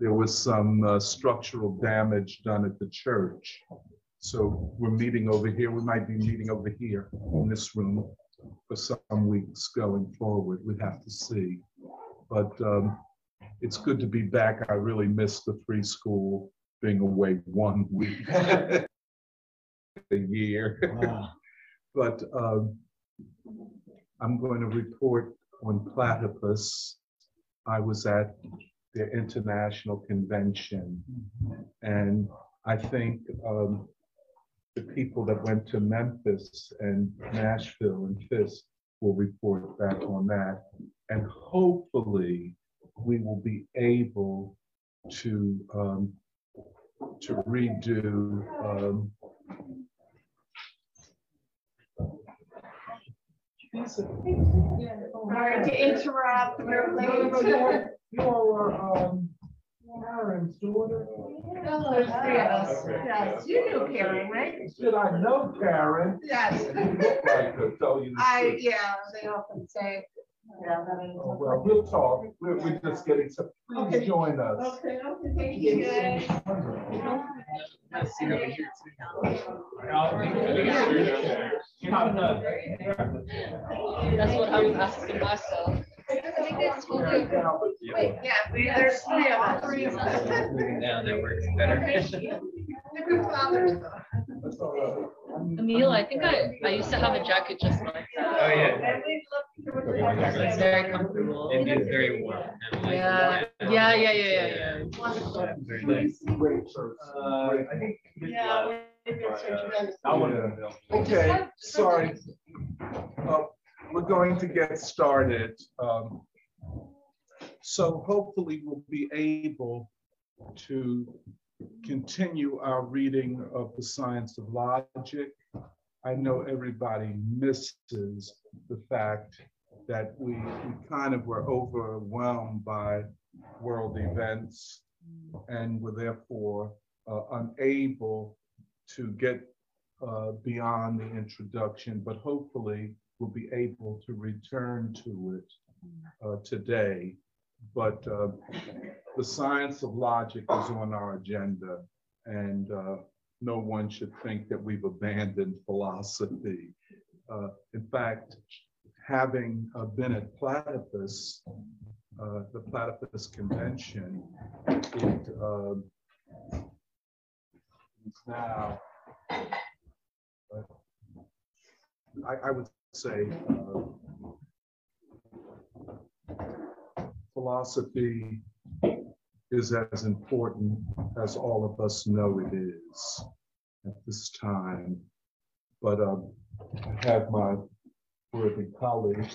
There was some uh, structural damage done at the church. So we're meeting over here. We might be meeting over here in this room for some weeks going forward. We have to see. But um, it's good to be back. I really missed the free school being away one week a year. Wow. But um, I'm going to report on platypus. I was at their international convention, and I think um, the people that went to Memphis and Nashville and Fisk will report back on that. And hopefully, we will be able to um, to redo um, Sorry to interrupt, we're late. you are, um, Karen's daughter. No, there's three of us. Yes, you knew Karen, right? Should I know Karen? Yes. You look like her, tell you the I, truth. yeah, they often say. Yeah, that I Oh, Well, we'll talk. We're, we're just getting, so please Okay. join us. Okay, okay, thank you guys. That's what I was asking myself. Wait, yeah, we- there's three of us. Three of us. Now that works better. The fathers. That's all right. I'm- Emil, I think I, I used to have a jacket just like that. Oh, that. yeah. And we look through It's very comfortable. It is very warm. and like- Yeah, yeah, yeah, yeah, yeah, yeah. Wonderful. Very nice. Uh, I think. Yeah. we've been so tremendous. I wouldn't have. Okay, sorry. Uh, We're going to get started. Um, So hopefully we'll be able to continue our reading of the science of logic. I know everybody misses the fact that we we kind of were overwhelmed by world events and were therefore uh, unable to get uh, beyond the introduction, but hopefully we'll be able to return to it uh, today. But uh, the science of logic is on our agenda, and uh, no one should think that we've abandoned philosophy. Uh, in fact, having uh, been at Platypus, uh, the Platypus Convention, it is now uh, I, I would say uh, philosophy is as important as all of us know it is at this time. But um, I have my worthy colleague,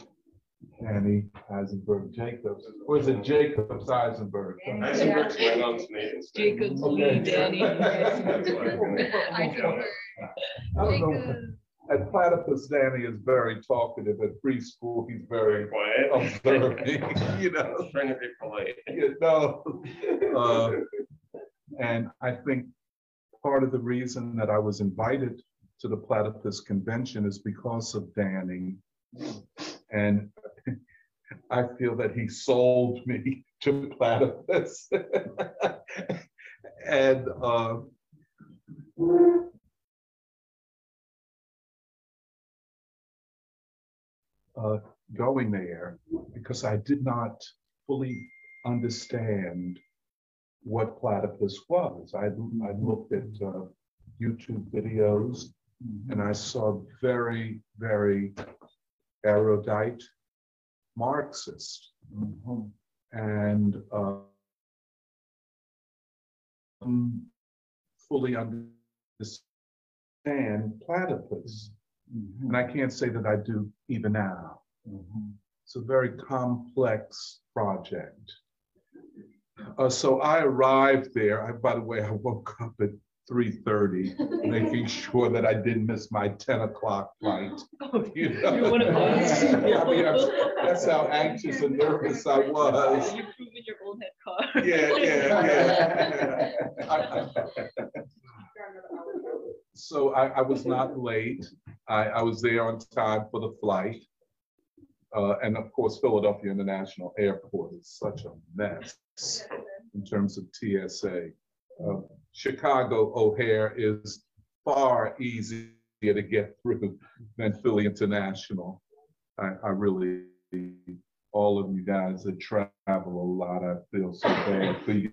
Annie Eisenberg Jacobs, or is it Jacobs Eisenberg? Eisenberg's my mom's name. Jacob's Okay. Lee, Danny. I Eisenberg. don't know. At Platypus, Danny is very talkative. At preschool, he's very Quiet. observing, you know. Trying to be polite. you know. Uh, and I think part of the reason that I was invited to the Platypus Convention is because of Danny. And I feel that he sold me to Platypus. and uh, uh, going there because I did not fully understand what platypus was. I, I looked at uh, YouTube videos and I saw very, very erudite Marxist. And uh, fully understand platypus. And I can't say that I do even now. It's a very complex project. Uh, so I arrived there. I, by the way, I woke up at three thirty, making sure that I didn't miss my ten o'clock flight. You know? You're one of those. Yeah, I mean, that's- That's how anxious and nervous I was. You're proving your old head car. Yeah, yeah, yeah. So I, I was not late. I, I was there on time for the flight. Uh, and of course, Philadelphia International Airport is such a mess in terms of TSA. Uh, Chicago O'Hare is far easier to get through than Philly International. I, I really, all of you guys that travel a lot, I feel so bad for you,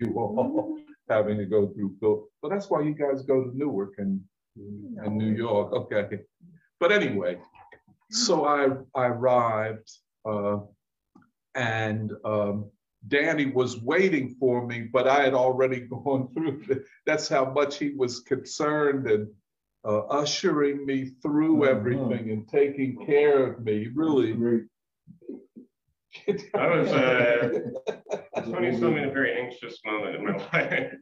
you all having to go through Phil. But that's why you guys go to Newark and, and New York, okay. But anyway, so I, I arrived uh, and um, Danny was waiting for me, but I had already gone through. the- That's how much he was concerned and uh, ushering me through Mhm. everything and taking care of me, really. Great. I was, uh, Tony's still in a very anxious moment in my life,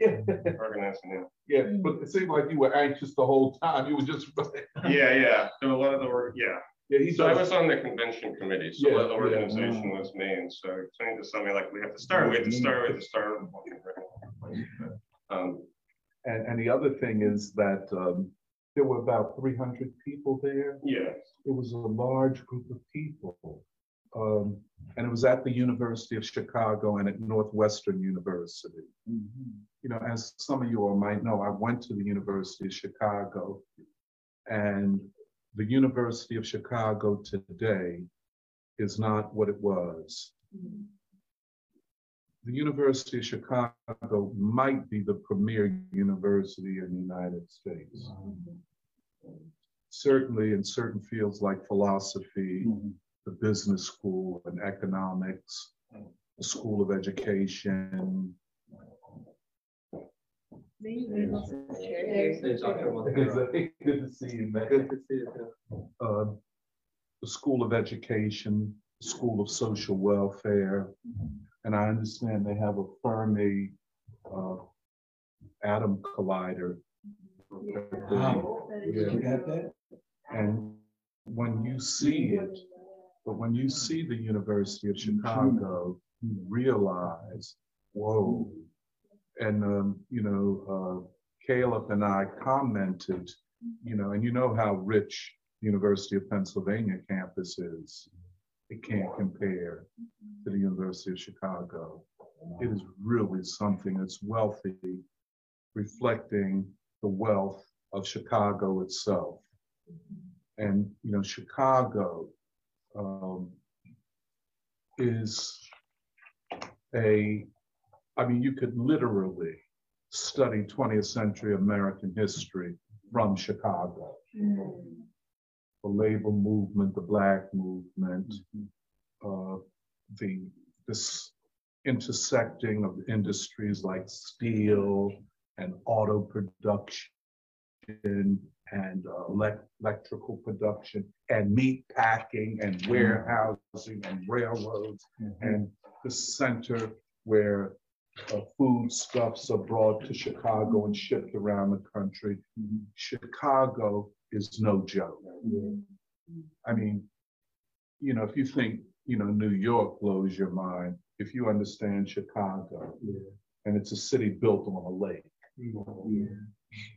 organizing it. Yeah, but it seemed like you were anxious the whole time. You were just, Yeah, yeah, so a lot of the work, yeah. Yeah, he So I was on the convention committee, so a lot of the Yeah, yeah. organization was me, and so Tony just told me like, we have to start, we have to start, we have to start. Um, And, and the other thing is that um, there were about 300 people there. yeah, It was a large group of people. Um, and it was at the University of Chicago and at Northwestern University. You know, as some of you all might know, I went to the University of Chicago. And the University of Chicago today is not what it was. The University of Chicago might be the premier university in the United States. Certainly in certain fields like philosophy, the business school and economics, the school of education. They talk about the- Good to see you, man. Good to see you. uh, the School of Education, School of Social Welfare. And I understand they have a Fermi uh, atom collider. Wow. Yeah. You got that? And when you see it, but when you see the University of Chicago, you realize, whoa. And, um, you know, uh, Caleb and I commented, you know, and you know how rich University of Pennsylvania campus is. It can't compare to the University of Chicago. It is really something that's wealthy, reflecting the wealth of Chicago itself. And, you know, Chicago um, is a, I mean, you could literally study 20th century American history from Chicago. The labor movement, the black movement, uh, the, this intersecting of industries like steel and auto production and uh, elec- electrical production and meat packing and warehousing and railroads and the center where uh, foodstuffs are brought to Chicago and shipped around the country. Chicago is no joke. I mean, you know, if you think, you know, New York blows your mind, if you understand Chicago, and it's a city built on a lake,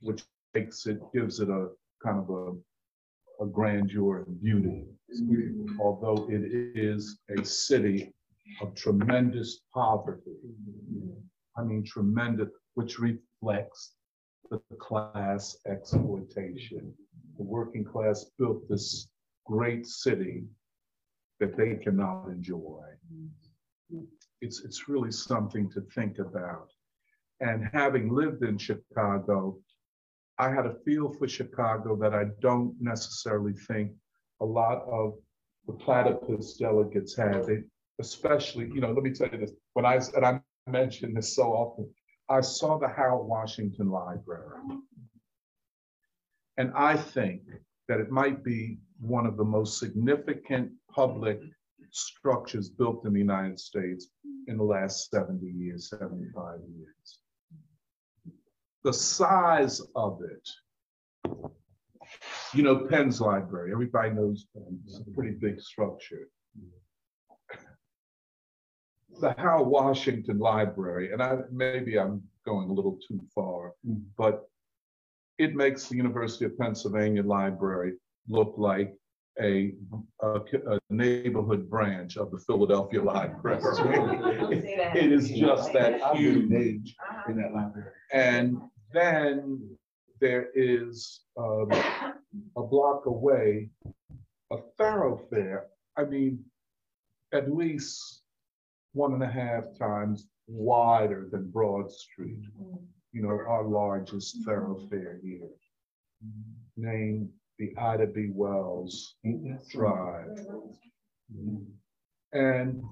which makes it, gives it a kind of a, a grandeur and beauty. Although it is a city of tremendous poverty. I mean, tremendous, which reflects the class exploitation. The working class built this great city that they cannot enjoy. It's, it's really something to think about. And having lived in Chicago, I had a feel for Chicago that I don't necessarily think a lot of the platypus delegates had. They, especially, you know, let me tell you this. When I and I mention this so often, I saw the Harold Washington Library, and I think that it might be one of the most significant public structures built in the United States in the last 70 years, 75 years. The size of it, you know, Penn's Library, everybody knows Penn, it's a pretty big structure. The Harold Washington Library, and I, maybe I'm going a little too far, but it makes the University of Pennsylvania Library look like a, a, a neighborhood branch of the Philadelphia Library. It is just that I've been huge. engaged in that library. And then there is um, a block away, a thoroughfare, I mean, at least one and a half times wider than Broad Street. You know, our largest thoroughfare here, named the Ida B. Wells Drive. And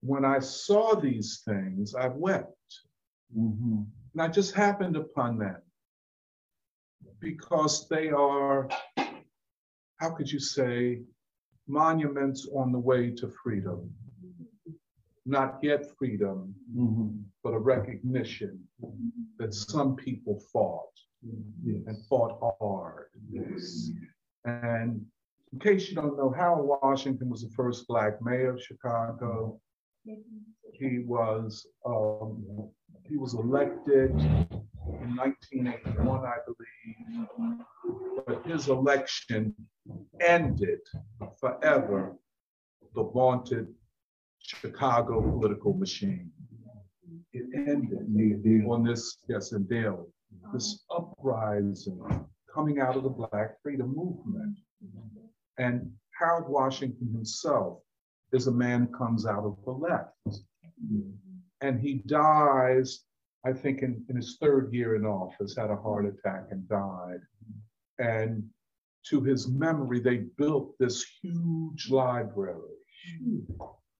when I saw these things, I wept. Mhm. And I just happened upon them because they are, how could you say, monuments on the way to freedom. Not yet freedom, Mhm. but a recognition that some people fought Yes. and fought hard. And in case you don't know, Harold Washington was the first black mayor of Chicago. He was um, he was elected in 1981, I believe. But his election ended forever the vaunted Chicago political machine. It ended on this, yes, in Daley, this uprising coming out of the Black Freedom Movement. And Harold Washington himself is a man comes out of the left. And he dies, I think, in, in his third year in office, had a heart attack and died. And to his memory, they built this huge library,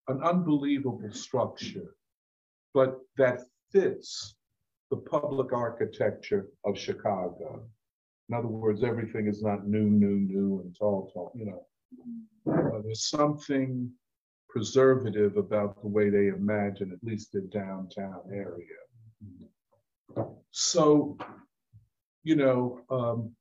an unbelievable structure, but that fits the public architecture of Chicago. In other words, everything is not new, new, new, and tall, tall, you know. Uh, there's something preservative about the way they imagine at least the downtown area. So, you know, um,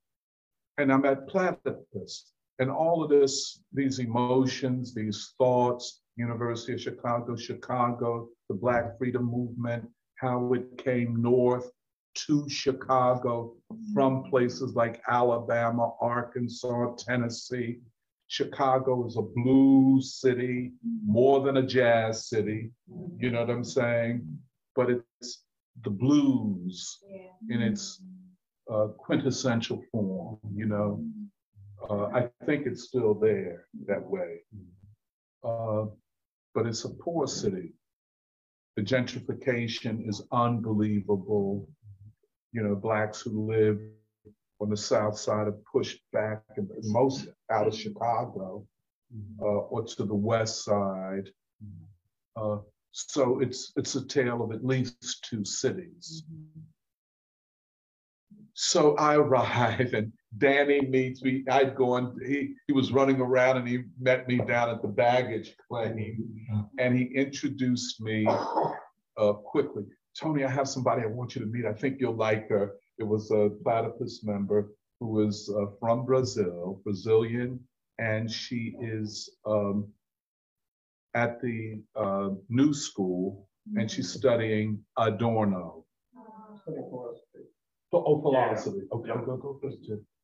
and I'm at Platypus, and all of this, these emotions, these thoughts, University of Chicago, Chicago, the Black Freedom Movement, how it came north to Chicago from places like Alabama, Arkansas, Tennessee. Chicago is a blues city more than a jazz city. You know what I'm saying? But it's the blues in its uh, quintessential form, you know. Uh, I think it's still there that way. Uh, but it's a poor city. The gentrification is unbelievable. You know, blacks who live on the south side are pushed back and most out of Chicago uh, or to the west side. Uh, so it's it's a tale of at least two cities. So I arrive and Danny meets me. I'd gone, he, he was running around and he met me down at the baggage claim and he introduced me uh, quickly. Tony, I have somebody I want you to meet. I think you'll like her. It was a platypus member who was uh, from Brazil, Brazilian, and she is um, at the uh, new school and she's studying Adorno. Oh, philosophy. Okay, Yeah. go, go, go.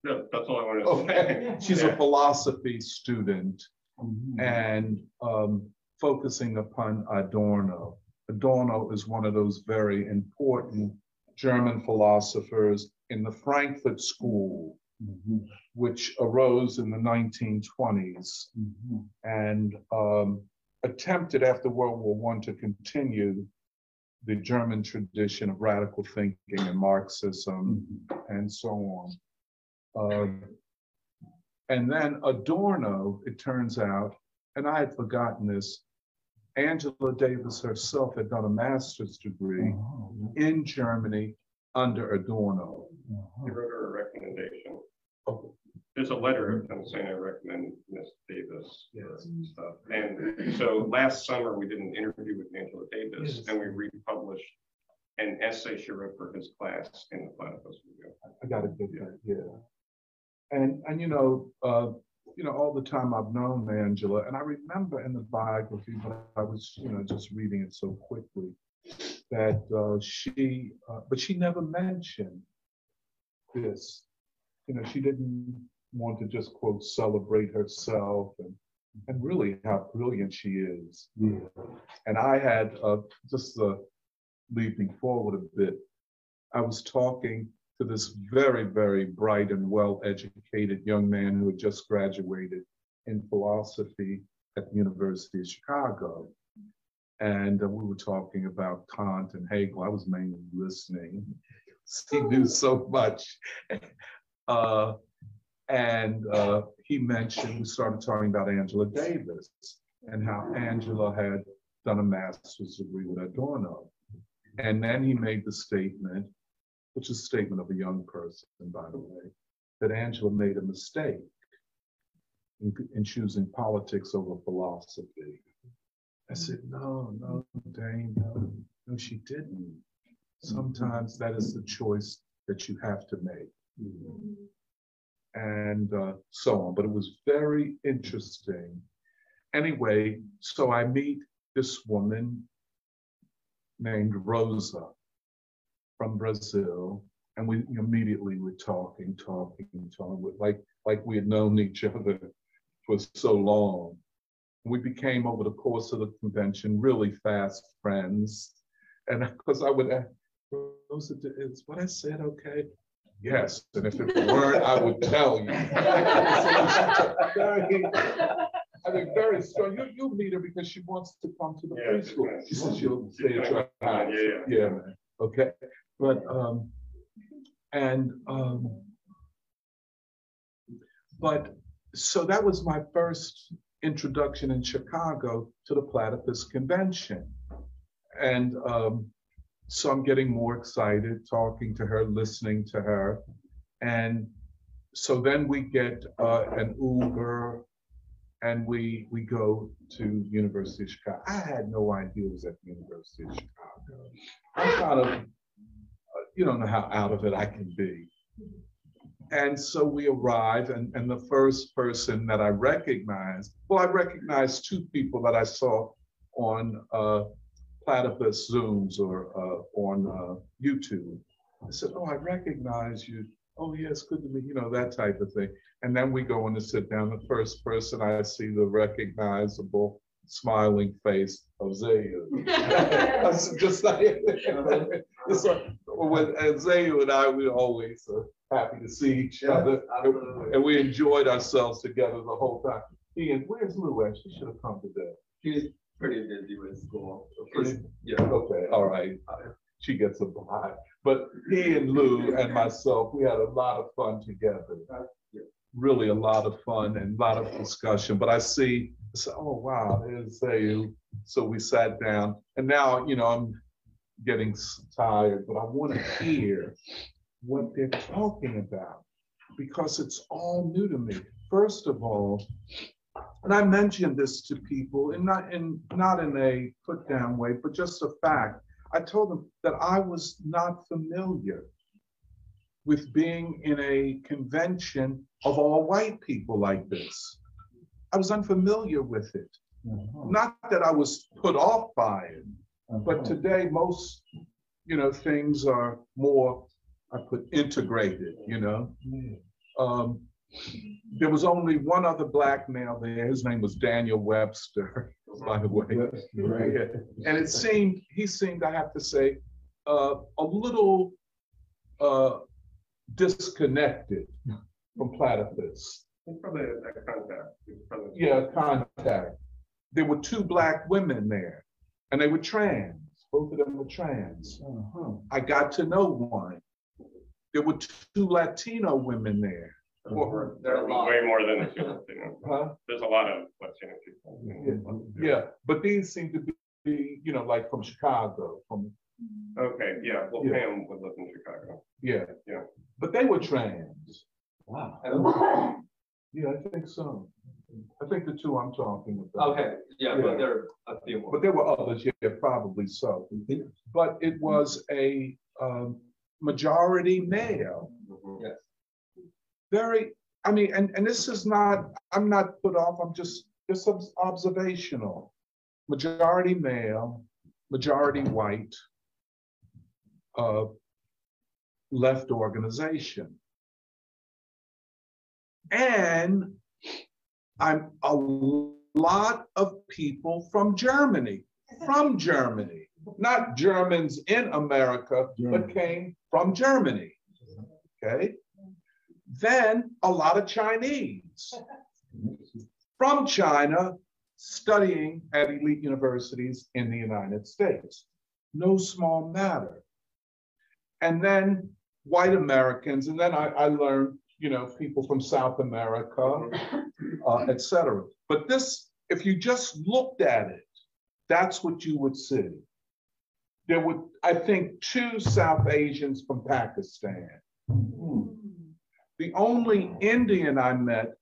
Yeah, that's all I wanted to Okay, say. she's a Yeah. philosophy student Mhm. and um, focusing upon Adorno. Adorno is one of those very important German philosophers in the Frankfurt School, Mhm. which arose in the 1920s Mhm. and um, attempted after World War I to continue the German tradition of radical thinking and Marxism and so on. Um, and then Adorno, it turns out, and I had forgotten this, Angela Davis herself had done a master's degree Oh, in Germany under Adorno. uh-huh. He wrote her a recommendation. Oh, there's a letter of them saying I recommend Miss Davis Yes. stuff. And so last summer, we did an interview with Angela Davis Yes. and we republished an essay she wrote for his class in the Platypus Review. I gotta get that, yeah. And, and you know, uh, you know, all the time I've known Angela, and I remember in the biography, but I was, you know, just reading it so quickly, that uh, she, uh, but she never mentioned this. You know, she didn't want to just quote celebrate herself and, and really how brilliant she is. Yeah. And I had uh, just uh, leaping forward a bit. I was talking to this very, very bright and well-educated young man who had just graduated in philosophy at the University of Chicago. And uh, we were talking about Kant and Hegel. I was mainly listening. He knew so much. Uh, and uh, he mentioned, we started talking about Angela Davis and how Angela had done a master's degree with Adorno. And then he made the statement, which is a statement of a young person, by the way, that Angela made a mistake in, in choosing politics over philosophy. I said, no, no, Dane, no, no, she didn't. Sometimes that is the choice that you have to make. And uh, so on, but it was very interesting. Anyway, so I meet this woman named Rosa from Brazil, and we immediately were talking, talking, talking, like like we had known each other for so long. We became over the course of the convention really fast friends, and because I would ask, Rosa, is what I said okay? Yes, and if it weren't, I would tell you. very, I mean, very strong. You, you'll meet her because she wants to come to the Yeah, preschool. She says she'll stay at your house. yeah, yeah. Yeah. Okay, but, um, and, um, but, so that was my first introduction in Chicago to the Platypus Convention. And, um, so I'm getting more excited, talking to her, listening to her. And so then we get uh, an Uber and we we go to University of Chicago. I had no idea it was at the University of Chicago. I'm kind of, uh, you don't know how out of it I can be. And so we arrive, and, and the first person that I recognized, well, I recognized two people that I saw on uh, Platypus Zooms or uh, on uh, YouTube. I said, Oh, I recognize you. Oh, yes, good to meet you, know, that type of thing. And then we go in to sit down. The first person I see the recognizable smiling face of Zayu. Just like, it's like when Zayu and I, we always uh, happy to see each other. absolutely. And we enjoyed ourselves together the whole time. Ian, where's Lou at? She should have come today. She's pretty busy with school. Pretty- Yeah. Okay, all right. She gets a bye. But he and Lou and myself, we had a lot of fun together. Really a lot of fun and a lot of discussion. But I see, I said, oh, wow, there's Zayu. So we sat down and now, you know, I'm getting tired, but I want to hear what they're talking about because it's all new to me. First of all, and I mentioned this to people, and not in not in a put down way, but just a fact. I told them that I was not familiar with being in a convention of all white people like this. I was unfamiliar with it. Uh-huh. Not that I was put off by it, but Uh-huh. today most, you know, things are more, I put integrated, you know. Yeah. Um, there was only one other black male there. His name was Daniel Webster, by the way. Yes, right. Yeah. And it seemed, he seemed, I have to say, uh, a little uh, disconnected from Platypus. It's probably that contact. Probably- Yeah, contact. There were two black women there, and they were trans. Both of them were trans. Uh-huh. I got to know one. There were two Latino women there. Or- There are a lot. Way more than a few, you know. Huh? There's a lot of Latino people. Yeah, but these seem to be, you know, like from Chicago, from, Okay, yeah, well, Yeah. Pam would live in Chicago. yeah. Yeah. But they were trans. Wow. And Yeah, I think so. I think the two I'm talking about. Okay, yeah, Yeah. but there are a few more. But there were others, yeah, probably so. But it was a um, majority male. Yes. Very, I mean, and, and this is not, I'm not put off, I'm just, just observational. Majority male, majority white, uh, left organization. And I'm a lot of people from Germany, from Germany, not Germans in America, but came from Germany. Okay. Then a lot of Chinese from China studying at elite universities in the United States. No small matter. And then white Americans, and then I, I learned, you know, people from South America, uh, et cetera. But this, if you just looked at it, that's what you would see. There were, I think, two South Asians from Pakistan. The only oh. Indian I met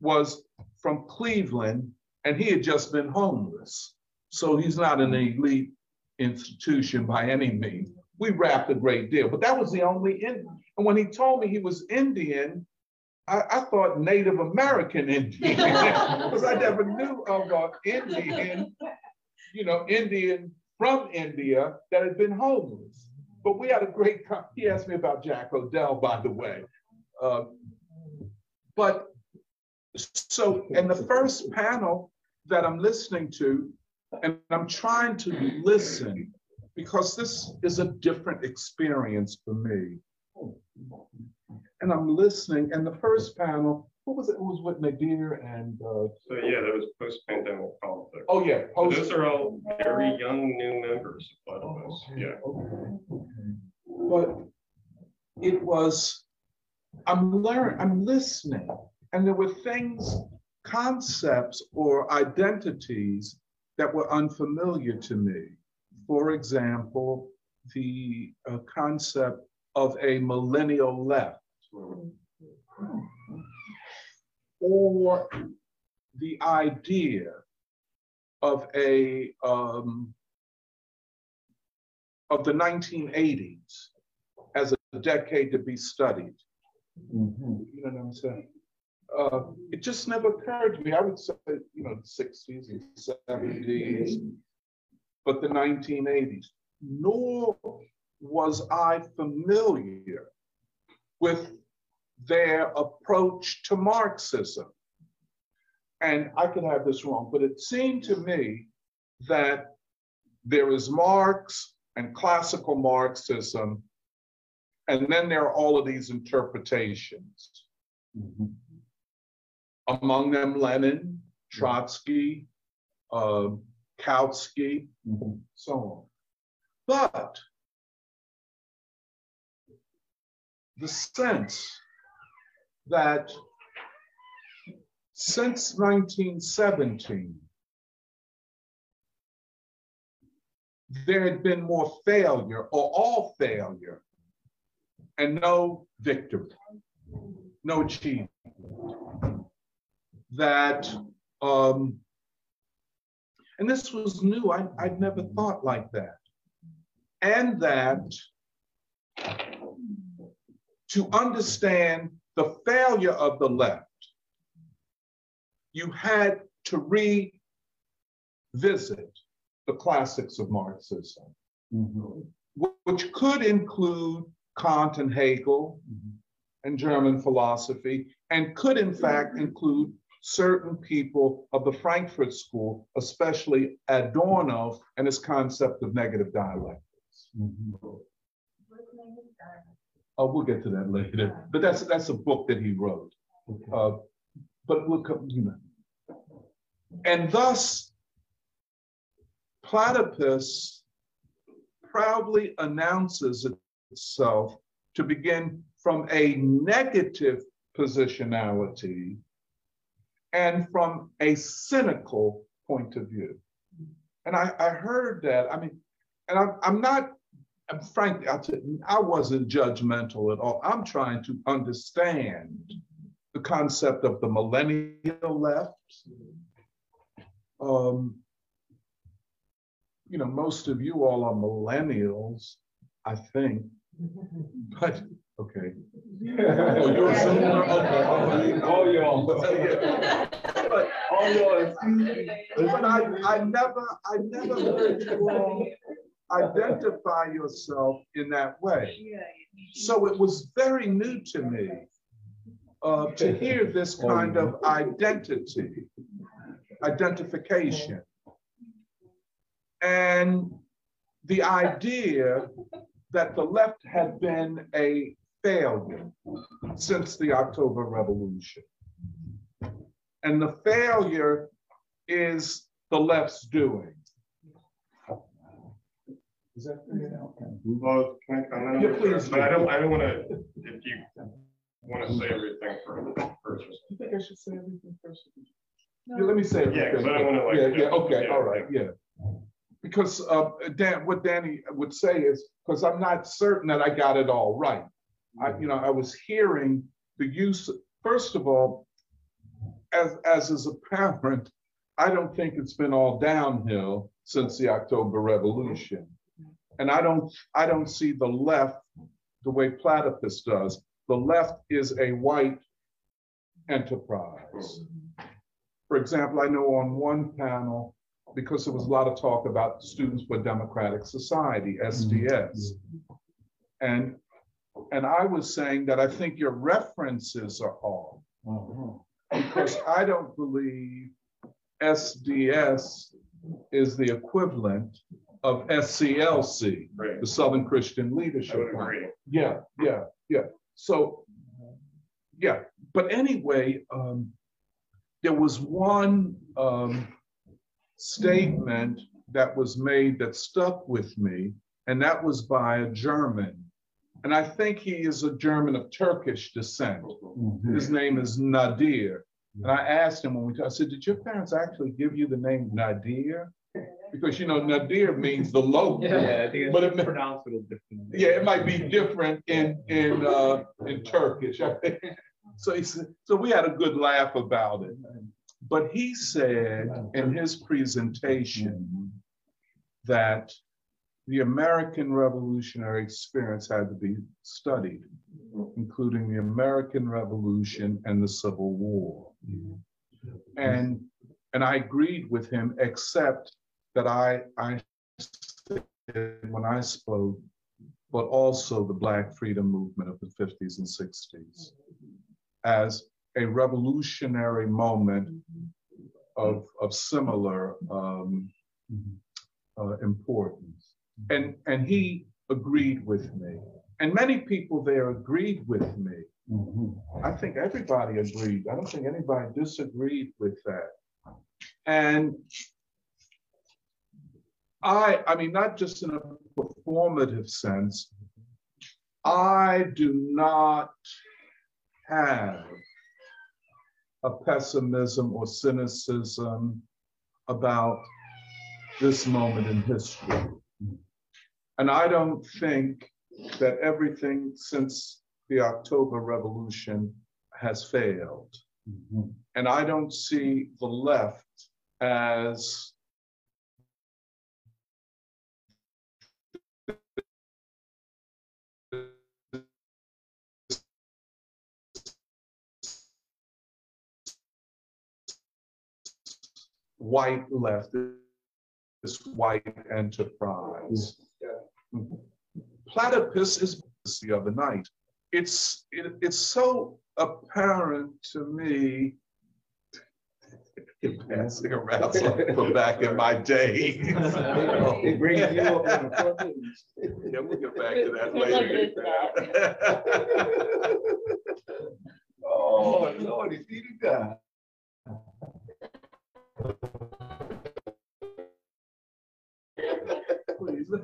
was from Cleveland, and he had just been homeless. So he's not an hmm. elite institution by any means. We rapped a great deal, but that was the only Indian. And when he told me he was Indian, I, I thought Native American Indian, because I never knew of an Indian, you know, Indian from India that had been homeless. But we had a great, he asked me about Jack O'Dell, by the way. Uh, but so, in the first panel that I'm listening to, and I'm trying to listen because this is a different experience for me. And I'm listening, and the first panel, what was it? It was with Nadir and, uh, So yeah, that was post-pandemic politics. oh yeah, So. Those are all very young new members of Platypus, yeah. But it was, I'm learning, I'm listening, and there were things, concepts or identities that were unfamiliar to me. For example, the uh, concept of a millennial left or the idea of a um, of the 1980s as a decade to be studied. Mhm. You know what I'm saying? Uh, it just never occurred to me. I would say, you know, the 60s and 70s, but the 1980s. Nor was I familiar with their approach to Marxism. And I could have this wrong, but it seemed to me that there is Marx and classical Marxism, and then there are all of these interpretations. Mhm. Among them, Lenin, Trotsky, uh, Kautsky, Mhm. so on. But the sense that since 1917, there had been more failure or all failure and no victory, no achievement. That, um, and this was new, I, I'd never thought like that. And that to understand the failure of the left, you had to revisit the classics of Marxism, Mhm. which could include Kant and Hegel and German philosophy, and could in fact include certain people of the Frankfurt School, especially Adorno and his concept of negative dialectics. Mhm. Oh, we'll get to that later, but that's, that's a book that he wrote. Okay. Uh, but we'll come, you know. And thus, platypus proudly announces itself to begin from a negative positionality and from a cynical point of view. And I, I heard that. I mean, and I'm, I'm not, I'm frankly, you, I wasn't judgmental at all. I'm trying to understand the concept of the millennial left. Um, you know, most of you all are millennials, I think, but okay. Oh, you're Zoomer? Okay, right. All y'all. Yeah. But All y'all. but I, I never, I never heard you all identify yourself in that way. So it was very new to me uh, to hear this kind of identity, identification. And the idea that the left had been a failure since the October Revolution. And the failure is the left's doing. Is that figured out? Well, can I comment? on Yeah, this? please But I do. don't, I don't wanna, if you wanna say everything for- first. You think I should say everything first? Yeah, let me say everything. Yeah, 'cause I don't wanna, like, Yeah, yeah, okay, yeah. all right, yeah. Because uh, Dan, what Danny would say is, because I'm not certain that I got it all right. I, you know, I was hearing the use, first of all, as, as is apparent, I don't think it's been all downhill since the October Revolution. And I don't, I don't see the left the way Platypus does. The left is a white enterprise. For example, I know on one panel, because there was a lot of talk about Students for Democratic Society, SDS. And, and I was saying that I think your references are off Uh-huh. because I don't believe SDS is the equivalent of SCLC, Right, the Southern Christian Leadership. Agree. Yeah, yeah, yeah. So, yeah, but anyway, um, there was one, um, statement that was made that stuck with me, and that was by a German. And I think he is a German of Turkish descent. Mhm. His name is Nadir. And I asked him when we talked, I said, did your parents actually give you the name Nadir? Because, you know, Nadir means the low. Yeah, I think But it's it- pronounced a little different. Yeah, it might be different in, in, uh, in Turkish. So he said, so we had a good laugh about it. But he said in his presentation that the American Revolutionary experience had to be studied, including the American Revolution and the Civil War. And, and I agreed with him, except that I, I when I spoke, but also the Black freedom movement of the 50s and 60s as a revolutionary moment of, of similar um, uh, importance. And, and he agreed with me. And many people there agreed with me. Mhm. I think everybody agreed. I don't think anybody disagreed with that. And I, I mean, not just in a performative sense, I do not have a pessimism or cynicism about this moment in history. And I don't think that everything since the October Revolution has failed. Mhm. And I don't see the left as white left, this white enterprise. Platypus is the other night. It's it, it's so apparent to me. You're passing around something from back in my day. It brings you up on the front. Yeah, we'll get back to that later. Oh, Lord, you see the guy.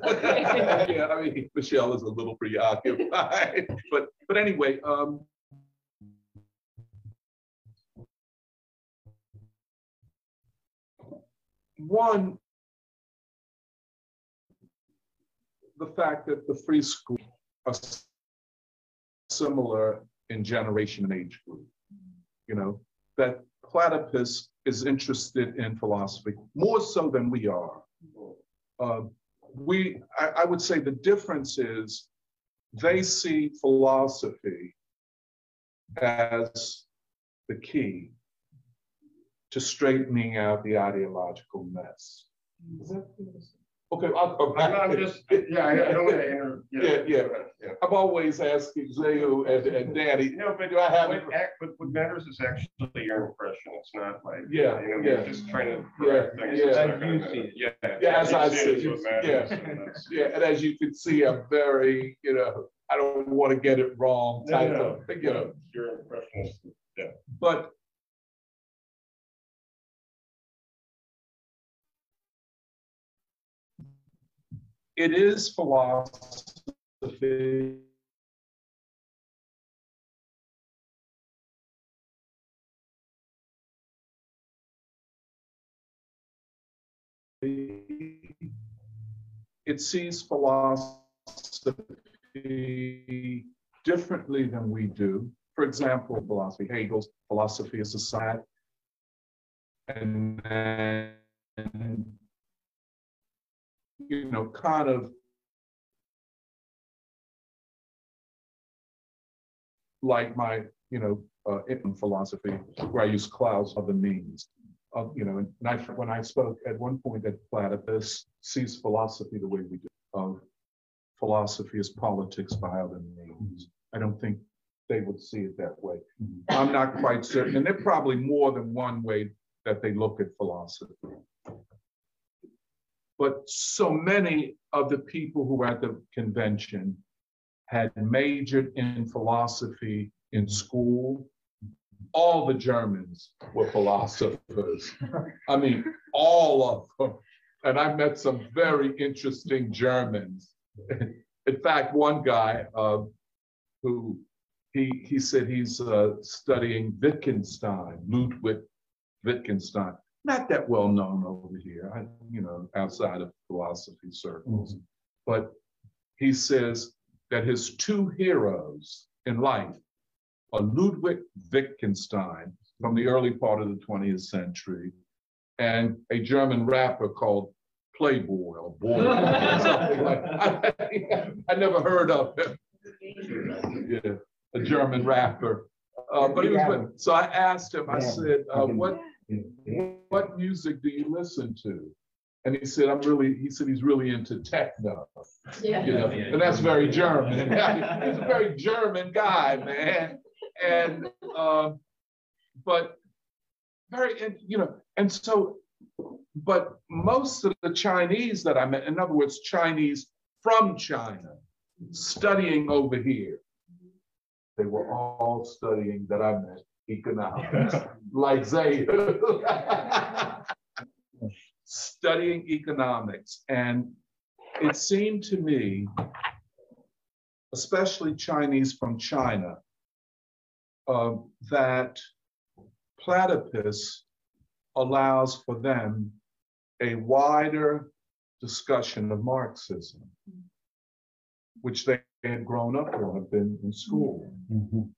Yeah, I mean, Michelle is a little preoccupied, but, but anyway, um. One, the fact that the free school are similar in generation and age group. you know, that platypus is interested in philosophy more so than we are. Uh, we, I, I would say the difference is they see philosophy as the key to straightening out the ideological mess. Okay, I'll go I'm back. not just, yeah, I I don't want to inter. Yeah, yeah. yeah. I'm always asking Zayu and, and Danny, No, but do I have it? what, act- what, what matters is actually your impression. It's not like, Yeah, you know, yeah. you're just trying to correct things. yeah. Not As gonna you see it. Yeah. Yeah, as I see is it, what and Yeah, and as you can see, I'm very, you know, I don't want to get it wrong No, type no, of, you know, Your impression is, but it is philosophy. It sees philosophy differently than we do. For example, philosophy, Hegel's philosophy of society. And then, you know, kind of like my, you know, uh, in philosophy, where I use clouds of the means. Uh, you know, and I, when I spoke at one point that Platypus sees philosophy the way we do, of philosophy is politics by other means. I don't think they would see it that way. I'm not quite certain, and there are probably more than one way that they look at philosophy. But so many of the people who were at the convention had majored in philosophy in school. All the Germans were philosophers. I mean, all of them. And I met some very interesting Germans. In fact, one guy uh, who he he said he's uh, studying Wittgenstein, Ludwig Wittgenstein. Not that well known over here, I, you know, outside of philosophy circles. But he says that his two heroes in life are Ludwig Wittgenstein from the early part of the 20th century and a German rapper called Playboy or Boy, or something like I, I never heard of him. Yeah, a German rapper. Uh, but he was, so I asked him, I said, uh, what, what music do you listen to? And he said, I'm really, he said he's really into techno, you know, and that's very German. He's a very German guy, man. And, um, but very, and, you know, and so, but most of the Chinese that I met, in other words, Chinese from China, studying over here, they were all studying that I met economics, like Zay. studying economics. And it seemed to me, especially Chinese from China, uh, that platypus allows for them a wider discussion of Marxism, which they had grown up on, have been in school. Mhm.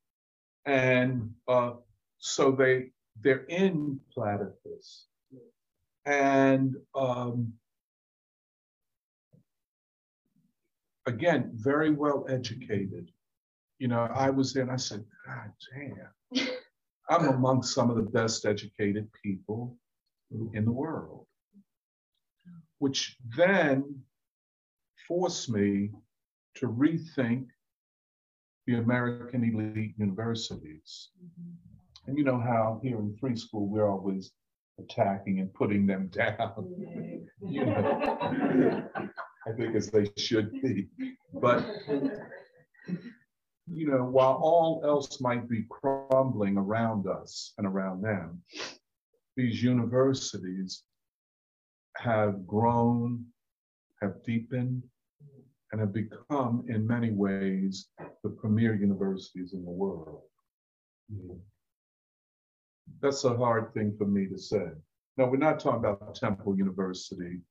And uh, so they they're in platypus. And um, again, very well educated. You know, I was there and I said, God damn, I'm among some of the best educated people in the world. Which then forced me to rethink the American elite universities. Mm-hmm. And you know how here in free school, we're always attacking and putting them down. You know, I think as they should be. But, you know, while all else might be crumbling around us and around them, these universities have grown, have deepened, and have become, in many ways, the premier universities in the world. That's a hard thing for me to say. Now, we're not talking about Temple University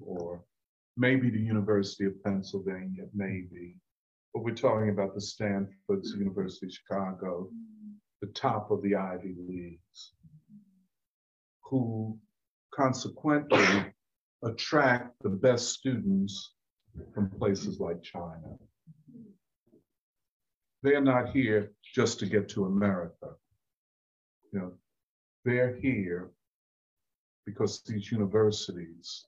or maybe the University of Pennsylvania, maybe. But we're talking about the Stanford's University of Chicago, the top of the Ivy Leagues, who consequently attract the best students from places like China. They're not here just to get to America. You know, they're here because these universities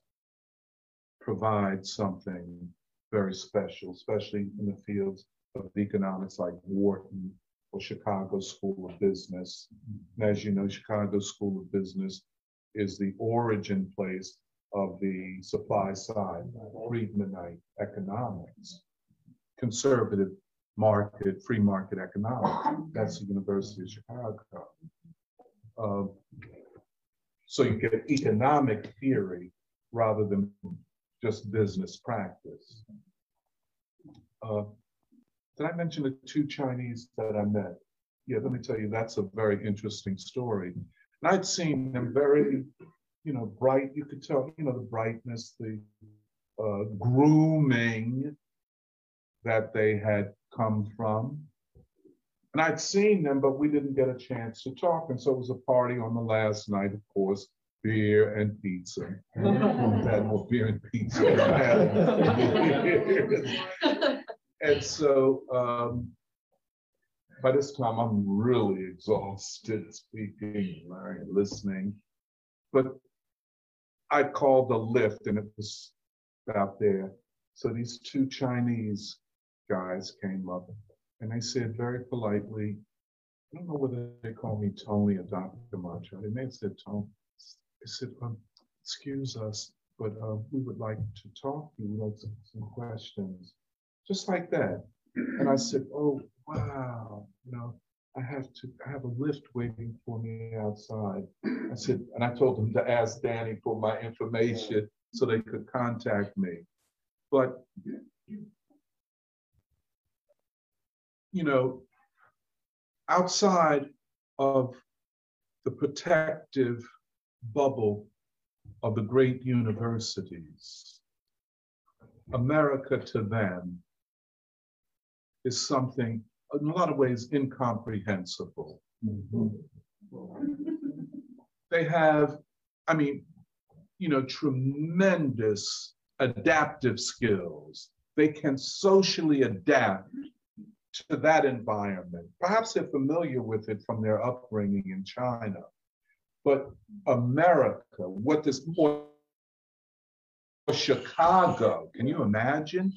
provide something very special, especially in the fields of economics like Wharton or Chicago School of Business. And as you know, Chicago School of Business is the origin place of the supply side, Friedmanite economics, conservative market, free market economics. That's the University of Chicago. Um, so you get economic theory rather than just business practice. Uh, did I mention the two Chinese that I met? Yeah, let me tell you, that's a very interesting story. And I'd seen them very, you know, bright. You could tell, you know, the brightness, the uh, grooming that they had come from. And I'd seen them, but we didn't get a chance to talk. And so it was a party on the last night, of course, beer and pizza. had more beer and pizza. and so um, by this time, I'm really exhausted speaking, listening. But I called the lift and it was out there. So these two Chinese guys came up and they said very politely, I don't know whether they call me Tony or Dr. Macho. They may have said Tony. They said, um, excuse us, but uh, we would like to talk to you. Like some, some questions. Just like that. And I said, oh, wow, you know, I have to I have a lift waiting for me outside. I said, and I told them to ask Danny for my information so they could contact me. But you know, outside of the protective bubble of the great universities, America to them is something in a lot of ways incomprehensible. Mm-hmm. They have, I mean, you know, tremendous adaptive skills. They can socially adapt to that environment. Perhaps they're familiar with it from their upbringing in China. But America, what this or Chicago, can you imagine?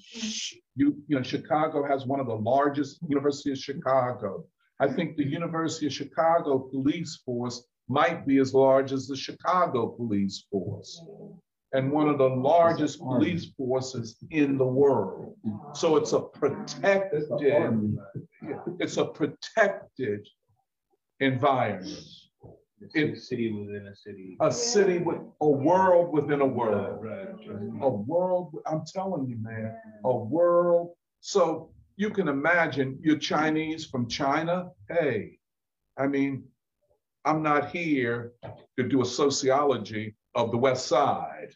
You, you know, Chicago has one of the largest University of Chicago. I think the University of Chicago police force might be as large as the Chicago police force and one of the largest police forces in the world. So it's a protected, it's a protected environment. A city within a city. A city with a world within a world. Right, right. A world, I'm telling you, man, a world. So you can imagine you're Chinese from China. Hey, I mean, I'm not here to do a sociology of the West Side.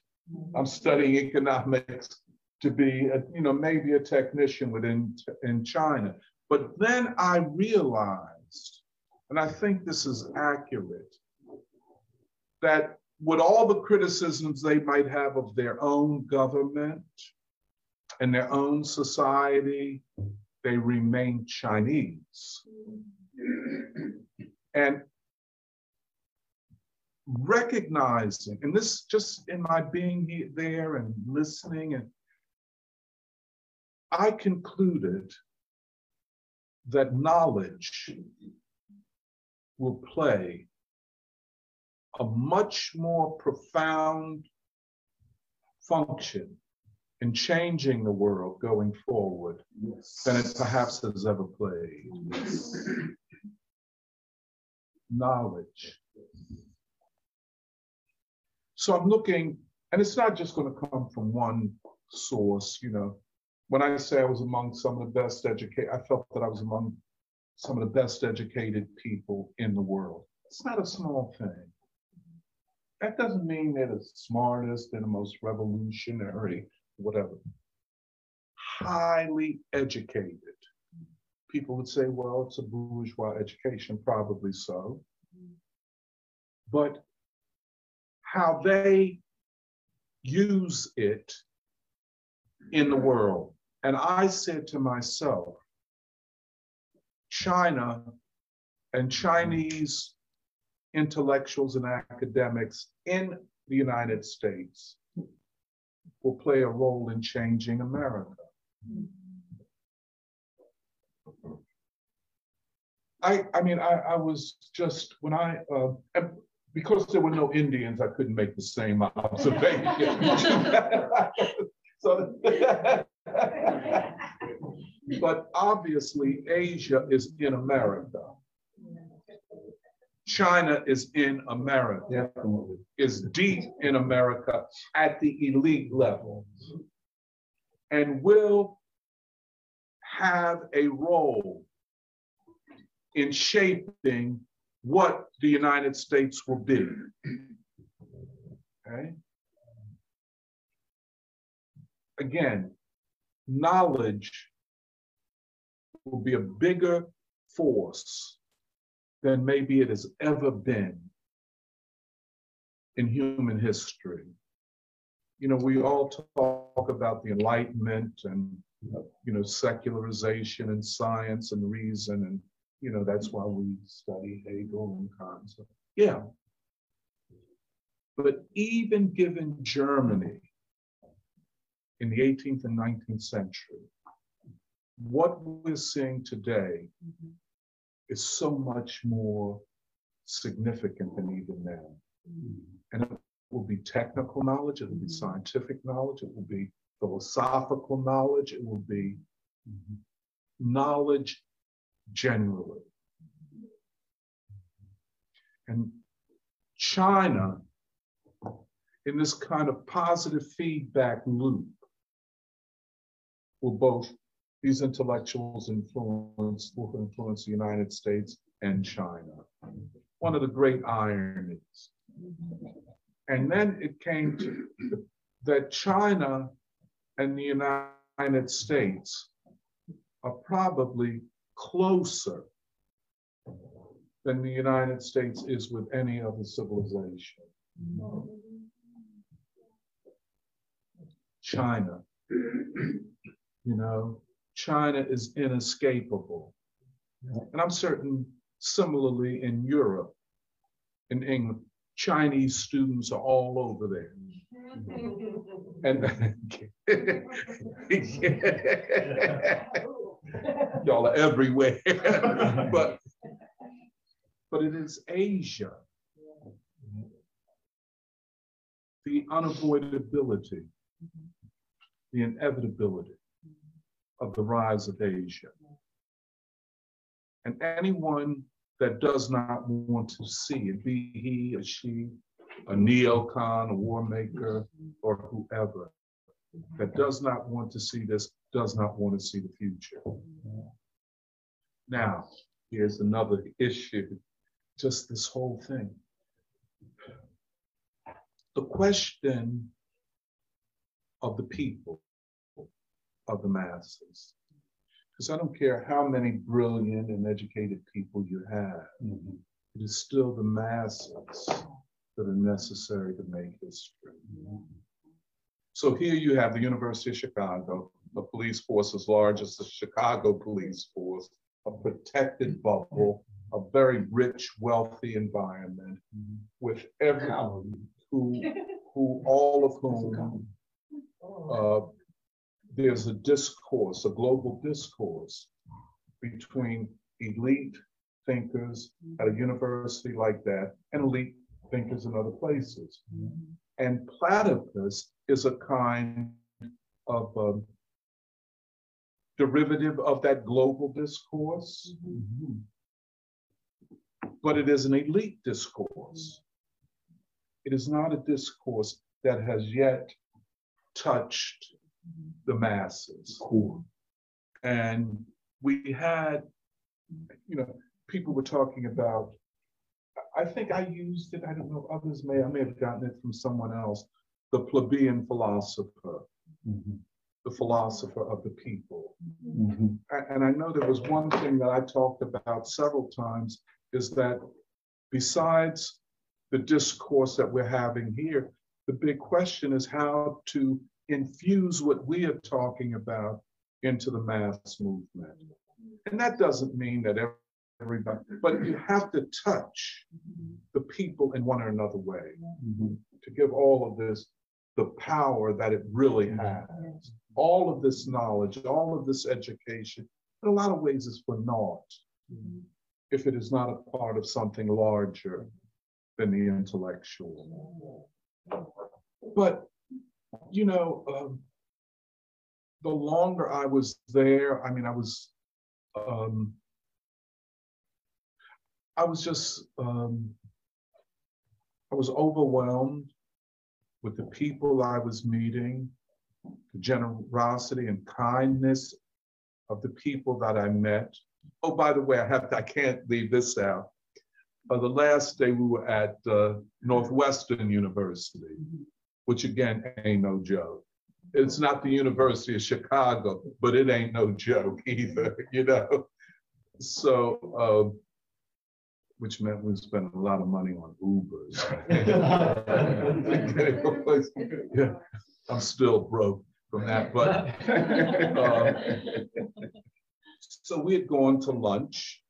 I'm studying economics to be, a, you know, maybe a technician within in China. But then I realized, and I think this is accurate, that with all the criticisms they might have of their own government and their own society, they remain Chinese. And recognizing, and this just in my being here, there and listening, and I concluded that knowledge will play a much more profound function in changing the world going forward than it perhaps has ever played. Knowledge. So I'm looking, and it's not just going to come from one source, you know. When I say I was among some of the best educated, I felt that I was among some of the best educated people in the world. It's not a small thing. That doesn't mean they're the smartest and the most revolutionary, whatever. Highly educated people would say, well, it's a bourgeois education, probably so. But how they use it in the world. And I said to myself, China and Chinese intellectuals and academics in the United States will play a role in changing America. I, I mean, I, I was just, when I, uh, because there were no Indians, I couldn't make the same observation. so, Mm-hmm. but obviously, Asia is in America. China is in America, Definitely. is deep in America at the elite level, and will have a role in shaping what the United States will be. Okay? Again, knowledge will be a bigger force than maybe it has ever been in human history. You know, we all talk about the Enlightenment and, you know, secularization and science and reason and you know, that's why we study Hegel and Kant. So, yeah. But even given Germany in the 18th and 19th century, what we're seeing today mm-hmm. is so much more significant than even then. And it will be technical knowledge, it will be mm-hmm. scientific knowledge, it will be philosophical knowledge, it will be mm-hmm. knowledge generally. And China, in this kind of positive feedback loop, will both these intellectuals influence will influence the United States and China. One of the great ironies. And then it came to that China and the United States are probably closer than the United States is with any other civilization. China, you know, China is inescapable. And I'm certain similarly in Europe, in England, Chinese students are all over there. And y'all are everywhere. but but it is Asia. The unavoidability, the inevitability of the rise of Asia. And anyone that does not want to see it, be he or she, a neocon, a war maker, or whoever, that does not want to see this, does not want to see the future. Now, here's another issue, just this whole thing. The question of the people, of the masses. Because I don't care how many brilliant and educated people you have, it is still the masses that are necessary to make history. So here you have the University of Chicago, a police force as large as the Chicago police force, a protected bubble, a very rich, wealthy environment with everyone who, who all of whom uh, there's a discourse, a global discourse between elite thinkers at a university like that and elite thinkers in other places. And platypus is a kind of um, derivative of that global discourse, but it is an elite discourse. It is not a discourse that has yet touched the masses. And we had, you know, people were talking about, I think I used it, I don't know, others may, I may have gotten it from someone else, the plebeian philosopher. the philosopher of the people. Mhm. And I know there was one thing that I talked about several times is that besides the discourse that we're having here, the big question is how to infuse what we are talking about into the mass movement. And that doesn't mean that everybody, but you have to touch the people in one or another way to give all of this the power that it really has. All of this knowledge, all of this education, in a lot of ways is for naught if it is not a part of something larger than the intellectual. But, you know, um, the longer I was there, I mean, I was, um, I was just, um, I was overwhelmed with the people I was meeting, the generosity and kindness of the people that I met. Oh, by the way, I have, I can't leave this out. Uh, the last day we were at uh, Northwestern University, which again ain't no joke. It's not the University of Chicago, but it ain't no joke either, you know? So, uh, which meant we spent a lot of money on Ubers. Yeah, I'm still broke from that, but uh, so we had gone to lunch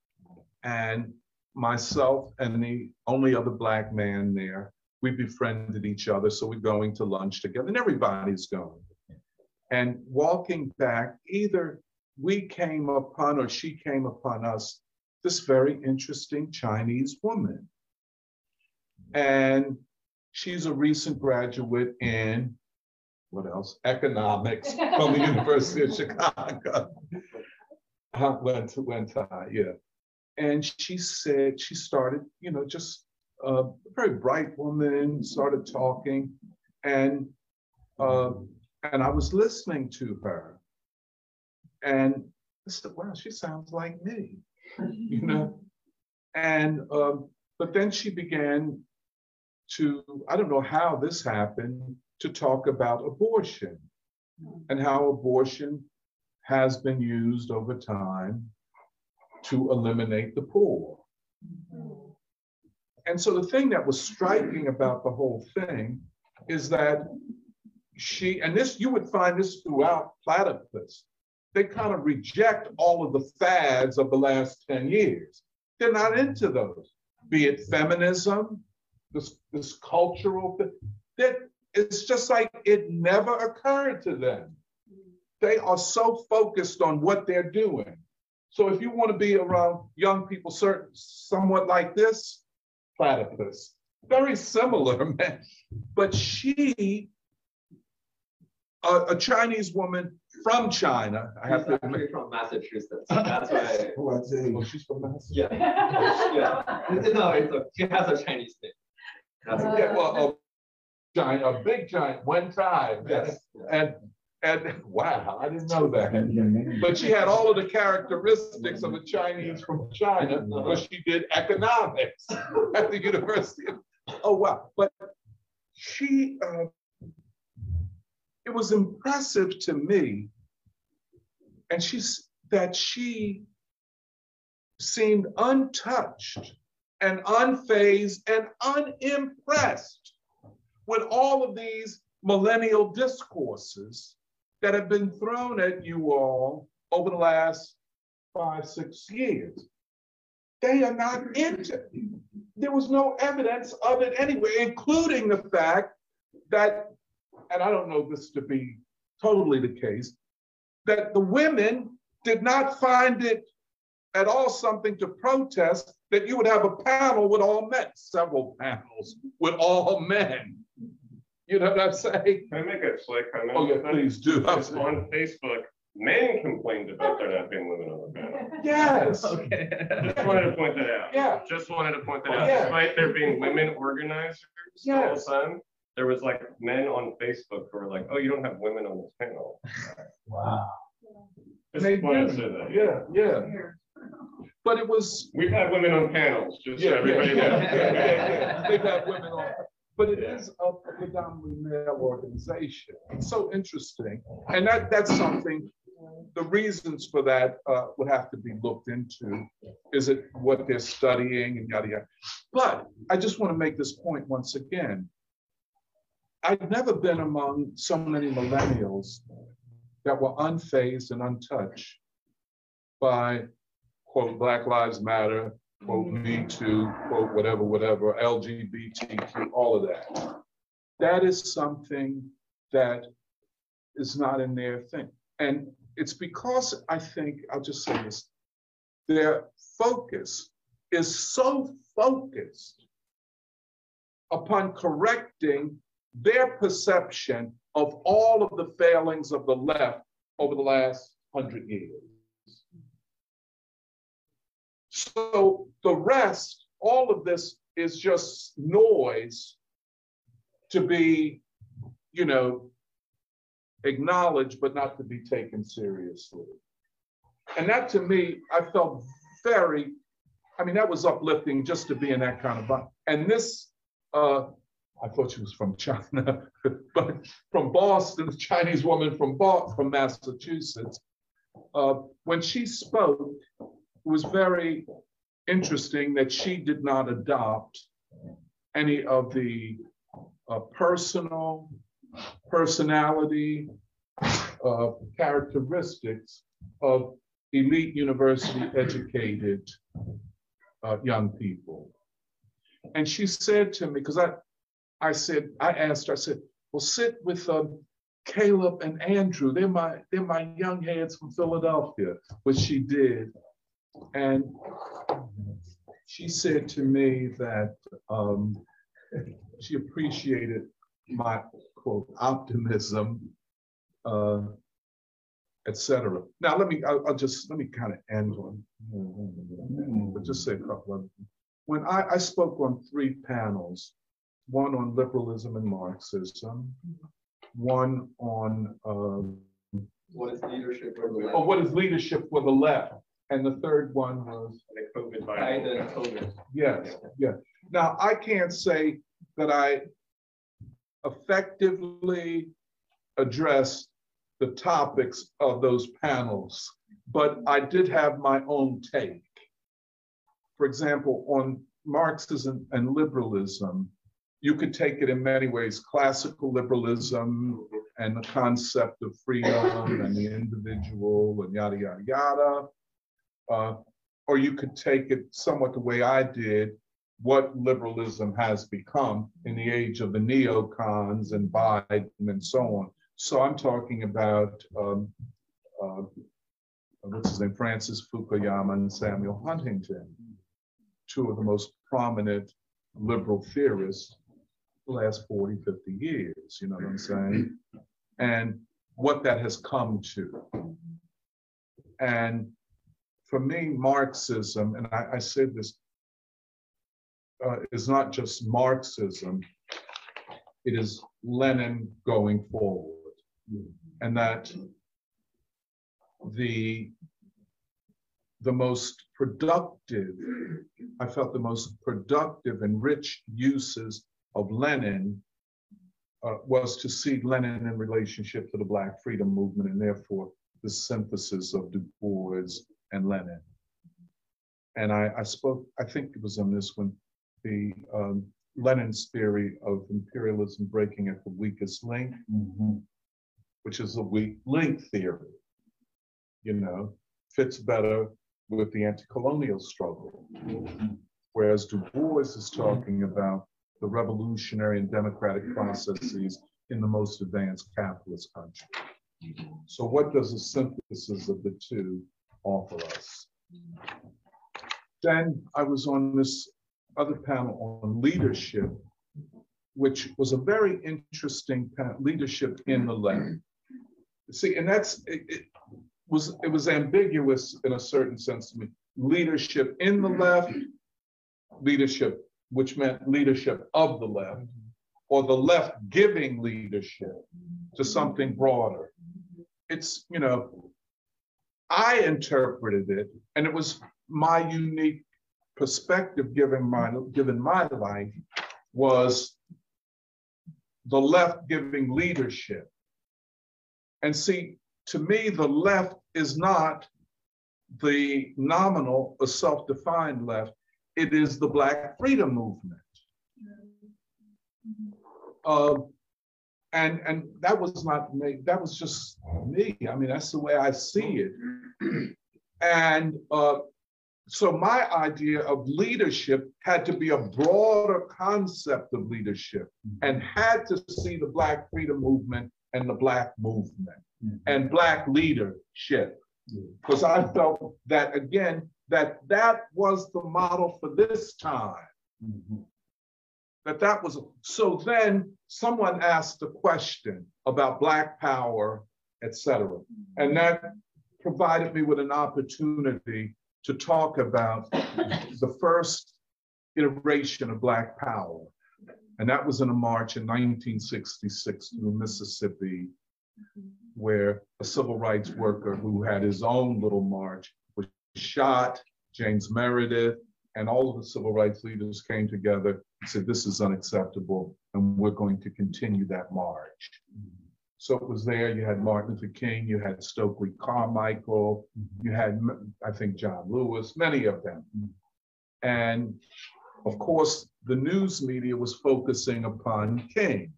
and myself and the only other black man there, we befriended each other. So we're going to lunch together and everybody's going. And walking back, either we came upon or she came upon us, this very interesting Chinese woman. And she's a recent graduate in what else? Economics from the University of Chicago. Uh, went to went to uh, yeah, and she said she started, you know, just a very bright woman started talking, and uh, and I was listening to her, and I said, "Wow, she sounds like me," you know, and um, but then she began to I don't know how this happened to talk about abortion and how abortion has been used over time to eliminate the poor. And so the thing that was striking about the whole thing is that she, and this, you would find this throughout platypus, they kind of reject all of the fads of the last 10 years. They're not into those, be it feminism, this, this cultural thing. That it's just like it never occurred to them. They are so focused on what they're doing. So if you want to be around young people, certain, somewhat like this, platypus, very similar, man. But she, a, a Chinese woman from China, I have She's to admit. from Massachusetts. That's why. Oh, I see. Oh, she's from Massachusetts. Yeah. yeah. No, it's a, she has a Chinese name. That's why. Yeah, well, a giant, a big giant, one time. Yes. And, and wow, I didn't know that. But she had all of the characteristics of a Chinese from China, but she did economics at the University. of- Oh, wow. But she, uh, it was impressive to me. And she's that she seemed untouched and unfazed and unimpressed with all of these millennial discourses that have been thrown at you all over the last five, six years. They are not into. There was no evidence of it anyway, including the fact that, and I don't know this to be totally the case, that the women did not find it at all something to protest that you would have a panel with all men, several panels with all men. You know what I'm saying? Can I make a slight comment? Oh, yeah, please do. Because On Facebook, men complained about there not being women on the panel. Yes. Okay. Just wanted to point that out. Yeah. Just wanted to point that Oh, out. yeah. Despite there being women organizers all the Yes. time, there was like men on Facebook who were like, oh, you don't have women on this panel. Wow. Just They wanted to say that. Yeah, yeah. But it was, We've had women on panels, just yeah, yeah, everybody yeah, knows. yeah, yeah, yeah. They've had women on. But it is a predominantly male organization. It's so interesting. And that, that's something, the reasons for that uh, would have to be looked into. Is it what they're studying and yada, yada. But I just want to make this point once again. I've never been among so many millennials that were unfazed and untouched by, quote, Black Lives Matter, quote, Me Too, quote, whatever, whatever, LGBTQ, all of that. That is something that is not in their thing. And it's because I think, I'll just say this, their focus is so focused upon correcting their perception of all of the failings of the left over the last hundred years. So the rest, all of this is just noise to be, you know, acknowledged, but not to be taken seriously. And that to me, I felt very, I mean, that was uplifting just to be in that kind of, bond. and this, uh, I thought she was from China, but from Boston, Chinese woman from Boston, from Massachusetts. Uh, when she spoke, was very interesting that she did not adopt any of the uh, personal, personality, uh, characteristics of elite university educated uh, young people. And she said to me, because I, I said, I asked her, I said, well, sit with um, Caleb and Andrew. They're my, they're my young heads from Philadelphia, which she did. And she said to me that um, she appreciated my quote optimism, uh, etc. Now let me, I'll, I'll, just let me kind of end on, but just say a couple of. When I, I spoke on three panels, one on liberalism and Marxism, one on uh, What is leadership for the oh, what is leadership for the left, and the third one was The COVID Kind Bible. COVID. Yes, yes. Now, I can't say that I effectively addressed the topics of those panels, but I did have my own take. For example, on Marxism and liberalism, you could take it in many ways, classical liberalism and the concept of freedom and the individual and yada, yada, yada. Uh, or you could take it somewhat the way I did, what liberalism has become in the age of the neocons and Biden and so on. So I'm talking about um, uh, what's his name, Francis Fukuyama and Samuel Huntington, two of the most prominent liberal theorists the last 40, 50 years, you know what I'm saying? And what that has come to. And for me, Marxism, and I, I said this, uh, is not just Marxism, it is Lenin going forward. And that the, the most productive, I felt the most productive and rich uses of Lenin uh, was to see Lenin in relationship to the Black freedom movement and therefore the synthesis of Du Bois and Lenin. And I, I spoke, I think it was on this one, the um, Lenin's theory of imperialism breaking at the weakest link, mm-hmm. which is a weak link theory, you know, fits better with the anti-colonial struggle. Mm-hmm. Whereas Du Bois is talking about the revolutionary and democratic processes in the most advanced capitalist country. Mm-hmm. So what does a synthesis of the two offer us? Then I was on this other panel on leadership, which was a very interesting panel, leadership in the left. See, and that's, it, it was, it was ambiguous in a certain sense to me. Leadership in the left, leadership, which meant leadership of the left, or the left giving leadership to something broader. It's, you know, I interpreted it, and it was my unique perspective given my given my life was the left giving leadership. And see, to me, the left is not the nominal or self-defined left. It is the Black freedom movement. Uh, and and that was not me. That was just me. I mean, that's the way I see it. And uh, so my idea of leadership had to be a broader concept of leadership mm-hmm. and had to see the Black freedom movement and the Black movement mm-hmm. and Black leadership. Because I felt that, again, that that was the model for this time. Mm-hmm. That that was, so then someone asked a question about Black power, et cetera. And that provided me with an opportunity to talk about the first iteration of Black Power. And that was in a march in 1966 through Mississippi, where a civil rights worker who had his own little march was shot, James Meredith, and all of the civil rights leaders came together and said, this is unacceptable, and we're going to continue that march. So it was there. You had Martin Luther King, you had Stokely Carmichael, you had, I think, John Lewis, many of them. And of course, the news media was focusing upon King.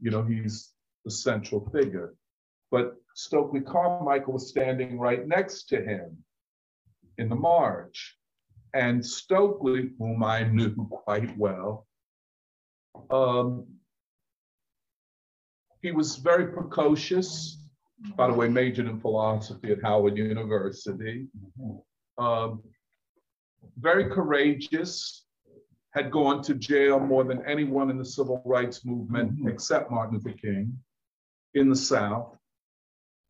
You know, he's the central figure. But Stokely Carmichael was standing right next to him in the march. And Stokely, whom I knew quite well, um, he was very precocious. By the way, majored in philosophy at Howard University. Um, very courageous, had gone to jail more than anyone in the civil rights movement except Martin Luther King in the South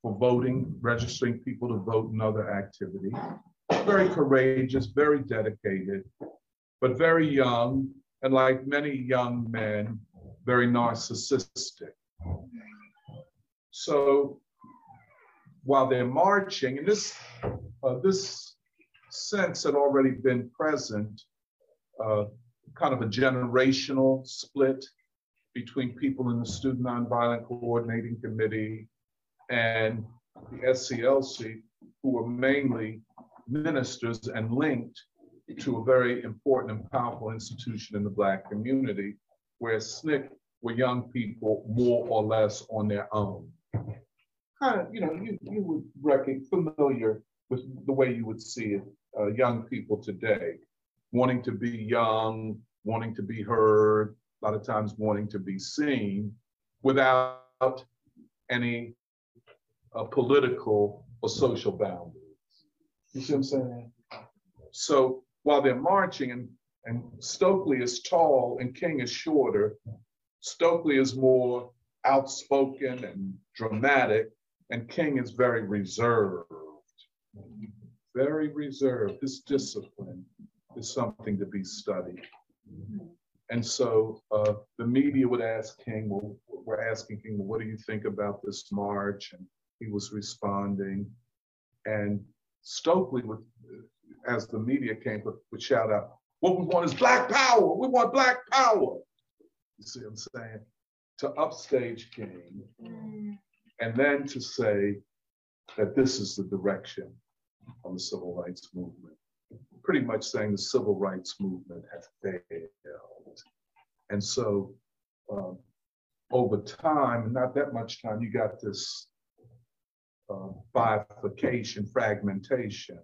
for voting, registering people to vote and other activity. Very courageous, very dedicated, but very young, and like many young men, very narcissistic. So while they're marching, and this uh, this sense had already been present, uh, kind of a generational split between people in the Student Nonviolent Coordinating Committee and the SCLC, who were mainly ministers and linked to a very important and powerful institution in the Black community, where SNCC were young people more or less on their own. Kind of, you know, you, you would reckon familiar with the way you would see it, uh, young people today, wanting to be young, wanting to be heard, a lot of times wanting to be seen without any uh, political or social boundaries. You see what I'm saying? So while they're marching and, and Stokely is tall and King is shorter, Stokely is more outspoken and dramatic, and King is very reserved. Very reserved. His discipline is something to be studied. And so uh, the media would ask King, well, we're asking King, what do you think about this march? And he was responding. And Stokely would, as the media came, would, shout out, what we want is black power. We want black power. You see what I'm saying? To upstage King and then to say that this is the direction of the civil rights movement. Pretty much saying the civil rights movement has failed. And so um, over time, not that much time, you got this uh, bifurcation, fragmentation,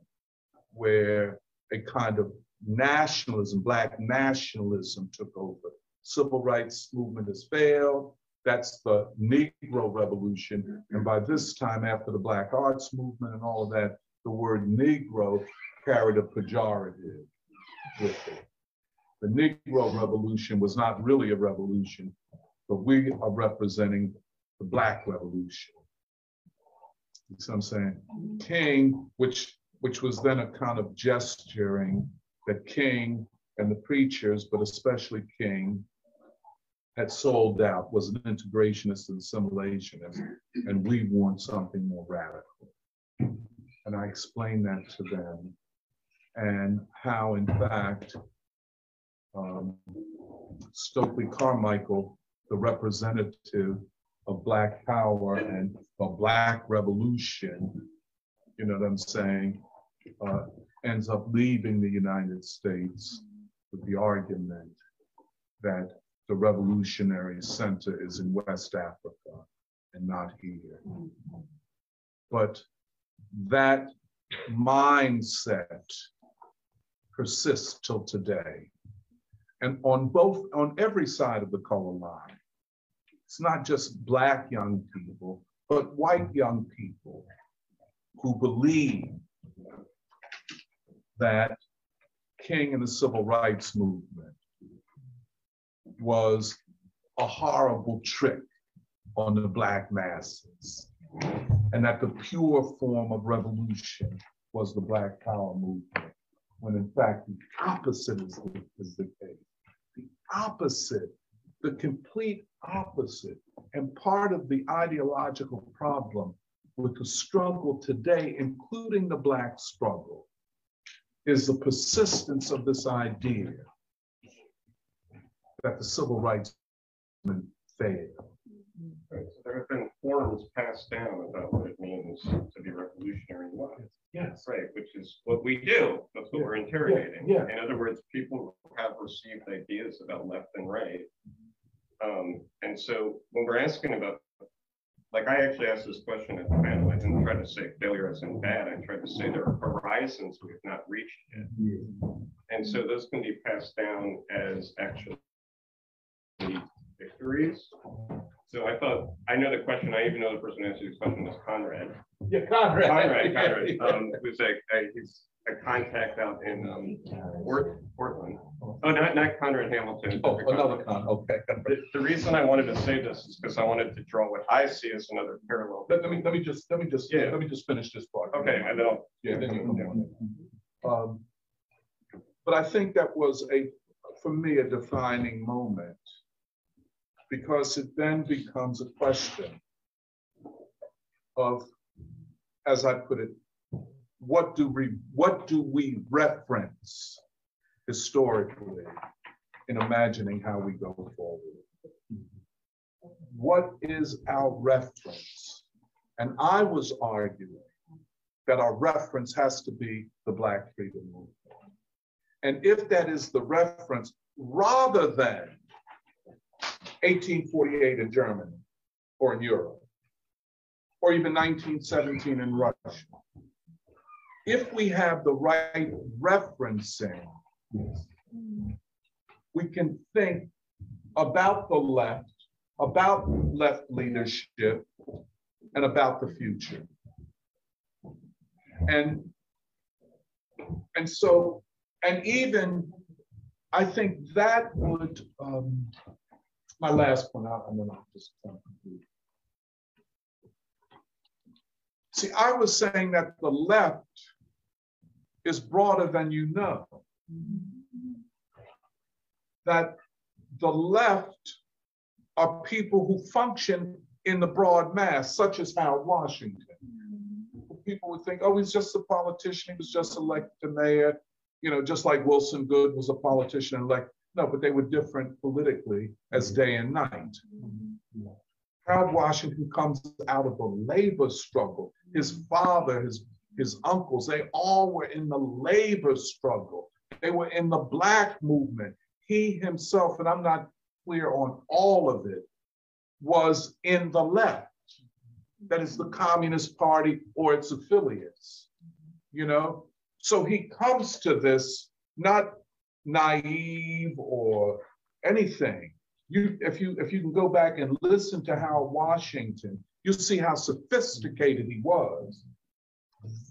where a kind of nationalism, Black nationalism took over. Civil rights movement has failed. That's the Negro Revolution. And by this time, after the Black Arts Movement and all of that, the word Negro carried a pejorative with it. The Negro Revolution was not really a revolution, but we are representing the Black Revolution. You see what I'm saying? King, which which was then a kind of gesturing that King and the preachers, but especially King, had sold out, was an integrationist and assimilationist, and we want something more radical. And I explained that to them, and how, in fact, um, Stokely Carmichael the representative of Black power and a Black revolution, you know what I'm saying, uh, ends up leaving the United States with the argument that the revolutionary center is in West Africa and not here. But that mindset persists till today. And on both, on every side of the color line, it's not just Black young people, but white young people who believe that King and the civil rights movement was a horrible trick on the Black masses, and that the pure form of revolution was the Black Power movement, when in fact the opposite is the, is the case. The opposite, the complete opposite. And part of the ideological problem with the struggle today, including the Black struggle, is the persistence of this idea that the civil rights movement failed. Right, so there have been forms passed down about what it means to be revolutionary in life. Yes. Right, which is what we do. That's what we're interrogating. yeah. In other words, people have received ideas about left and right. Um, and so when we're asking about, like I actually asked this question at the panel, I didn't try to say failure as in bad. I tried to say there are horizons we have not reached yet. And so those can be passed down as actually victories. So I thought, I know the question, I even know the person who answered this question was Conrad. Yeah, Conrad. Conrad, Conrad, um, who's like, he's a contact out in, um, Port, Portland. Oh, not, not Conrad Hamilton. Oh, another con, okay. The, the reason I wanted to say this is because I wanted to draw what I see as another parallel. Let, let me, let me just, let me just, Yeah. let me just finish this part. Okay, and then I'll, Yeah, then you come on. Um, But I think that was a, for me, a defining moment. Because it then becomes a question of, as I put it, what do we, what do we reference historically in imagining how we go forward? What is our reference? And I was arguing that our reference has to be the Black Freedom Movement. And if that is the reference, rather than 1848 in Germany or in Europe, or even 1917 in Russia, if we have the right referencing, we can think about the left, about left leadership, and about the future. And and so, and even I think that would um, my last point out, and then I'll just conclude. See, I was saying that the left is broader than you know. That the left are people who function in the broad mass, such as Harold Washington. People would think, oh, he's just a politician, he was just elected mayor, you know, just like Wilson Goode was a politician and elect. No, but they were different politically as day and night. Harold Washington comes out of a labor struggle. His mm. father, his, his uncles, they all were in the labor struggle. They were in the black movement. He himself, and I'm not clear on all of it, was in the left. That is the Communist Party or its affiliates. You know? So he comes to this not naive or anything. You, if you if you can go back and listen to Harold Washington, you'll see how sophisticated he was.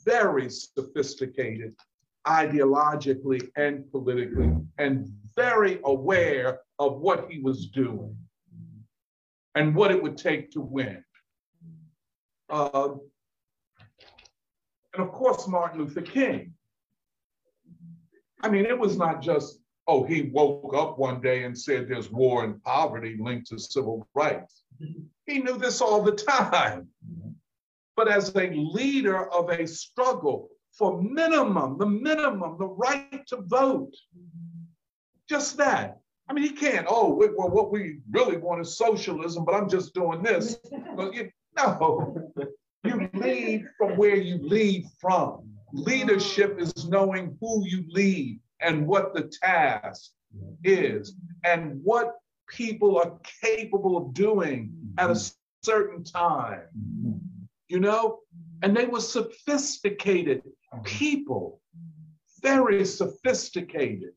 Very sophisticated ideologically and politically, and very aware of what he was doing and what it would take to win. Uh, and of course, Martin Luther King. I mean, it was not just, oh, he woke up one day and said there's war and poverty linked to civil rights. He knew this all the time. But as a leader of a struggle for minimum, the minimum, the right to vote, just that, I mean, he can't, oh, we- well, what we really want is socialism, but I'm just doing this. No, you lead from where you lead from. Leadership is knowing who you lead and what the task is and what people are capable of doing at a certain time, you know? And they were sophisticated people, very sophisticated,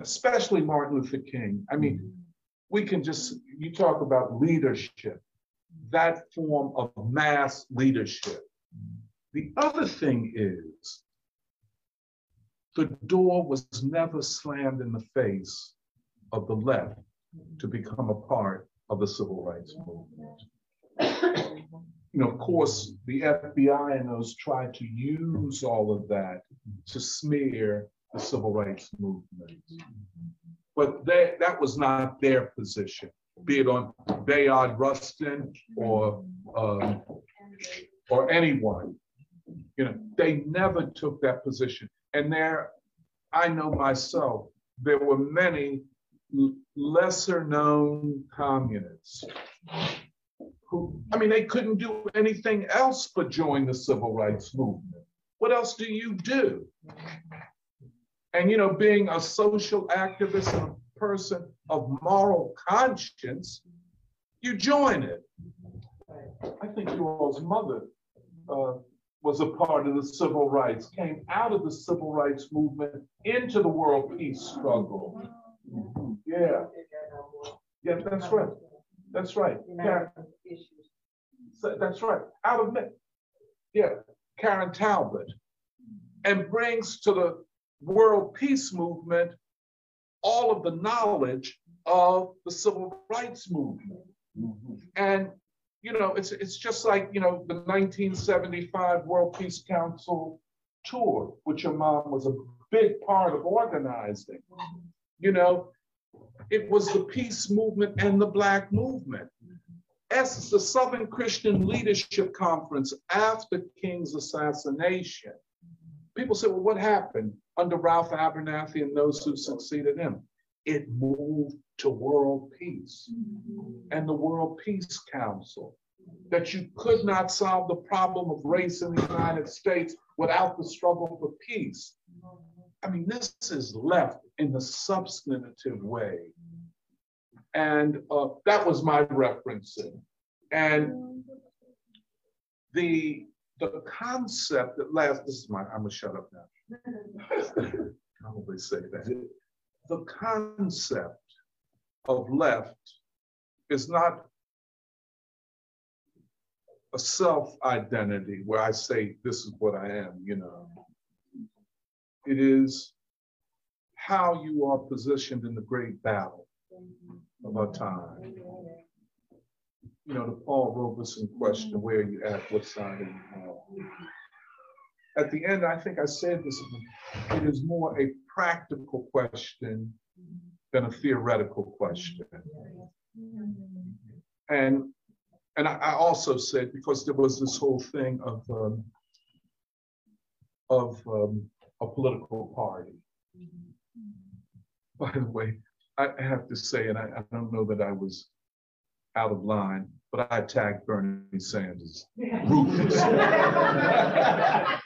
especially Martin Luther King. I mean, we can just, you talk about leadership, that form of mass leadership. The other thing is, the door was never slammed in the face of the left to become a part of the civil rights movement. You know, of course, the FBI and those tried to use all of that to smear the civil rights movement. But they, that was not their position, be it on Bayard Rustin or um, or anyone. You know, they never took that position. And there, I know myself, there were many lesser known communists who, I mean, they couldn't do anything else but join the civil rights movement. What else do you do? And, you know, being a social activist and a person of moral conscience, you join it. I think you all's mother uh, was a part of the civil rights, came out of the civil rights movement into the world peace struggle. Mm-hmm. Yeah, yeah, that's right. That's right. Karen, that's right. Out of. Yeah, Karen Talbot. And brings to the world peace movement all of the knowledge of the civil rights movement. Mm-hmm. And you know, it's it's just like you know the 1975 World Peace Council tour, which your mom was a big part of organizing. You know, it was the peace movement and the black movement. As the Southern Christian Leadership Conference after King's assassination, people say, well, what happened under Ralph Abernathy and those who succeeded him? It moved to world peace and the World Peace Council. That you could not solve the problem of race in the United States without the struggle for peace. I mean, this is left in the substantive way. And uh, that was my referencing. And the the concept that last, this is my, I'm gonna shut up now. I always say that. The concept of left is not a self-identity where I say, this is what I am, you know. It is how you are positioned in the great battle of our time. You know, the Paul Robeson question, where are you at, what side are you on? At the end, I think I said this, it is more a practical question than a theoretical question. And and I, I also said because there was this whole thing of um, of um, a political party. By the way, I have to say, and I, I don't know that I was out of line, but I attacked Bernie Sanders ruthlessly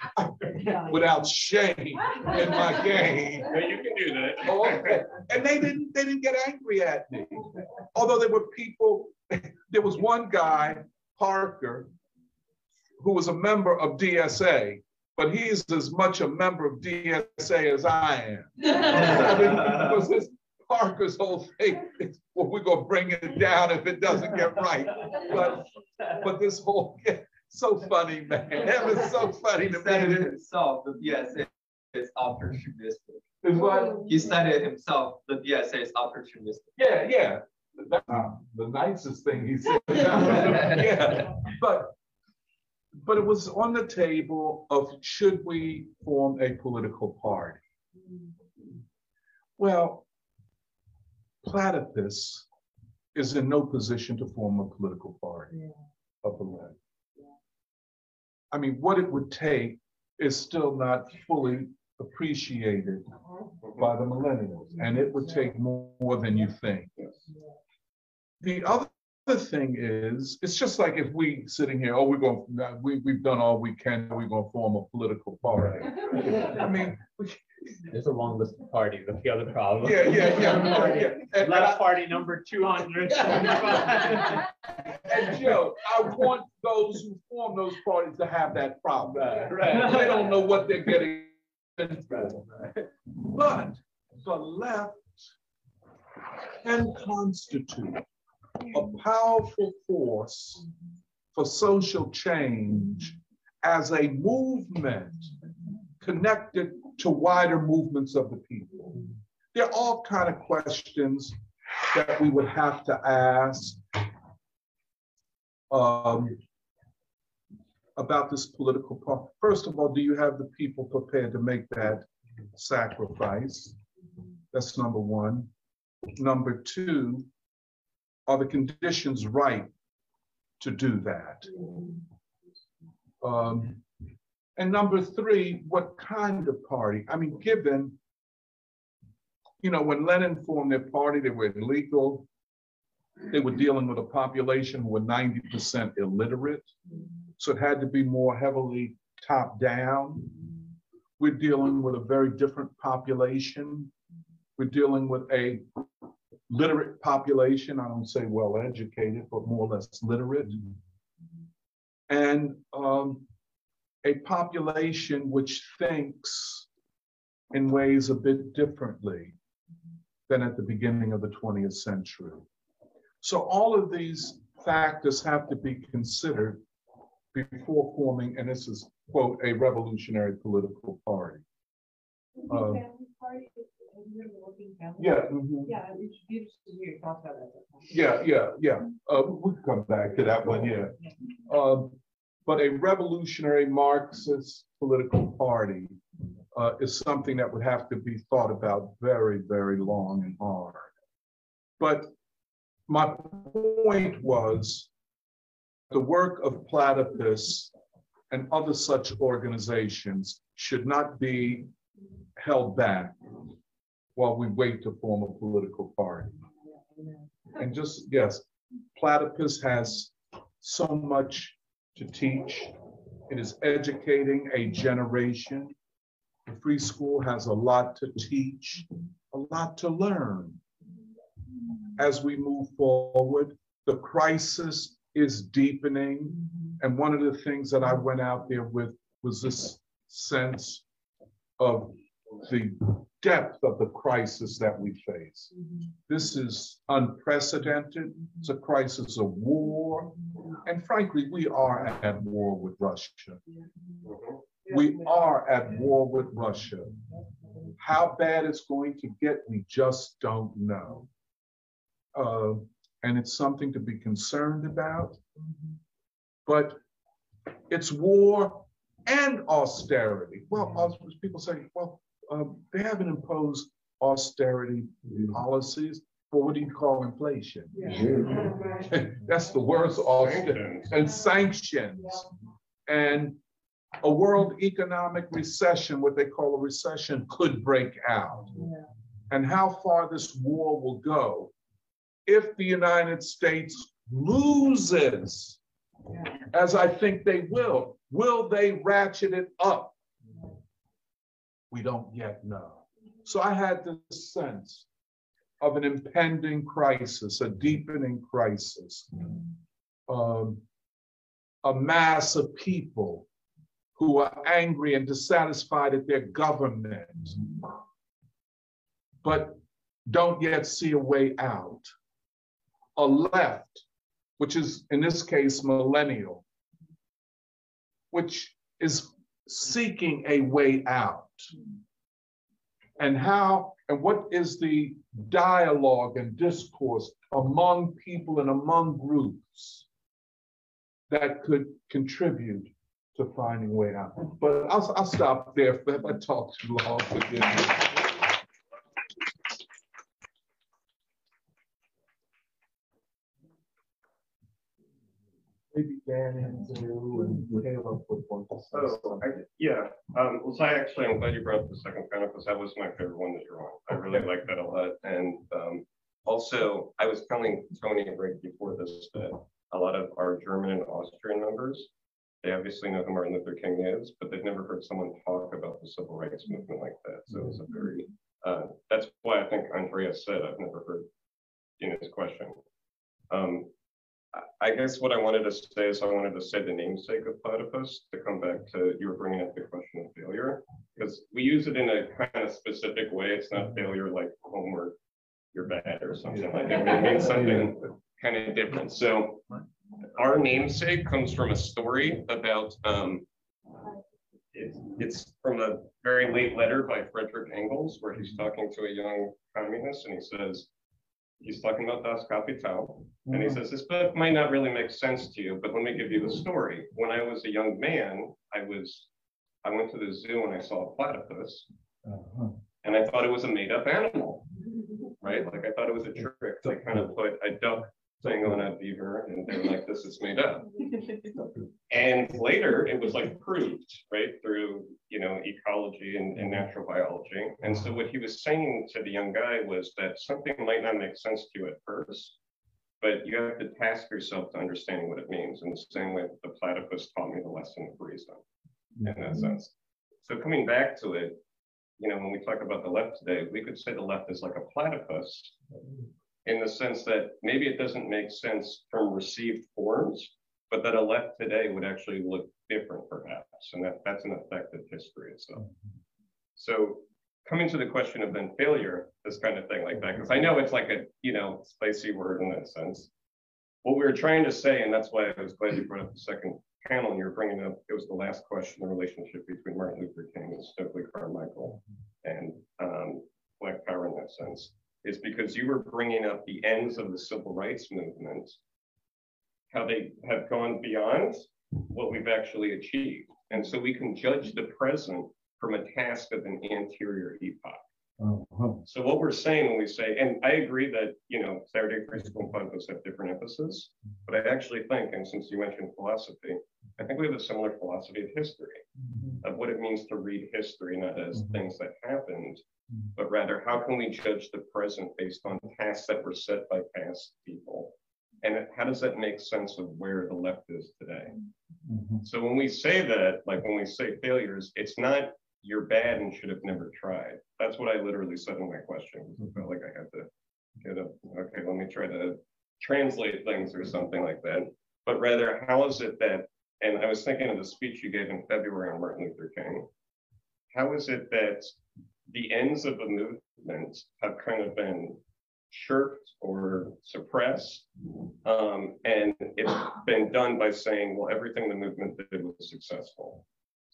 without shame in my game. Yeah, you can do that. Oh. And they didn't they didn't get angry at me. Although there were people, there was one guy, Parker, who was a member of DSA, but he's as much a member of DSA as I am. Because this Parker's whole thing is, well, we're gonna bring it down if it doesn't get right. But but this whole so funny, man. That was so funny He to said it me. himself, the DSA is opportunistic. It's what? He said it himself, the DSA mm-hmm. is opportunistic. Yeah, yeah. That's not um, the nicest thing he said. yeah, but but it was on the table of should we form a political party? Well, Platypus is in no position to form a political party of the left. I mean, what it would take is still not fully appreciated by the millennials, and it would take more, than you think. The other thing is, it's just like if we sitting here, oh, we're going, we, we've done all we can, we're gonna form a political party. I mean, There's a long list of parties, that's the other problem. yeah, yeah, yeah, yeah, yeah. And- and I- Left party number two hundred. And Joe, I want those who form those parties to have that problem. Right, right. They don't know what they're getting into. But the left can constitute a powerful force for social change as a movement connected to wider movements of the people. There are all kind of questions that we would have to ask um, about this political part. First of all, do you have the people prepared to make that sacrifice? That's number one. Number two, are the conditions right to do that? Um, and number three, what kind of party? I mean, given, you know, when Lenin formed their party, they were illegal. They were dealing with a population who were 90% illiterate. So it had to be more heavily top down. We're dealing with a very different population. We're dealing with a literate population. I don't say well educated, but more or less literate. And um, a population which thinks in ways a bit differently than at the beginning of the 20th century. So all of these factors have to be considered before forming, and this is, quote, a revolutionary political party. Um, Yeah, mhm. Yeah, it should be interesting to hear your thoughts about that. yeah, yeah, yeah. Uh, we'll come back to that one, yeah. Um, but a revolutionary Marxist political party uh, is something that would have to be thought about very, very long and hard. But my point was the work of Platypus and other such organizations should not be held back while we wait to form a political party. And just, yes, Platypus has so much to teach. It is educating a generation. The free school has a lot to teach, a lot to learn. As we move forward, the crisis is deepening. And one of the things that I went out there with was this sense of the depth of the crisis that we face. Mm-hmm. This is unprecedented. Mm-hmm. It's a crisis of war. Mm-hmm. And frankly, we are at war with Russia. We are at war with Russia. How bad it's going to get, we just don't know. Uh, and it's something to be concerned about. But it's war and austerity. Well, people say, well, um, they haven't imposed austerity policies. Well, what do you call inflation? That's the worst austerity and sanctions. And a world economic recession, what they call a recession, could break out. And how far this war will go if the United States loses, as I think they will, will they ratchet it up? We don't yet know. So I had this sense of an impending crisis, a deepening crisis, um, a mass of people who are angry and dissatisfied at their government, but don't yet see a way out. A left, which is in this case millennial, which is seeking a way out. And how and what is the dialogue and discourse among people and among groups that could contribute to finding a way out? But I'll, I'll stop there if I talk too long. They began into and came up with one. Oh, I, yeah, um, well, so I actually, I'm glad you brought up the second panel because that was my favorite one that you're on. I really like that a lot. And, um, also, I was telling Tony right before this that a lot of our German and Austrian members, they obviously know who Martin Luther King is, but they've never heard someone talk about the civil rights movement like that. So it's a very, uh, that's why I think Andrea said, I've never heard in his question. Um, I- guess what I wanted to say is I wanted to say the namesake of platypus to come back to, you were bringing up the question of failure. Because we use it in a kind of specific way. It's not failure like homework, you're bad or something like that. It means something kind of different. So our namesake comes from a story about, um, it's, it's from a very late letter by Frederick Engels, where he's talking to a young communist and he says, he's talking about Das Kapital. And he says, this book might not really make sense to you, but let me give you the story. When I was a young man, I was, I went to the zoo and I saw a platypus Uh-huh. and I thought it was a made up animal, right? Like I thought it was a trick. They kind of put a duck thing on a beaver and they're like, this is made up. And later it was like proved, right, through, you know, ecology and, and natural biology. And so what he was saying to the young guy was that something might not make sense to you at first, but you have to task yourself to understanding what it means. In the same way that the platypus taught me the lesson of reason in that mm-hmm. sense. So coming back to it, you know, when we talk about the left today, we could say the left is like a platypus in the sense that maybe it doesn't make sense from received forms, but that a left today would actually look different perhaps. And that, that's an effect of history itself. So coming to the question of then failure, this kind of thing like that, because I know it's like a, you know, spicy word in that sense. What we were trying to say, and that's why I was glad you brought up the second panel and you're bringing up, it was the last question, the relationship between Martin Luther King and Stokely Carmichael and um, Black Power in that sense, is because you were bringing up the ends of the civil rights movement, how they have gone beyond what we've actually achieved. And so we can judge the present from a task of an anterior epoch. Uh-huh. So what we're saying when we say, and I agree that, you know, Saturday and Platypus have different emphasis, but I actually think, and since you mentioned philosophy, I think we have a similar philosophy of history, of what it means to read history, not as Mhm. things that happened, but rather how can we judge the present based on tasks that were set by past people? And how does that make sense of where the left is today? Mhm. So when we say that, like when we say failures, it's not you're bad and should have never tried. That's what I literally said in my question. I felt like I had to get up. Okay, let me try to translate things or something like that. But rather, how is it that, and I was thinking of the speech you gave in February on Martin Luther King. How is it that the ends of a movement have kind of been shirked or suppressed. Um, and it's been done by saying, well, everything the movement did was successful.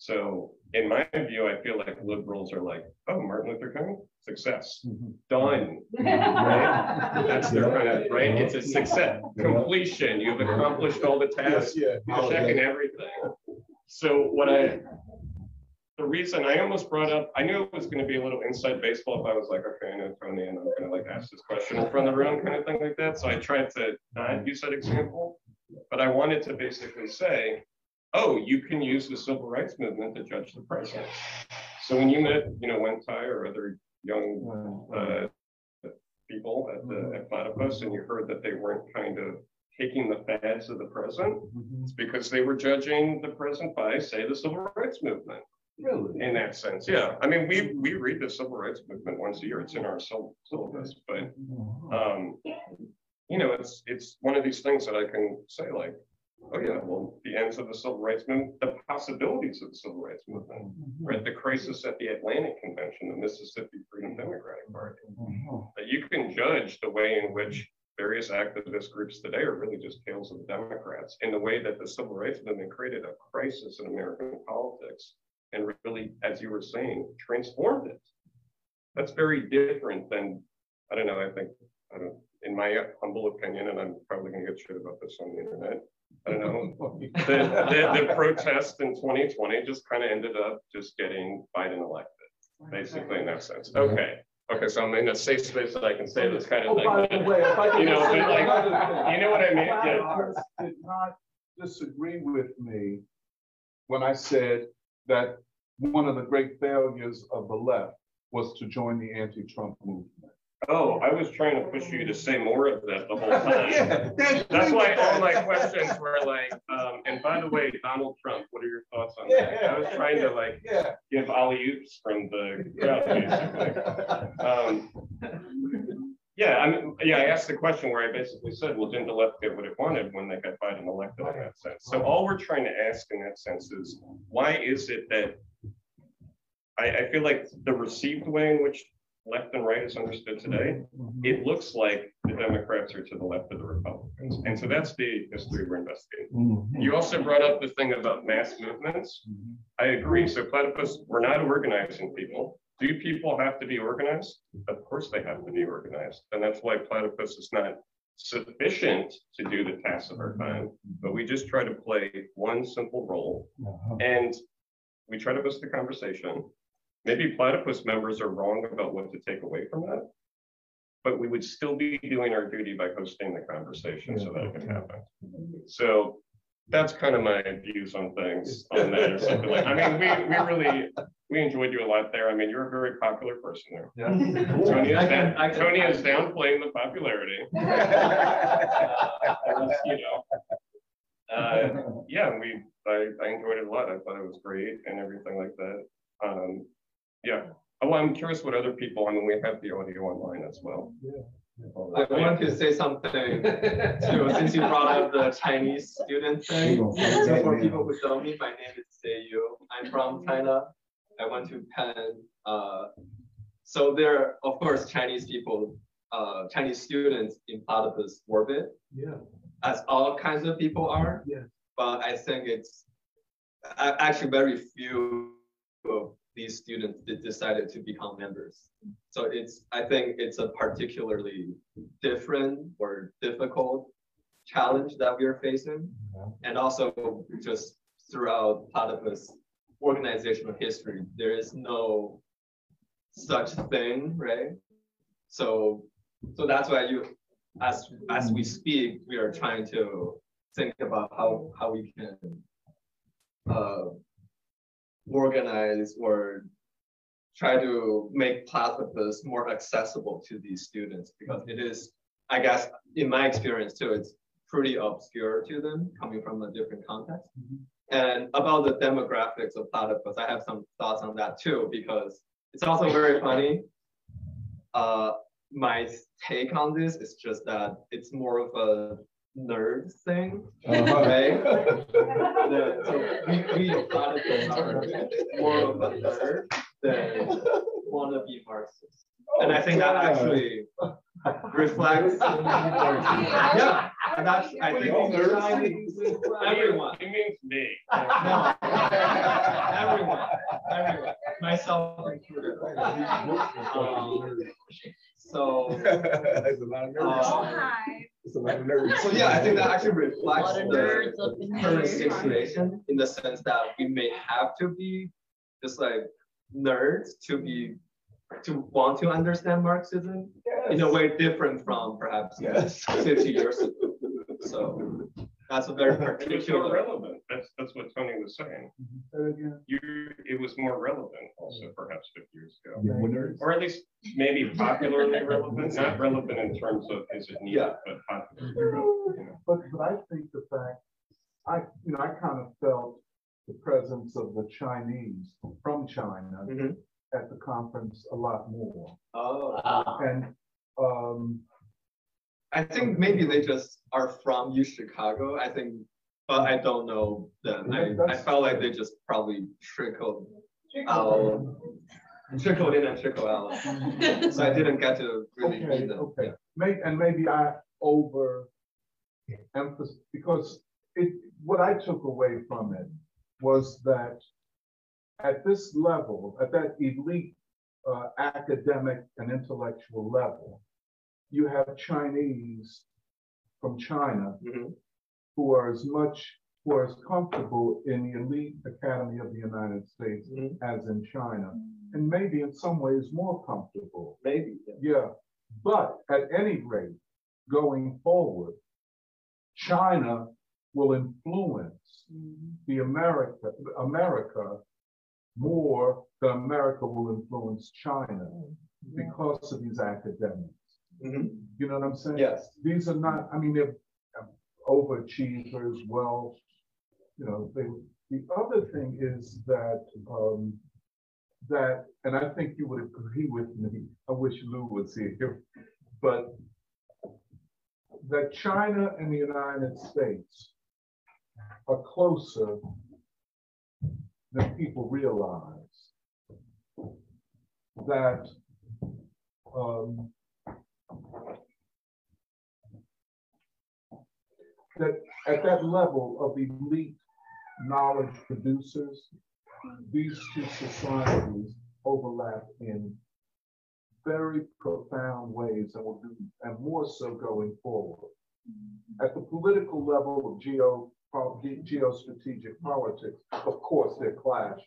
So in my view, I feel like liberals are like, oh, Martin Luther King, success, Mhm. done. That's their kind of, right? It's a success, completion. You've accomplished all the tasks, yeah. you're checking everything. So what I, the reason I almost brought up, I knew it was going to be a little inside baseball if I was like, okay, I know Tony and I'm going to like ask this question in front of the room kind of thing like that. So I tried to not use that example, but I wanted to basically say, oh, you can use the civil rights movement to judge the president. So when you met, you know, Wentai or other young uh, people at the at Platypus and you heard that they weren't kind of taking the fads of the present, it's because they were judging the present by, say, the civil rights movement Really? in that sense. Yeah, I mean, we we read the civil rights movement once a year. It's in our syll- syllabus, but um, you know, it's it's one of these things that I can say like, oh yeah, well, the ends of the civil rights movement, the possibilities of the civil rights movement, mm-hmm. right? The crisis at the Atlantic Convention, the Mississippi Freedom Democratic Party. Mm-hmm. That you can judge the way in which various activist groups today are really just tails of the Democrats in the way that the civil rights movement created a crisis in American politics and really, as you were saying, transformed it. That's very different than, I don't know, I think, I don't, in my humble opinion, and I'm probably gonna get shit about this on the internet. I don't know, the, the, the protest in 2020 just kind of ended up just getting Biden elected, basically in that sense. Mm-hmm. Okay, okay, so I'm in a safe space that I can say this kind of Oh, by the way, if I could You know, say but like, thing. You know what I mean? Yeah. Platypus Did not disagree with me when I said that one of the great failures of the left was to join the anti-Trump movement. Oh, I was trying to push you to say more of that the whole time. Yeah, That's why all my questions were like, um, and by the way, Donald Trump, what are your thoughts on that? Yeah, I was trying to like Yeah. give alley oops from the crowd, basically. Um, yeah, I mean, yeah, I asked the question where I basically said, well, didn't the left get what it wanted when they got Biden elected in that sense? So all we're trying to ask in that sense is, why is it that I, I feel like the received way in which left and right is understood today, it looks like the Democrats are to the left of the Republicans. And so that's the history we're investigating. Mhm. You also brought up the thing about mass movements. I agree. So platypus, we're not organizing people. Do people have to be organized? Of course they have to be organized. And that's why platypus is not sufficient to do the tasks of our time. But we just try to play one simple role Uh-huh. and we try to host the conversation. Maybe platypus members are wrong about what to take away from that. But we would still be doing our duty by hosting the conversation so that it can happen. So that's kind of my views on things on that or something like, I mean, we, we really, we enjoyed you a lot there. I mean, you're a very popular person there. Tony is, can- down- can- Tony is downplaying the popularity. You know, uh, yeah, we, I, I enjoyed it a lot. I thought it was great and everything like that. Um, yeah. Oh, I'm curious what other people, I mean, we have the audio online as well. Yeah. I want to say something too, since you brought up the Chinese student thing. So for people who don't me, my name is Seiyu. I'm from China. I went to Penn. Uh, so there are, of course, Chinese people, uh, Chinese students in platypus orbit, Yeah. as all kinds of people are. Yeah. But I think it's actually very few of these students that decided to become members. So it's, I think it's a particularly different or difficult challenge that we are facing. And also just throughout platypus organizational history, there is no such thing, right? So, so that's why you, as, as we speak, we are trying to think about how, how we can uh, organize or try to make platypus more accessible to these students because it is, I guess, in my experience too, it's pretty obscure to them coming from a different context. And about the demographics of platypus, I have some thoughts on that too, because it's also very funny. Uh, my take on this is just that it's more of a nerd thing, Uh-huh. right? The- so we, we platypus are more of a nerd than wanna be Marxist. And I think that actually reflects. Yeah, and that's, I think. Everyone. He means me. No. Everyone, everyone, myself included. Um, So, There's a lot of uh, Hi. There's a lot of nerds. so yeah, I think that actually reflects the in current situation in the sense that we may have to be just like nerds to be, to want to understand Marxism in a way different from perhaps Yes. fifty years ago. So that's a very It was more relevant. That's, that's what Tony was saying. You, it was more relevant also perhaps fifty years ago. Yeah, we're. Or at least maybe popularly relevant, not relevant in terms of is it needed, Yeah. but popularly relevant. you know. But, but I think the fact, I, you know, I kind of felt the presence of the Chinese from China Mhm. at the conference a lot more. Oh. And, um, I think maybe they just are from U Chicago. I think, but I don't know them. I, I felt like they just probably trickled out, trickled in and trickled out. So I didn't get to really okay, meet them. okay. May, and maybe I over emphasize, because it, what I took away from it was that at this level, at that elite uh, academic and intellectual level, you have Chinese from China Mhm. who are as much, who are as comfortable in the elite academy of the United States Mhm. as in China, and maybe in some ways more comfortable. Maybe. yeah. Yeah, but at any rate, going forward, China will influence the America, America more than America will influence China because of these academics. Mhm. You know what I'm saying? Yes. These are not, I mean, they're um, overachievers, well, you know, they, the other thing is that, um, that, and I think you would agree with me, I wish Lou would was here, but that China and the United States are closer than people realize. That um, that at that level of elite knowledge producers, these two societies overlap in very profound ways and will do, and more so going forward. At the political level of geo, geostrategic politics, of course, there clashes.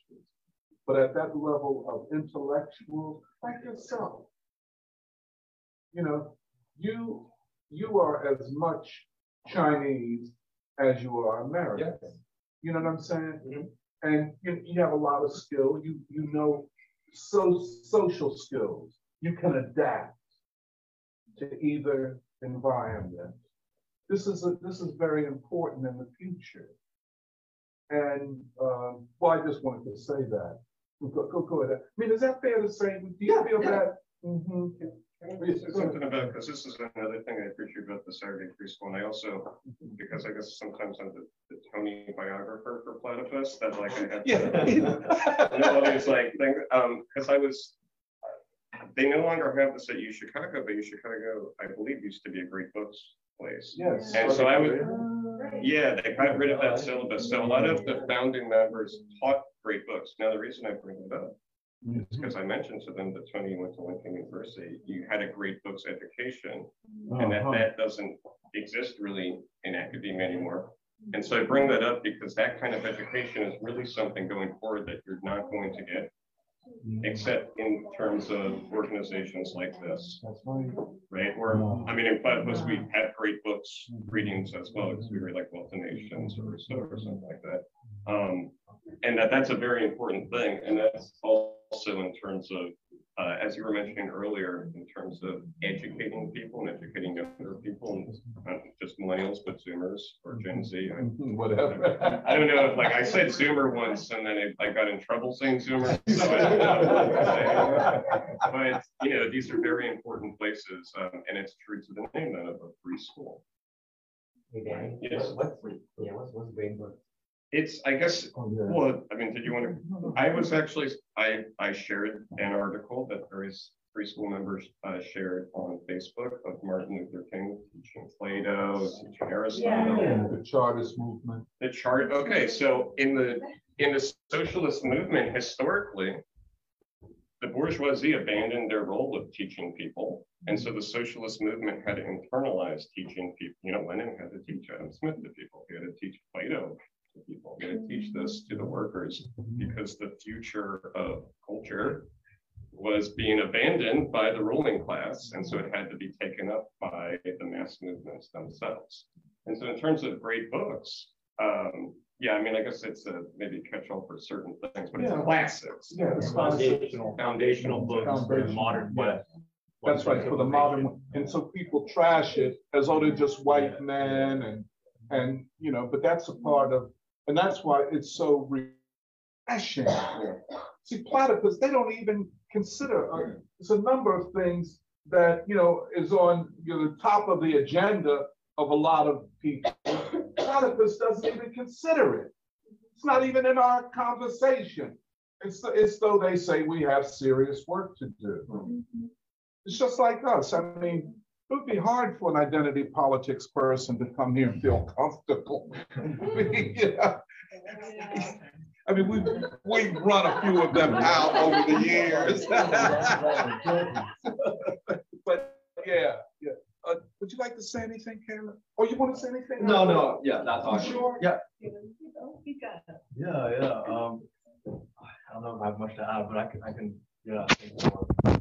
But at that level of intellectual, like yourself, you know, you you are as much Chinese as you are American. Yes. You know what I'm saying? Mhm. And you, you have a lot of skill. You you know so social skills. You can adapt to either environment. This is a, this is very important in the future. And um, well, I just wanted to say that. Go, go, go ahead. I mean, is that fair to say? Do you feel that? Mhm. Can I say Something about, because this is another thing I appreciate about the Saturday free school, and I also, because I guess sometimes I'm the, the Tony biographer for Platypus, that like I have to. And all these like things, um, because I was, they no longer have this at U Chicago, but U Chicago, I believe, used to be a great books place. Yes. And so I would, yeah, they got rid of that syllabus. So a lot of the founding members taught great books. Now, the reason I bring it up is because I mentioned to them that Tony went to Lincoln University, you had a great books education, and that Uh-huh. that doesn't exist really in academia anymore. And so I bring that up because that kind of education is really something going forward that you're not going to get, except in terms of organizations like this, That's right. right? Where, I mean, in Platypus, we had great books readings as well, because we read like Wealth Nations or Rousseau or something like that. Um, and that that's a very important thing. And that's also in terms of, uh, as you were mentioning earlier, in terms of educating people and educating younger people, and not just millennials, but Zoomers or Gen Z. I- Whatever. I don't know, like I said Zoomer once and then I I got in trouble saying Zoomer. so I don't know what to say. But, you know, these are very important places, um, and it's true to the name then of a free school. Hey, Danny, Yes. what- What's, yeah, what's, what's grade book? It's, I guess, Oh, yeah. well, I mean, did you want to, I was actually, I, I shared an article that various free school members uh, shared on Facebook of Martin Luther King teaching Plato, teaching Aristotle. The Chartist movement. The chart, okay, so in the, in the socialist movement historically, the bourgeoisie abandoned their role of teaching people. And so the socialist movement had to internalize teaching people. You know, Lenin had to teach Adam Smith to people. He had to teach Plato to people. He had to teach this to the workers because the future of culture was being abandoned by the ruling class. And so it had to be taken up by the mass movements themselves. And so in terms of great books, um, yeah, I mean, I guess it's a maybe catch-all for certain things, but it's Yeah. classics. Yeah, it's Foundational, foundational books for the Foundational, modern yeah. West. That's right, for the modern, and so people trash it as though they're just white men and, and, you know, but that's a part of, and that's why it's so refreshing. See, platypus, they don't even consider, uh, there's a number of things that, you know, is on, you know, the top of the agenda of a lot of people. Platypus doesn't even consider it. It's not even in our conversation. It's, it's though they say we have serious work to do. It's just like us. I mean, it would be hard for an identity politics person to come here and feel comfortable. You? I mean, we, we've run a few of them out over the years. But yeah, yeah. Uh, would you like to say anything, Karen? Or you want to say anything? No, no, yeah, that's all. You sure? Yeah. You got it. Yeah, yeah, um, I don't know if I have much to add, but I can, I can, yeah. I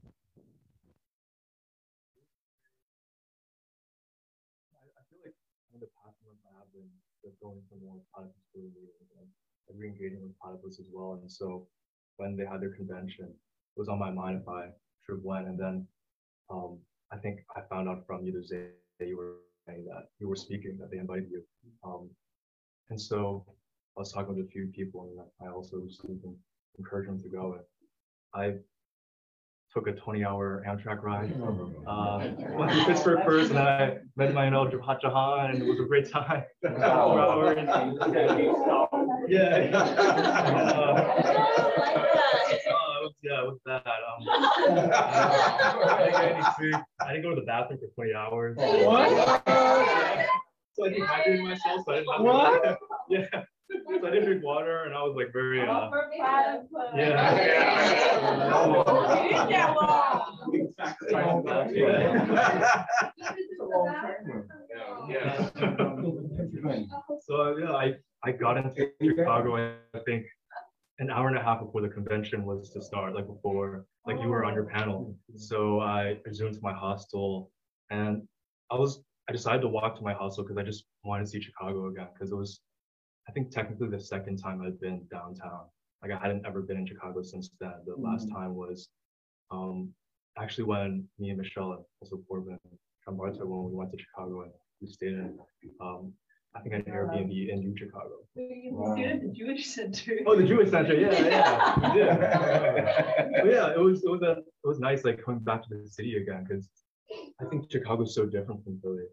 going for more platypus and re-engaging with platypus as well. And so when they had their convention, it was on my mind if I should have went. And then um, I think I found out from you, Zay, that you were saying that you were speaking, that they invited you. Um, and so I was talking with a few people, and I also received encouragement to go. And I took a 20-hour Amtrak ride. Uh, went to Pittsburgh first, and then I met my old Jahan Jahan, and it was a great time. Four hours. Yeah. Uh, yeah, with that. Um, I didn't get any food. I didn't go to the bathroom for 20 hours. What? So I dehydrated myself, so I didn't have What? Yeah. So I didn't drink water, and I was like very uh, yeah. Yeah. So yeah, I, I got into Chicago, I think an hour and a half before the convention was to start, like before, like you were on your panel. So I zoomed to my hostel and I was, I decided to walk to my hostel because I just wanted to see Chicago again. Cause it was, I think technically the second time I'd been downtown. Like I hadn't ever been in Chicago since then. The last time was um, actually when me and Michelle and also Corbin from Bartow when we went to Chicago and we stayed in um, I think an Airbnb in U Chicago. Student at the Jewish Center. Oh, the Jewish Center, yeah, yeah. But yeah, it was it was a it was nice like coming back to the city again because I think Chicago's so different from Philly.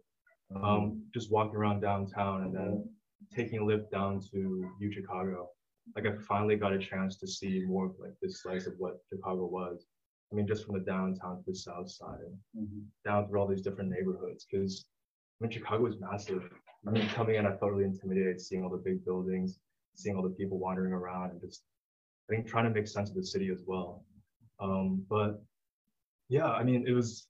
Um, just walking around downtown and then taking a lift down to U Chicago. Like I finally got a chance to see more of like this slice of what Chicago was. I mean, just from the downtown to the south side and down through all these different neighborhoods. Because I mean, Chicago is massive. I mean, coming in, I felt really intimidated seeing all the big buildings, seeing all the people wandering around, and just I think trying to make sense of the city as well. Um, but yeah, I mean, it was.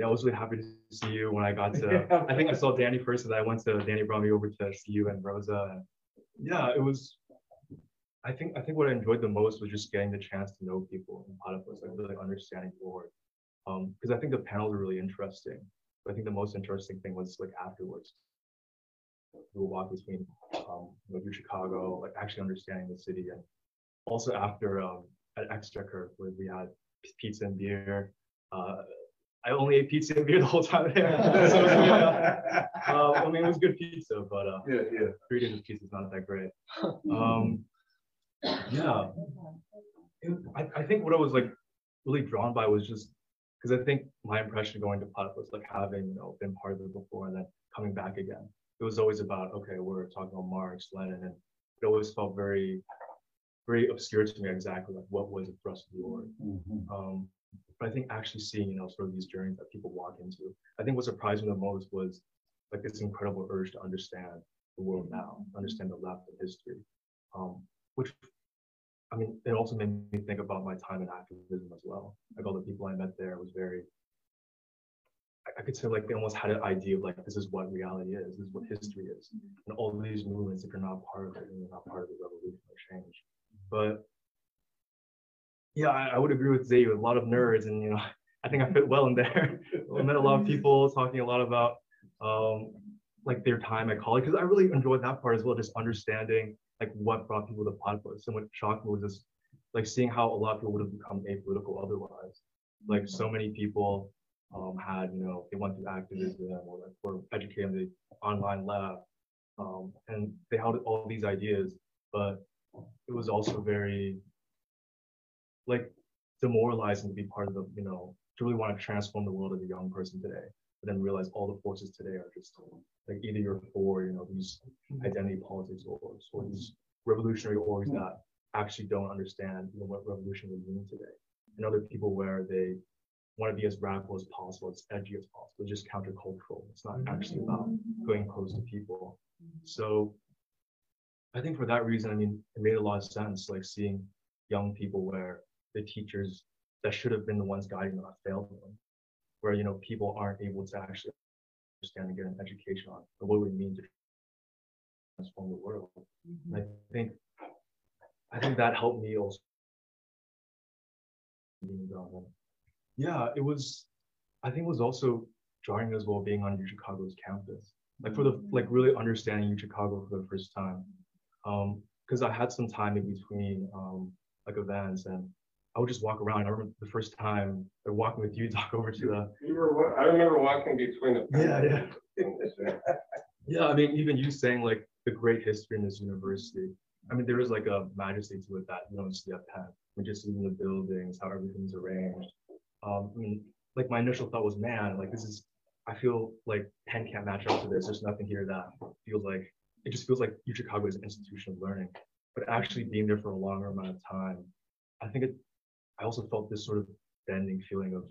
Yeah, I was really happy to see you when I got to. I think I saw Danny first, and I went to Danny brought me over to see you and Rosa, and yeah, it was. I think I think what I enjoyed the most was just getting the chance to know people in platypus, like really understanding the work. Um, because I think the panels are really interesting. But I think the most interesting thing was like afterwards. We walk between um, you know, Chicago, like actually understanding the city, and also after um, at Exchequer where we had pizza and beer. Uh, I only ate pizza and beer the whole time there. so, yeah, uh, I mean, it was good pizza, but uh, Yeah, yeah. three days of pizza is not that great. Um, yeah, It- I, I think what I was like really drawn by was just because I think my impression going to Putt was like having you know been part of it before and then coming back again, it was always about okay, we're talking about Marx, Lenin, and it always felt very, very obscure to me exactly like what was the thrust of the org. Um, but I think actually seeing you know sort of these journeys that people walk into, I think what surprised me the most was like this incredible urge to understand the world now, understand the left of history, um, which I mean, it also made me think about my time in activism as well. Like all the people I met there was very, I- could say like they almost had an idea of like, this is what reality is, this is what history is. And all these movements, if you're not part of it, you're not part of the revolution or change. But yeah, I, I would agree with Zayu, a lot of nerds and, you know, I think I fit well in there. I met a lot of people talking a lot about um, like their time at college, because I really enjoyed that part as well, just understanding like what brought people to platypus. And what shocked me was just like seeing how a lot of people would have become apolitical otherwise. Like so many people um, had, you know, they went through activism or like were educated the online lab. Um, and they had all these ideas, but it was also very like demoralizing to be part of the, you know, to really want to transform the world as a young person today, but then realize all the forces today are just like either you're for, you know, these mm-hmm. identity politics orgs or these revolutionary orgs mm-hmm. that actually don't understand you know, what revolution would mean today. And other people where they want to be as radical as possible, as edgy as possible, just countercultural. It's not mm-hmm. actually about going close to people. So I think for that reason, I mean, it made a lot of sense, like seeing young people where the teachers that should have been the ones guiding them have failed them, where you know people aren't able to actually understand and get an education on what it would mean to transform the world. And I think I think that helped me also. Yeah, it was. I think it was also jarring as well being on Chicago's campus. like for the like really understanding Chicago for the first time. Um, because I had some time in between um like events and I would just walk around. I remember the first time like, walking with you, talk over to the You were, I remember walking between the. Yeah, yeah. Yeah, I mean, even you saying like the great history in this university. I mean, there is like a majesty to it that you don't see at Penn. I mean, just even the buildings, how everything's arranged. Um, I mean, like my initial thought was, man, like this is. I feel like Penn can't match up to this. There's nothing here that feels like it just feels like U Chicago is an institution of learning. But actually being there for a longer amount of time, I think it. I also felt this sort of bending feeling of.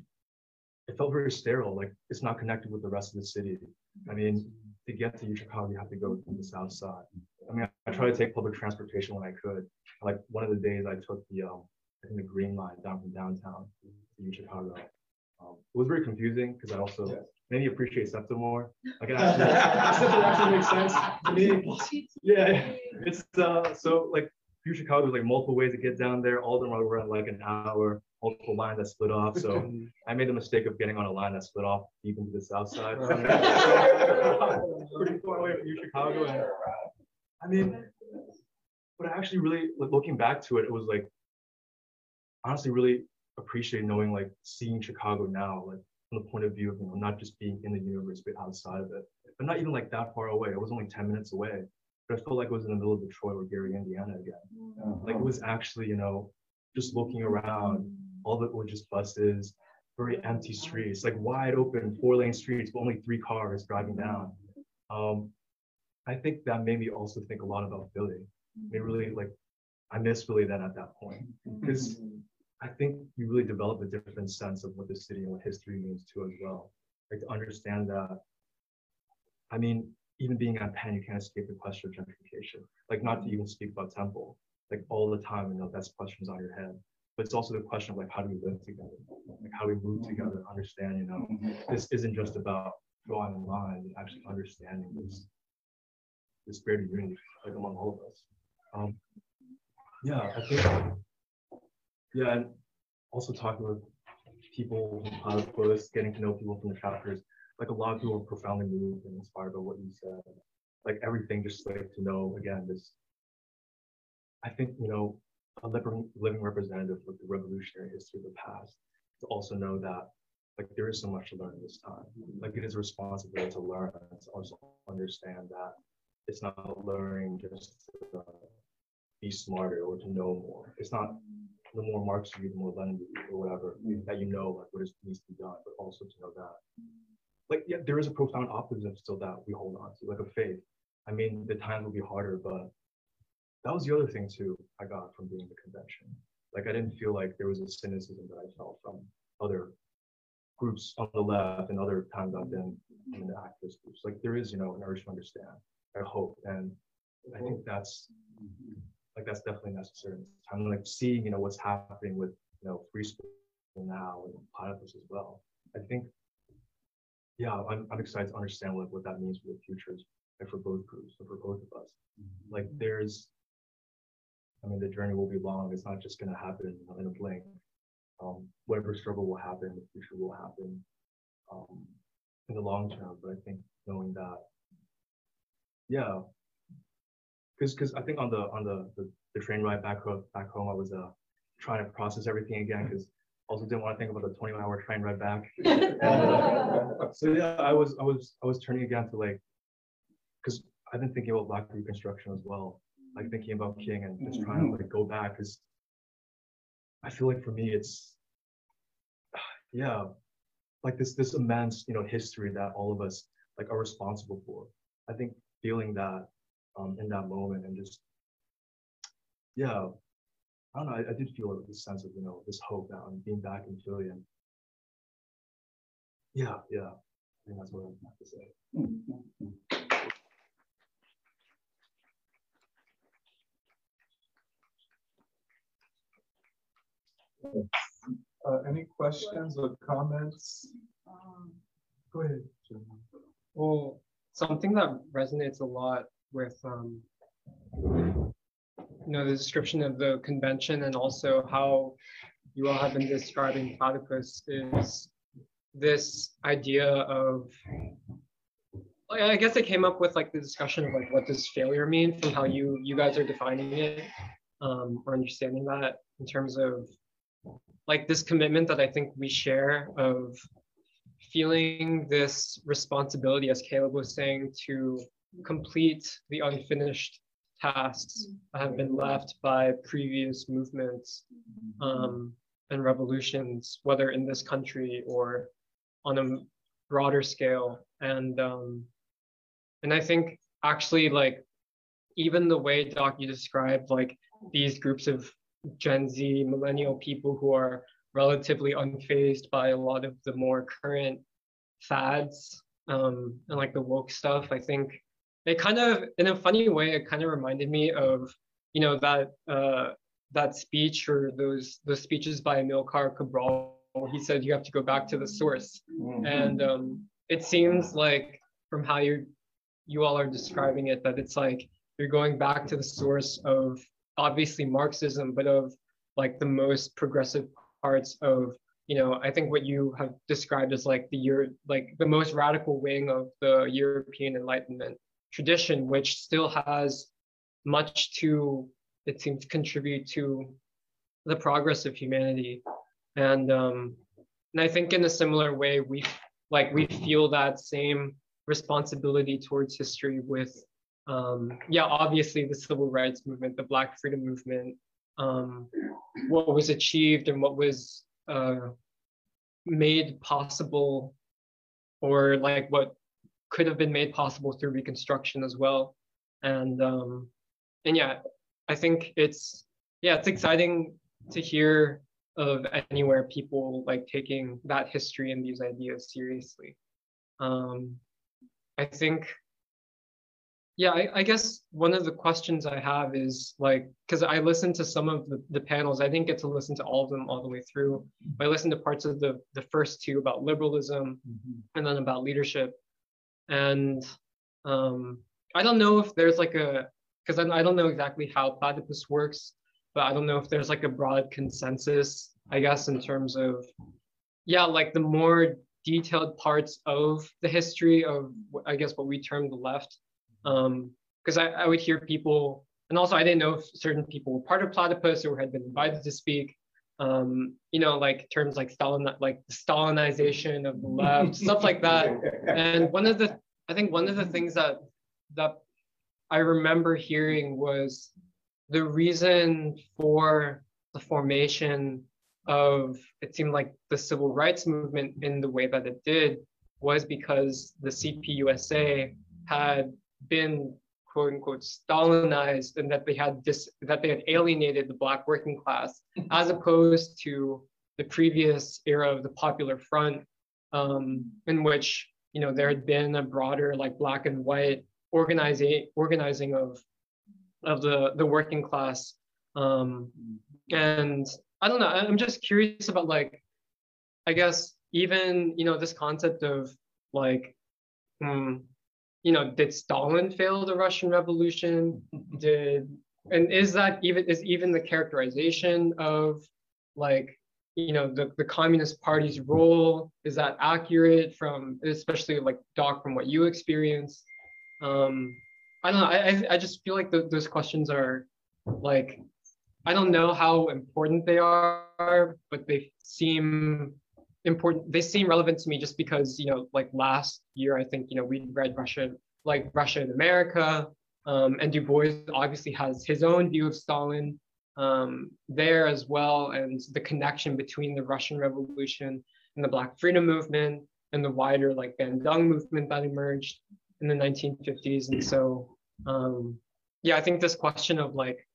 It felt very sterile, like it's not connected with the rest of the city. I mean, to get to Chicago, you have to go through the south side. I mean, I try to take public transportation when I could. Like one of the days I took the, um, I think the green line down from downtown to Chicago. Um, it was very confusing because I also maybe appreciate SEPTA more. Like actually, SEPTA actually makes sense to me. Yeah, it's uh, so like through Chicago, there's like multiple ways to get down there. All of them are around like an hour, multiple lines that split off. So I made the mistake of getting on a line that split off deep into the south side. Pretty far away from U Chicago. And, I mean, but I actually really like, looking back to it, it was like honestly really appreciate knowing like seeing Chicago now, like from the point of view of you know not just being in the universe but outside of it, but not even like that far away. It was only 10 minutes away, but I felt like I was in the middle of Detroit or Gary, Indiana again. Like it was actually, you know, just looking around, all were just buses, very empty streets, like wide open four lane streets, but only three cars driving down. Um, I think that made me also think a lot about Philly. It really like I miss Philly then at that point because I think you really develop a different sense of what the city and what history means too as well. Like to understand that. I mean, even being at Penn, you can't escape the question of gentrification. Like not to even speak about Temple. Like all the time, you know, that's questions on your head. But it's also the question of like how do we live together? Like how do we move together, understand, you know, this isn't just about drawing a line, actually understanding this this greater unity like among all of us. Um, yeah, I think yeah, and also talking with people from platypus, getting to know people from the chapters. Like a lot of people are profoundly moved and inspired by what you said. Like everything, just like to know again this. I think you know a living, representative of the revolutionary history of the past to also know that like there is so much to learn this time. Like it is a responsibility to learn to also understand that it's not learning just to uh, be smarter or to know more. It's not the more Marx you read, the more Lenin you read, or whatever, that you know like what is, needs to be done, but also to know that. Like, yeah, there is a profound optimism still that we hold on to, like a faith. I mean, the times will be harder, but that was the other thing too I got from being the convention. Like, I didn't feel like there was a cynicism that I felt from other groups on the left and other times I've been in the activist groups. Like, there is, you know, an urge to understand, I hope. And I think that's like that's definitely necessary. I'm like seeing, you know, what's happening with, you know, free school now and platypus as well. I think, yeah, I'm, I'm excited to understand what, what that means for the futures, like for both groups, and for both of us. Like there's, I mean, the journey will be long. It's not just going to happen in a blink. Um, whatever struggle will happen, the future will happen um, in the long term. But I think knowing that, yeah, because because I think on the on the, the, the train ride back home back home I was uh trying to process everything again because also didn't want to think about the 20 hour train ride back. and, uh, so yeah, I was I was I was turning again to like because I've been thinking about Black Reconstruction as well, like thinking about King and just trying to like go back because I feel like for me it's yeah like this this immense you know history that all of us like are responsible for. I think feeling that um, in that moment and just yeah i don't know i, I did feel this sense of you know this hope that i'm being back in philly and yeah yeah i think that's what i have to say Uh, any questions or comments? Go ahead. Well, something that resonates a lot with um, you know the description of the convention and also how you all have been describing platypus is this idea of I guess I came up with like the discussion of like what does failure mean from how you you guys are defining it um, or understanding that in terms of like this commitment that I think we share of feeling this responsibility, as Caleb was saying, to complete the unfinished tasks have been left by previous movements um, and revolutions, whether in this country or on a broader scale. And um, and I think actually like even the way Doc you described like these groups of Gen Z millennial people who are relatively unfazed by a lot of the more current fads um, and like the woke stuff. I think it kind of, in a funny way, it kind of reminded me of, you know, that uh, that speech or those those speeches by Amilcar Cabral. He said you have to go back to the source, and um, it seems like from how you you all are describing it that it's like you're going back to the source of obviously Marxism, but of like the most progressive parts of you know I think what you have described as like the year like the most radical wing of the European Enlightenment tradition, which still has much to it seems contribute to the progress of humanity, and um, and I think in a similar way we like we feel that same responsibility towards history with um, yeah, obviously the civil rights movement, the Black freedom movement, um, what was achieved and what was uh, made possible, or like what could have been made possible through Reconstruction as well, and um, and yeah, I think it's yeah, it's exciting to hear of anywhere people like taking that history and these ideas seriously. Um, I think yeah, I, I, guess one of the questions I have is like, because I listened to some of the, the panels, I didn't get to listen to all of them all the way through. But I listened to parts of the, the first two about liberalism mm-hmm. and then about leadership. And um, I don't know if there's like a, because I, I don't know exactly how platypus works, but I don't know if there's like a broad consensus, I guess, in terms of, yeah, like the more detailed parts of the history of, I guess, what we term the left um, because I, I would hear people, and also I didn't know if certain people were part of Platypus or had been invited to speak. Um, you know, like terms like Stalin, like the Stalinization of the left, stuff like that. And one of the, I think one of the things that that I remember hearing was the reason for the formation of it seemed like the civil rights movement in the way that it did was because the CPUSA had been quote unquote Stalinized and that they had dis- that they had alienated the black working class as opposed to the previous era of the Popular Front, um, in which you know there had been a broader like black and white organizing organizing of of the the working class. Um, and I don't know. I'm just curious about like, I guess even you know this concept of like, um, you know, did Stalin fail the Russian Revolution? Did and is that even is even the characterization of like you know the, the communist party's role is that accurate from especially like doc from what you experienced? Um i don't know i i just feel like the, those questions are like i don't know how important they are but they seem important they seem relevant to me just because you know like last year i think you know we read russia like russia and america um, and du bois obviously has his own view of stalin um, there as well and the connection between the russian revolution and the black freedom movement and the wider like bandung movement that emerged in the 1950s and so um, yeah i think this question of like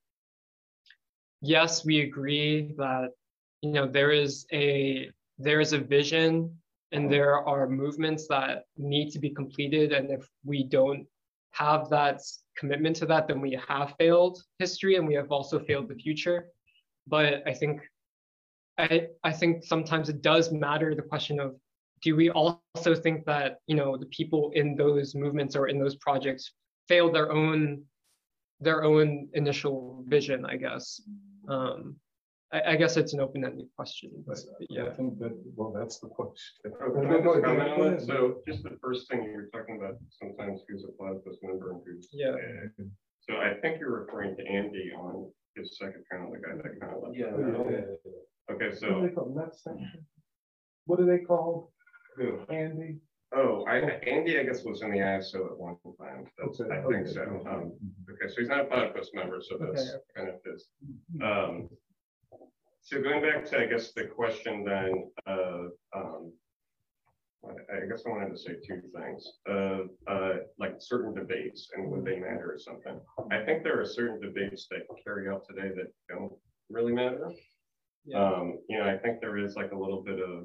yes we agree that you know there is a there is a vision and there are movements that need to be completed. And if we don't have that commitment to that, then we have failed history and we have also failed the future. But I think I, I think sometimes it does matter the question of do we also think that you know the people in those movements or in those projects failed their own their own initial vision, I guess. Um, I, I guess it's an open-ended question, but I yeah. think that, well, that's the question. Go, can I go, just go comment on go. So just the first thing you were talking about, sometimes who's a platypus member and who's. Yeah. uh, So I think you're referring to Andy on his second panel, the guy that kind of left. Yeah. Okay, so What do so, they call left section? What do they call who? Andy? Oh, I, Andy, I guess, was in the ISO at one time. That's, Okay, I think okay. so. Um, okay, so he's not a platypus member, so that's Okay, kind of his. Um, so going back to, I guess, the question then, uh, um, I, guess I wanted to say two things, uh, uh, like certain debates and would they matter or something. I think there are certain debates that carry out today that don't really matter. Yeah. Um, you know, I think there is like a little bit of,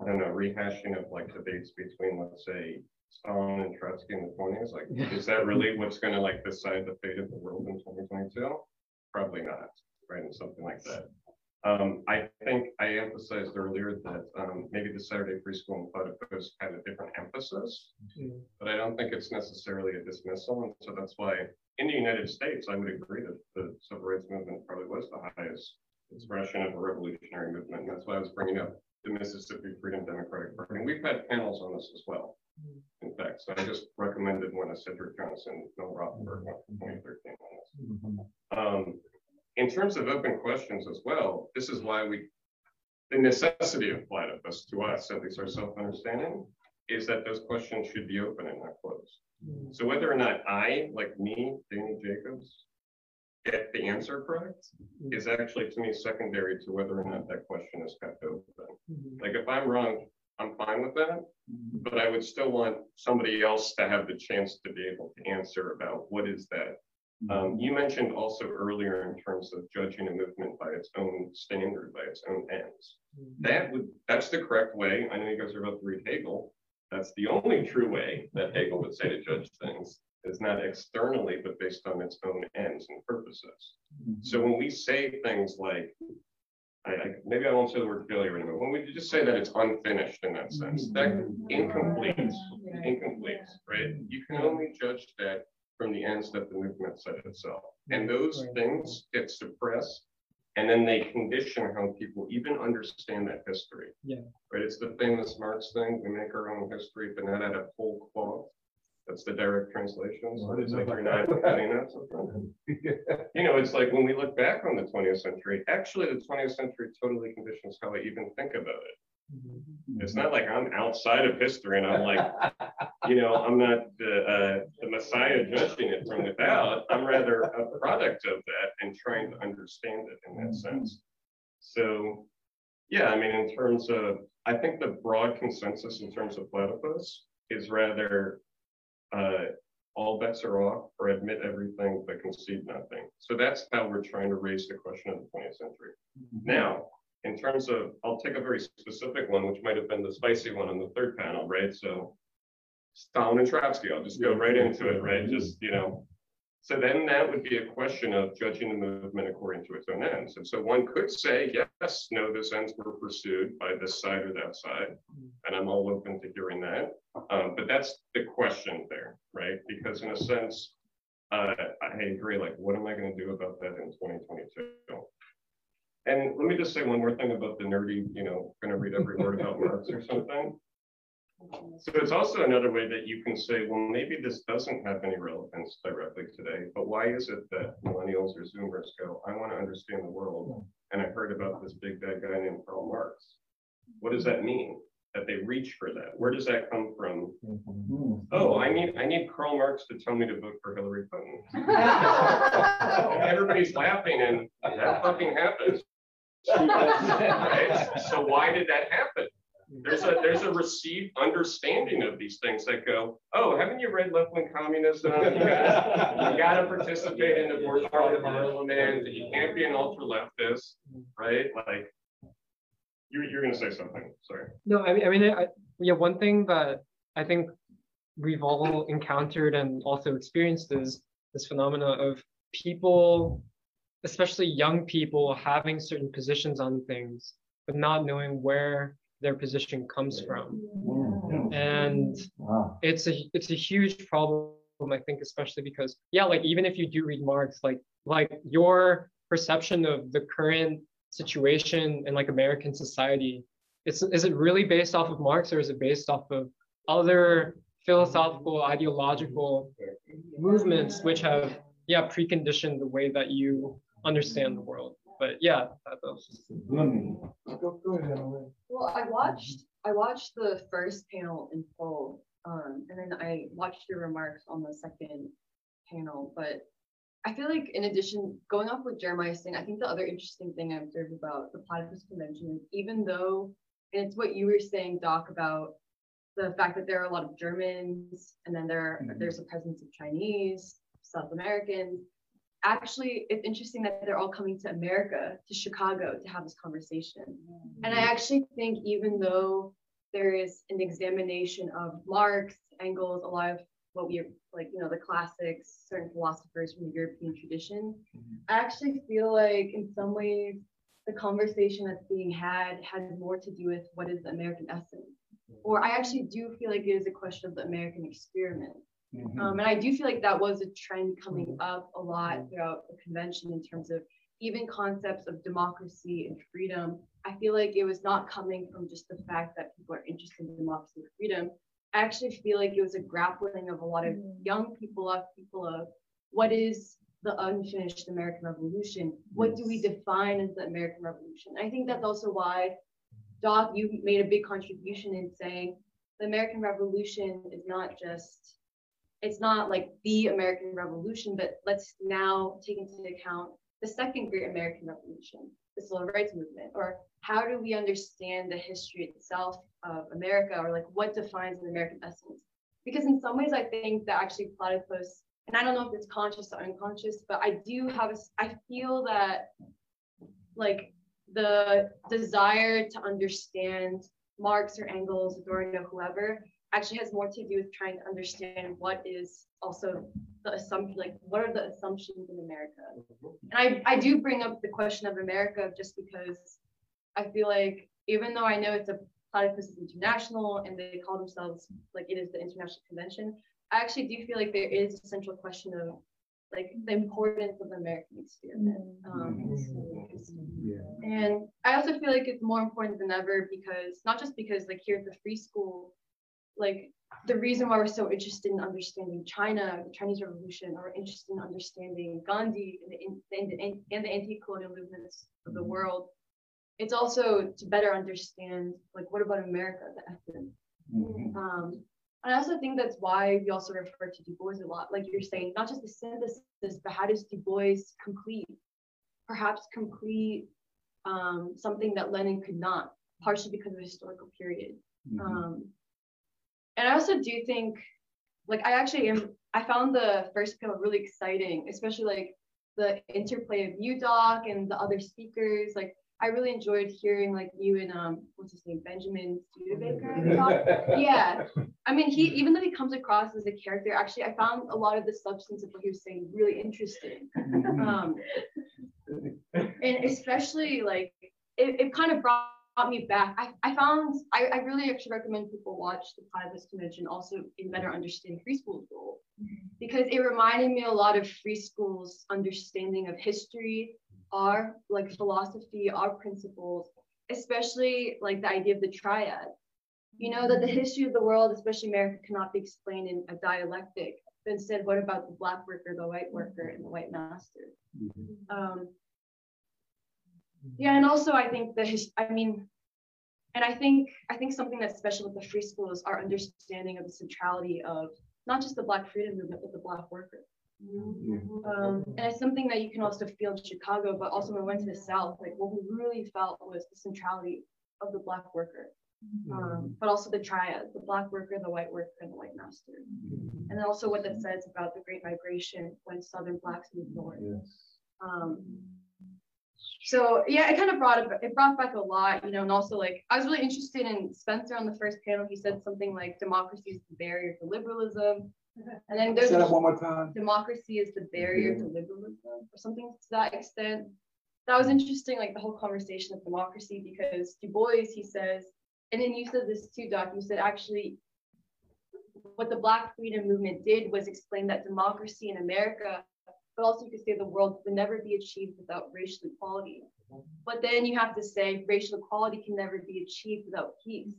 I don't know, rehashing of like debates between, let's say, Stalin and Trotsky in the twenties, like, is that really what's gonna like decide the fate of the world in twenty twenty-two? Probably not, right, and something like that. Um, I think I emphasized earlier that, um, maybe the Saturday free school and platypus had a different emphasis, Mm. but I don't think it's necessarily a dismissal, and so that's why in the United States, I would agree that the civil rights movement probably was the highest expression of a revolutionary movement. And that's why I was bringing up the Mississippi Freedom Democratic Party. And we've had panels on this as well. In fact, so I just recommended one of Cedric Johnson, Bill Rothenberg, one from 2013 on this. Um, in terms of open questions as well, this is why we, the necessity of platypus to us, at least our self-understanding, is that those questions should be open and not closed. Hmm. So whether or not I, like me, Danny Jacobs, get the answer correct hmm. is actually to me secondary to whether or not that question is kept open. Mhm. Like if I'm wrong, I'm fine with that, hmm. but I would still want somebody else to have the chance to be able to answer about what is that. Um, you mentioned also earlier in terms of judging a movement by its own standard, by its own ends. Mm-hmm. That would, that's the correct way. I know you guys are about to read Hegel. That's the only true way that Hegel would say to judge things is not externally, but based on its own ends and purposes. Mm-hmm. So when we say things like, I, I, maybe I won't say the word failure anymore. When we just say that it's unfinished in that sense, that mm-hmm. incomplete, incomplete, right? You can only judge that from the ends that the movement set itself. And mm-hmm. those Right. things get suppressed and then they condition how people even understand that history. Yeah. Right, it's the famous Marx thing, we make our own history, but not out of whole cloth. That's the direct translation, so it's like you're not that. cutting that something. You know, it's like when we look back on the twentieth century, actually, the twentieth century totally conditions how I even think about it. Mhm. It's not like I'm outside of history and I'm like, you know, I'm not the, uh, the messiah judging it from without. I'm rather a product of that and trying to understand it in that sense. So, yeah, I mean, in terms of, I think the broad consensus in terms of platypus is rather uh, all bets are off or admit everything but concede nothing. So that's how we're trying to raise the question of the 20th century. Now, in terms of, I'll take a very specific one, which might have been the spicy one on the third panel, right? So Stalin and Trotsky, I'll just go right into it, right? Just, you know, so then that would be a question of judging the movement according to its own ends. And so one could say, yes, no, those ends were pursued by this side or that side. And I'm all open to hearing that. Um, but that's the question there, right? Because in a sense, uh, I agree, like, what am I going to do about that in 2022? And let me just say one more thing about the nerdy, you know, going to read every word about Marx or something. So it's also another way that you can say, well, maybe this doesn't have any relevance directly today, but why is it that millennials or Zoomers go, I want to understand the world, and I heard about this big bad guy named Karl Marx. What does that mean? That they reach for that? Where does that come from? Oh, I need I need Karl Marx to tell me to vote for Hillary Clinton. Everybody's laughing, and that fucking happens. Right? So why did that happen? There's a there's a received understanding of these things that go, oh, haven't you read left wing communism? You gotta, you gotta participate in the bourgeois parliament. You can't be an ultra leftist, right? Like, you you're gonna say something. Sorry. No, I mean, I mean, I, yeah, one thing that I think we've all encountered and also experienced is this phenomena of people, especially young people, having certain positions on things, but not knowing where their position comes from. And it's a it's a huge problem, I think, especially because yeah, like even if you do read Marx, like like your perception of the current situation in like American society, it's, is it really based off of Marx or is it based off of other philosophical, ideological movements which have, yeah, preconditioned the way that you understand the world? But yeah, that, that was just Go, go ahead, Emily. Well, I watched I watched the first panel in full, um, and then I watched your remarks on the second panel. But I feel like in addition, going off what Jeremiah is saying, I think the other interesting thing I observed about the Platypus Convention is even though, and it's what you were saying, Doc, about the fact that there are a lot of Germans, and then there Mhm. there's a presence of Chinese, South Americans. Actually, it's interesting that they're all coming to America, to Chicago, to have this conversation. And I mm-hmm. actually think even though there is an examination of Marx, Engels, a lot of what we like, you know, the classics, certain philosophers from the European tradition, mm-hmm. I actually feel like in some ways the conversation that's being had has more to do with what is the American essence. Mm-hmm. Or I actually do feel like it is a question of the American experiment. Mhm. Um, and I do feel like that was a trend coming up a lot throughout the convention in terms of even concepts of democracy and freedom. I feel like it was not coming from just the fact that people are interested in democracy and freedom. I actually feel like it was a grappling of a lot of young people, of people of what is the unfinished American Revolution? What do we define as the American Revolution? I think that's also why, Doc, you made a big contribution in saying the American Revolution is not just it's not like the American Revolution, but let's now take into account the second great American Revolution, the Civil Rights Movement, or how do we understand the history itself of America, or like what defines an American essence? Because in some ways, I think that actually platypus, and I don't know if it's conscious or unconscious, but I do have a, I feel that like the desire to understand Marx or Engels, Adorno, whoever, actually has more to do with trying to understand what is also the assumption, like what are the assumptions in America? And I, I do bring up the question of America just because I feel like even though I know it's a platypus is international and they call themselves like it is the international convention, I actually do feel like there is a central question of like the importance of the American experiment. Um, and I also feel like it's more important than ever because not just because like here at the free school, like the reason why we're so interested in understanding China, the Chinese Revolution, or interested in understanding Gandhi and the, and the, and the anti-colonial movements of the world, it's also to better understand like what about America, the essence. Um, and I also think that's why we also refer to Du Bois a lot. Like you're saying, not just the synthesis, but how does Du Bois complete, perhaps complete um, something that Lenin could not, partially because of the historical period. Um, and I also do think, like, I actually am, I found the first panel really exciting, especially like the interplay of you, Doc, and the other speakers. Like, I really enjoyed hearing like you and um, what's his name, Benjamin Studebaker talk. Yeah, I mean, he even though he comes across as a character, actually, I found a lot of the substance of what he was saying really interesting. Um, and especially like it, it kind of brought me back. I, I found I, I really actually recommend people watch the Platypus Convention also in better understand free school's role mm-hmm. because it reminded me a lot of free school's understanding of history, our like philosophy, our principles, especially like the idea of the triad. You know that the mm-hmm. history of the world, especially America, cannot be explained in a dialectic. But instead, what about the black worker, the white worker, and the white master? Mm-hmm. Um, yeah, and also I think the his, I mean, and I think I think something that's special with the free school is our understanding of the centrality of not just the Black freedom movement, but the Black worker. Um, and it's something that you can also feel in Chicago, but also when we went to the South, like what we really felt was the centrality of the Black worker, um, but also the triad, the Black worker, the white worker, and the white master. And then also what that says about the Great Migration when Southern Blacks moved north. Um, so yeah, it kind of brought it, it brought back a lot, you know, and also like I was really interested in Spencer on the first panel. He said something like democracy is the barrier to liberalism. And then there's Say that one more time. democracy is the barrier to mm-hmm. liberalism or something to that extent. That was interesting, like the whole conversation of democracy, because Du Bois, he says, and then you said this too, Doc, you said actually what the Black freedom movement did was explain that democracy in America, but also you could say the world would never be achieved without racial equality. But then you have to say racial equality can never be achieved without peace.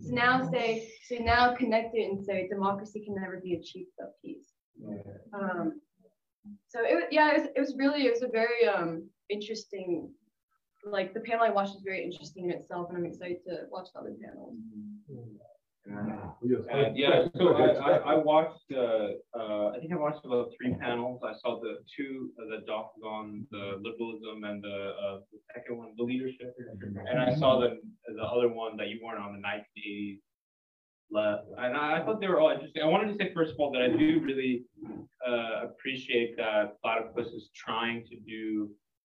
So now say, so now connect it and say democracy can never be achieved without peace. Um, so it, yeah, it was, it was really, it was a very um, interesting, like the panel I watched was very interesting in itself and I'm excited to watch the other panels. Uh, yeah, so I, I, I watched, uh, uh, I think I watched about three panels. I saw the two, uh, the doc on the liberalism and the, uh, the second one, the leadership. And I saw the, the other one that you weren't on, the nineteen eighties left. And I, I thought they were all interesting. I wanted to say, first of all, that I do really, uh, appreciate that Platypus is trying to do,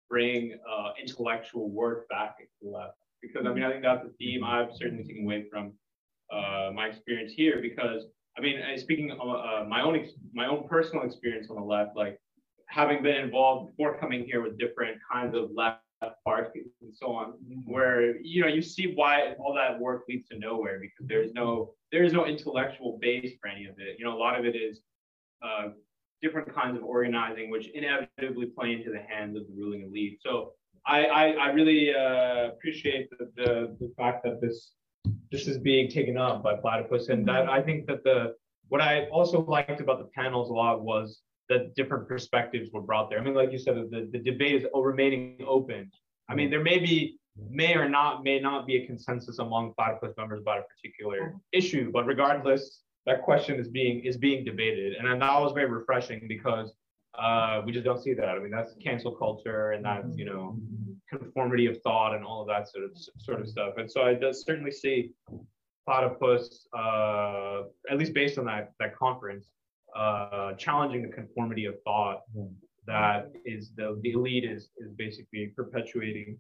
bring, uh, intellectual work back into the left. Because I mean, I think that's a theme I've certainly taken away from uh, my experience here because I mean, speaking of uh, my own ex- my own personal experience on the left, like having been involved before coming here with different kinds of left parties and so on, where you know you see why all that work leads to nowhere because there's no there is no intellectual base for any of it. You know, a lot of it is uh, different kinds of organizing, which inevitably play into the hands of the ruling elite. So I I, I really uh, appreciate the, the the fact that this this is being taken up by platypus. And that mm-hmm. i think that the what i also liked about the panels a lot was that different perspectives were brought there. I mean like you said the, the debate is remaining open. I mean there may be may or not may not be a consensus among platypus members about a particular mm-hmm. issue but regardless that question is being is being debated. And that was very refreshing because uh, we just don't see that. I mean that's cancel culture and that's you know mm-hmm. Conformity of thought and all of that sort of sort of stuff. And so I does certainly see platypus, uh, at least based on that that conference, uh, challenging the conformity of thought that is the, the elite is is basically perpetuating.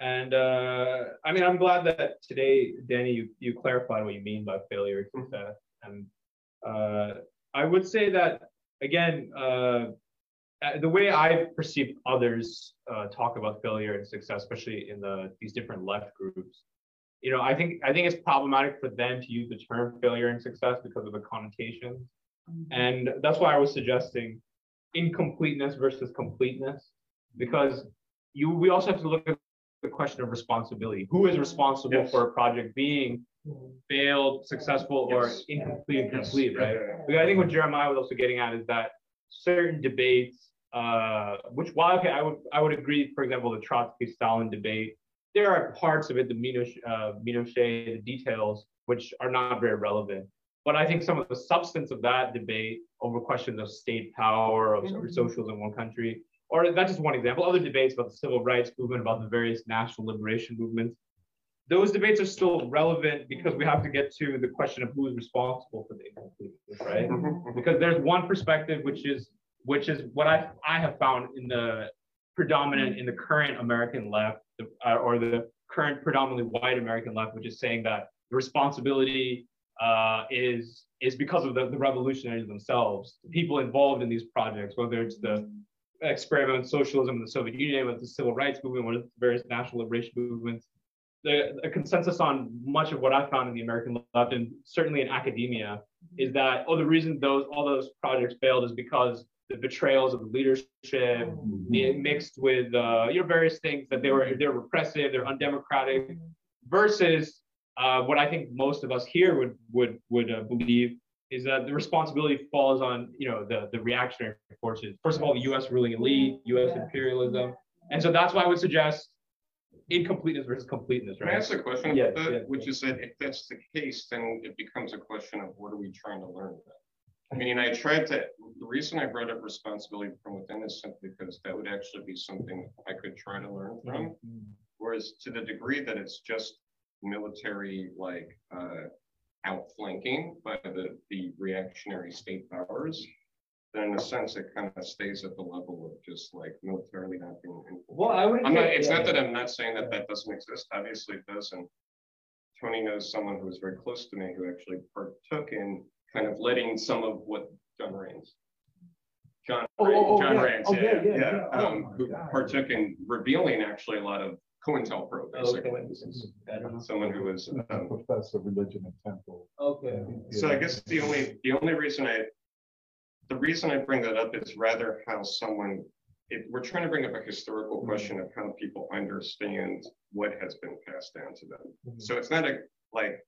And uh, I mean, I'm glad that today, Danny, you, you clarified what you mean by failure and success. And uh, I would say that again, uh, the way I perceive others uh, talk about failure and success, especially in the these different left groups, you know, I think I think it's problematic for them to use the term failure and success because of the connotations, and that's why I was suggesting incompleteness versus completeness, because you we also have to look at the question of responsibility. Who is responsible Yes. for a project being failed, successful, or Yes. incomplete Yes. complete, right? Because I think what Jeremiah was also getting at is that certain debates, uh, which while okay, I would I would agree, for example, the Trotsky Stalin debate, there are parts of it, the Minoche, uh, Minochet, the details, which are not very relevant. But I think some of the substance of that debate over questions of state power, of socialism in one country, or that's just one example, other debates about the civil rights movement, about the various national liberation movements, those debates are still relevant because we have to get to the question of who is responsible for the incompleteness, right? Because there's one perspective which is which is what I I have found in the predominant in the current American left the, uh, or the current predominantly white American left, which is saying that the responsibility uh, is is because of the, the revolutionaries themselves, the people involved in these projects, whether it's the experiment socialism in the Soviet Union, with the civil rights movement, with the various national liberation movements, the, the consensus on much of what I found in the American left and certainly in academia is that oh the reason those all those projects failed is because the betrayals of the leadership the- mixed with uh, you know various things that they were they're repressive they're undemocratic versus uh, what I think most of us here would would would uh, believe is that the responsibility falls on you know the the reactionary forces first of all the U.S. ruling elite U.S. imperialism and so that's why I would suggest incompleteness versus completeness Can I right ask a question Yes, about that? yes, Which is that if that's the case, then it becomes a question of what are we trying to learn? I mean, I tried to, the reason I brought up responsibility from within is simply because that would actually be something I could try to learn from. Whereas to the degree that it's just military, like, uh, outflanking by the, the reactionary state powers, then in a sense, it kind of stays at the level of just like militarily not being. well I would I'm not, it's not that I'm not saying that that doesn't exist, obviously it does, and Tony knows someone who was very close to me who actually partook in kind of letting some of what John Raines. John, Oh, oh, oh, John yeah. Raines, Oh, yeah, yeah, yeah, yeah, yeah. Oh, um, my who God. partook in revealing actually a lot of COINTELPRO, basically. Okay. Someone who was, um, Professor of religion at Temple. Okay. so I guess the only, the only reason I, the reason I bring that up is rather how someone it, we're trying to bring up a historical question of how people understand what has been passed down to them. So it's not a, like,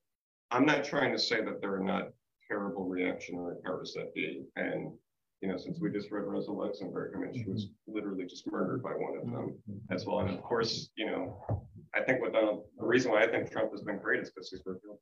I'm not trying to say that there are not terrible reactionary powers that be. And, you know, since we just read Rosa Luxemburg, I mean, she was literally just murdered by one of them as well. And of course, you know, I think what Donald, the reason why I think Trump has been great is because he's revealed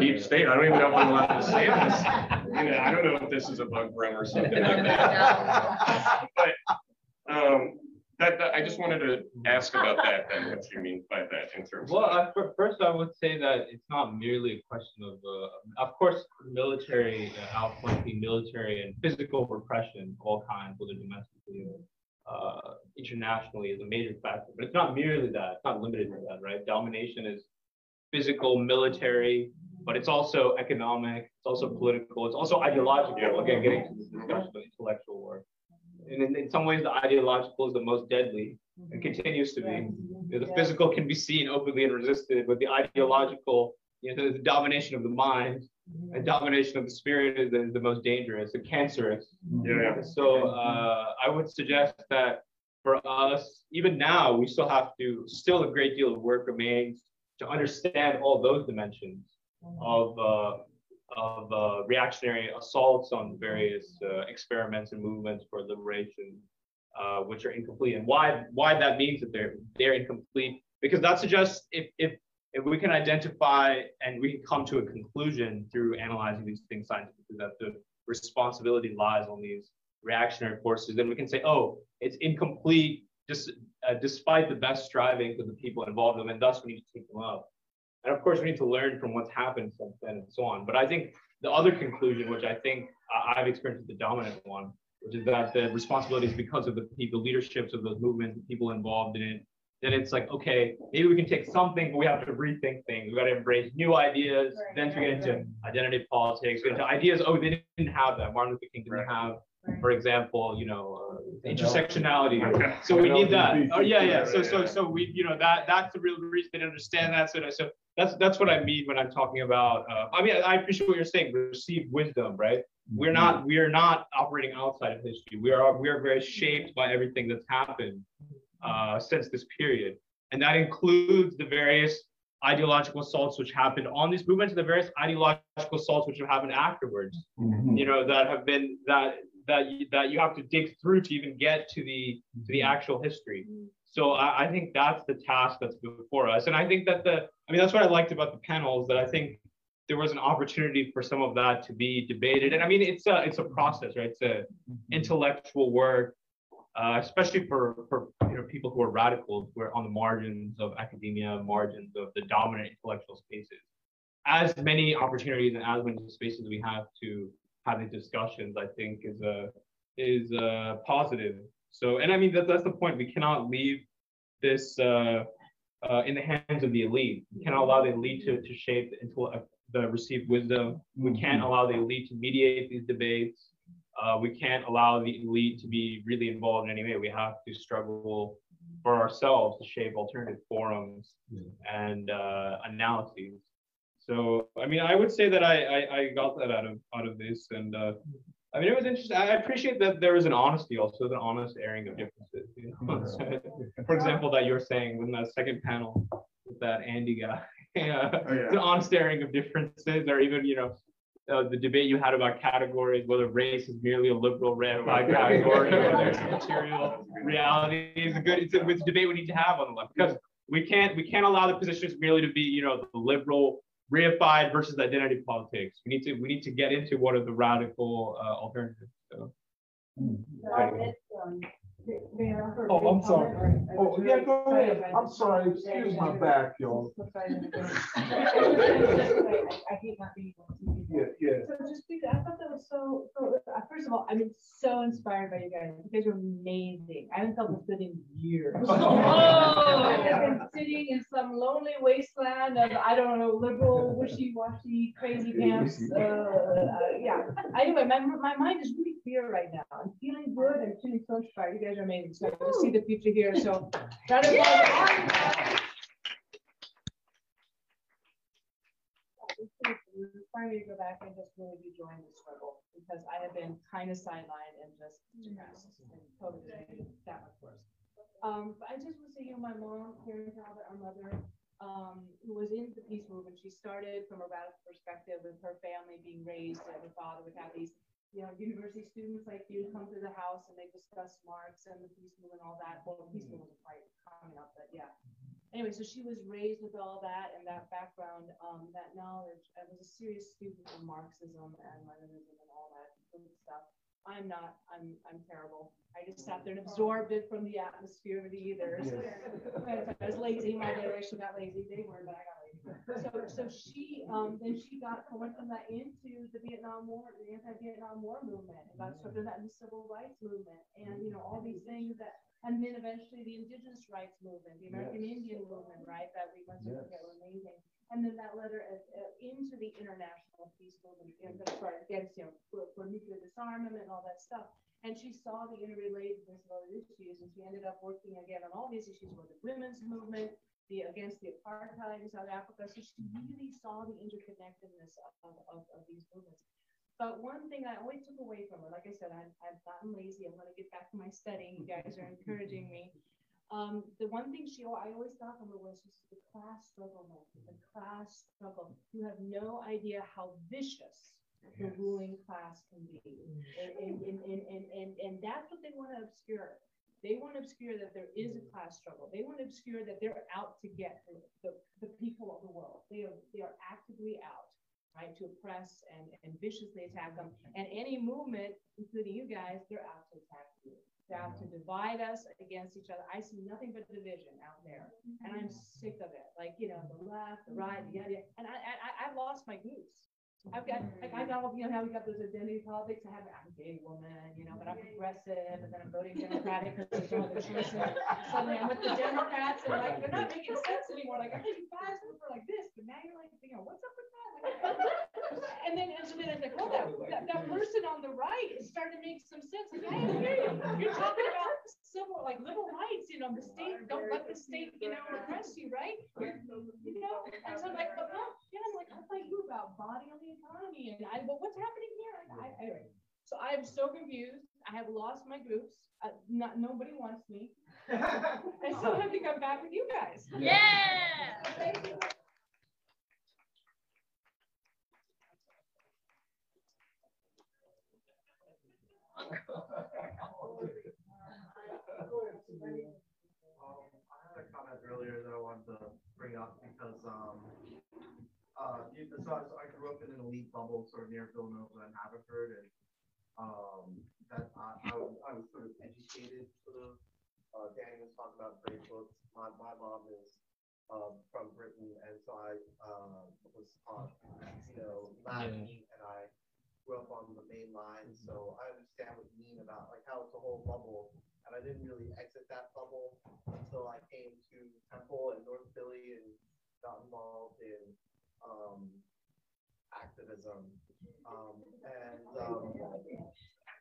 deep state. I don't even know if I'm allowed to say this. You know, I don't know if this is a bug brim or something like that. But um, that, that- I just wanted to ask about that, then what you mean by that in terms Well, of. First I would say that it's not merely a question of, uh, of course, military uh, outpoints, military and physical repression, of all kinds, whether domestically or uh, internationally, is a major factor. But it's not merely that. It's not limited to that, right? Domination is physical, military, but it's also economic. It's also political. It's also ideological. Again, getting to this discussion of intellectual war. And in, in some ways, the ideological is the most deadly and continues to be. You know, the physical can be seen openly and resisted, but the ideological, you know, the domination of the mind and domination of the spirit is the, the most dangerous. And cancerous. Yeah. So uh, I would suggest that for us, even now, we still have to, still a great deal of work remains to understand all those dimensions of uh, of uh, reactionary assaults on various uh, experiments and movements for liberation, uh, which are incomplete, and why why that means that they're they're incomplete because that suggests if if if we can identify and we can come to a conclusion through analyzing these things scientifically that the responsibility lies on these reactionary forces, then we can say, oh, it's incomplete just uh, despite the best striving of the people involved in them, and thus we need to take them up. And of course, we need to learn from what's happened since then and so on. But I think the other conclusion, which I think I've experienced the dominant one, which is that the responsibility is because of the people, leaderships of those movements, the people involved in it. Then it's like, okay, maybe we can take something, but we have to rethink things. We got to embrace new ideas. Then to get into identity politics, get into ideas. Oh, they didn't have that. Martin Luther King didn't have, for example, you know, uh, intersectionality. So we need that. Oh yeah, yeah. So so so we, you know, that that's the real reason to understand that. So so that's that's what I mean when I'm talking about. Uh, I mean, I appreciate what you're saying. Receive wisdom, right? We're not we are not operating outside of history. We are we are very shaped by everything that's happened uh, since this period, and that includes the various ideological assaults which happened on these movements, the various ideological assaults which have happened afterwards. You know that have been that that you, that you have to dig through to even get to the to the actual history. So I, I think that's the task that's before us, and I think that the I mean that's what I liked about the panels that I think there was an opportunity for some of that to be debated. And I mean it's a it's a process, right? It's a intellectual work, uh, especially for for you know people who are radicals, who are on the margins of academia, margins of the dominant intellectual spaces. As many opportunities and as many spaces we have to have these discussions, I think is a is a positive. So, and I mean that that's the point. We cannot leave this uh, uh, in the hands of the elite. We cannot allow the elite to, to shape the, the received wisdom. We can't allow the elite to mediate these debates. Uh, we can't allow the elite to be really involved in any way. We have to struggle for ourselves to shape alternative forums and uh, analyses. So, I mean, I would say that I, I, I got that out of out of this, and uh, I mean, it was interesting. I appreciate that there was an honesty, also the honest airing of differences. You know? For example, that you're saying in that second panel with that Andy guy, yeah, the honest airing of differences, or even you know. Uh, the debate you had about categories, whether race is merely a liberal red or white category, or whether it's material reality, is a good. It's a, it's a debate we need to have on the left because we can't we can't allow the positions merely to be you know the liberal reified versus identity politics. We need to we need to get into what are the radical uh, alternatives. So. Oh, I'm sorry. Oh, yeah, go ahead. I'm sorry. Excuse my back, y'all. I hate not being able to. Yeah, yeah. So just because I thought that was so, so, uh, first of all, I've been so inspired by you guys. You guys are amazing. I haven't felt this good in years. Oh. I've been sitting in some lonely wasteland of, I don't know, liberal, wishy-washy, crazy pants. Uh, uh, yeah. Anyway, my, my mind is really clear right now. I'm feeling good. I'm feeling so inspired. You guys are amazing. So I see the future here. So. round of applause. It inspired go back and just really rejoin the struggle because I have been kind of sidelined and just depressed and totally made it that much worse. Um, but I just want to say, you know, my mom, Karen Talbot, our mother, um, who was in the peace movement, she started from a radical perspective with her family being raised, and her father would have these, you know, university students like you come to the house and they discuss Marx and the peace movement and all that. Well, the peace movement was quite coming up, but yeah anyway, so she was raised with all that and that background, um, that knowledge. I was a serious student of Marxism and Leninism and all that good stuff. I'm not. I'm I'm terrible. I just sat there and absorbed it from the atmosphere of the ethers. I was lazy. My generation got lazy. They weren't, but I got. So so she um then she got went from that into the Vietnam War, the anti-Vietnam War movement, and got sort of that in the civil rights movement, and you know all these things that and then eventually the indigenous rights movement, the American yes. Indian movement, right, that we went to yes. were amazing. And then that led her uh, into the international peace movement, you know, sorry, against, you know, for, for, nuclear disarmament and all that stuff. And she saw the interrelatedness of other issues, and she ended up working again on all these issues with the women's movement, the against the apartheid in South Africa. So she really saw the interconnectedness of, of, of these movements. But one thing I always took away from her, like I said, I, I've gotten lazy. I'm going to get back to my studying. You guys are encouraging me. Um, the one thing she, I always thought from her was just the class struggle, the class struggle. You have no idea how vicious the ruling class can be. And, and, and, and, and, and that's what they want to obscure. They want to obscure that there is a class struggle. They want to obscure that they're out to get the, the, the people of the world. They are, they are actively out right, to oppress and, and viciously attack them. And any movement, including you guys, they're out to attack you. They're out to divide us against each other. I see nothing but division out there, and I'm mm-hmm. sick of it. Like you know, the left, the mm-hmm. right, the other, and I, I I've lost my goose. I've got, like, I got, you know, how we got those identity politics. I have, I'm a gay woman, you know, but I'm progressive, and then I'm voting Democratic because there's no other. Suddenly I'm with the Democrats, and like, they're not making sense anymore. Like, I think you guys were like this, but now you're like, you know, what's up with and then and so then like, oh, that, that, that person on the right is starting to make some sense. Like, I hear you. You're talking about civil, like liberal rights, you know, the state, don't let the state, you know, oppress you, right? You're, know, and so I'm like, but no, yeah, I'm like, I thought you about bodily autonomy. And I, but what's happening here? I, anyway, so I'm so confused. I have lost my groups. Uh, not nobody wants me. I still have to come back with you guys. Yeah. earlier that I wanted to bring up because um, uh, so I, I, grew up in an elite bubble sort of near Villanova and Haverford, and um, that I, I, was, I was sort of educated sort of. Uh, Danny was talking about great books. My, my mom is uh, from Britain, and so I uh, was taught, you know, Latin, yeah. and I grew up on the main line, so I understand what you mean about like how it's a whole bubble and I didn't really exit that bubble until I came to Temple and North Philly and got involved in um, activism. Um, and um,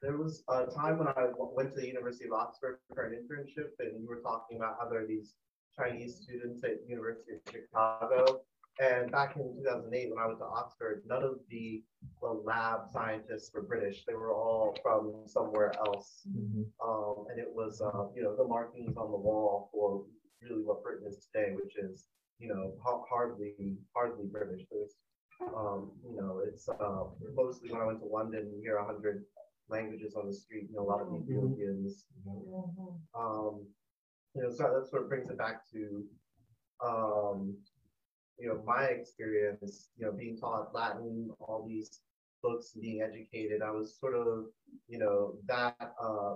there was a time when I went to the University of Oxford for an internship, and you were talking about how there are these Chinese students at University of Chicago and back in 2008, when I went to Oxford, none of the, the lab scientists were British. They were all from somewhere else. Mm-hmm. Um, and it was, uh, you know, the markings on the wall for really what Britain is today, which is, you know, hardly, hardly British. There's, um, you know, it's uh, mostly when I went to London, you hear a hundred languages on the street, you know, a lot of mm-hmm. Ethiopians. Mm-hmm. Um, you know, so that sort of brings it back to um, you know, my experience, you know, being taught Latin, all these books, being educated, I was sort of, you know, that uh,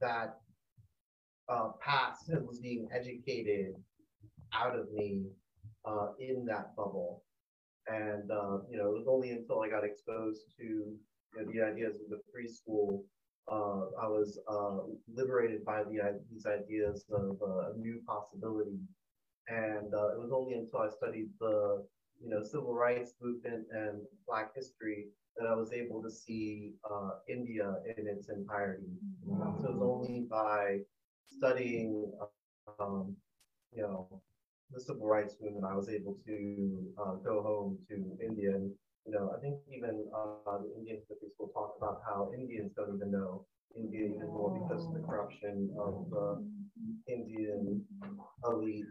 that uh, past was being educated out of me uh, in that bubble. And, uh, you know, it was only until I got exposed to you know, the ideas of the free school, uh, I was uh, liberated by the, these ideas of uh, a new possibility and uh, it was only until I studied the you know civil rights movement and Black history that I was able to see uh, India in its entirety. So it was only by studying, um, you know, the civil rights movement, I was able to uh, go home to India. And, you know, I think even uh, the Indian history school talk about how Indians don't even know India anymore because of the corruption of the Indian elite.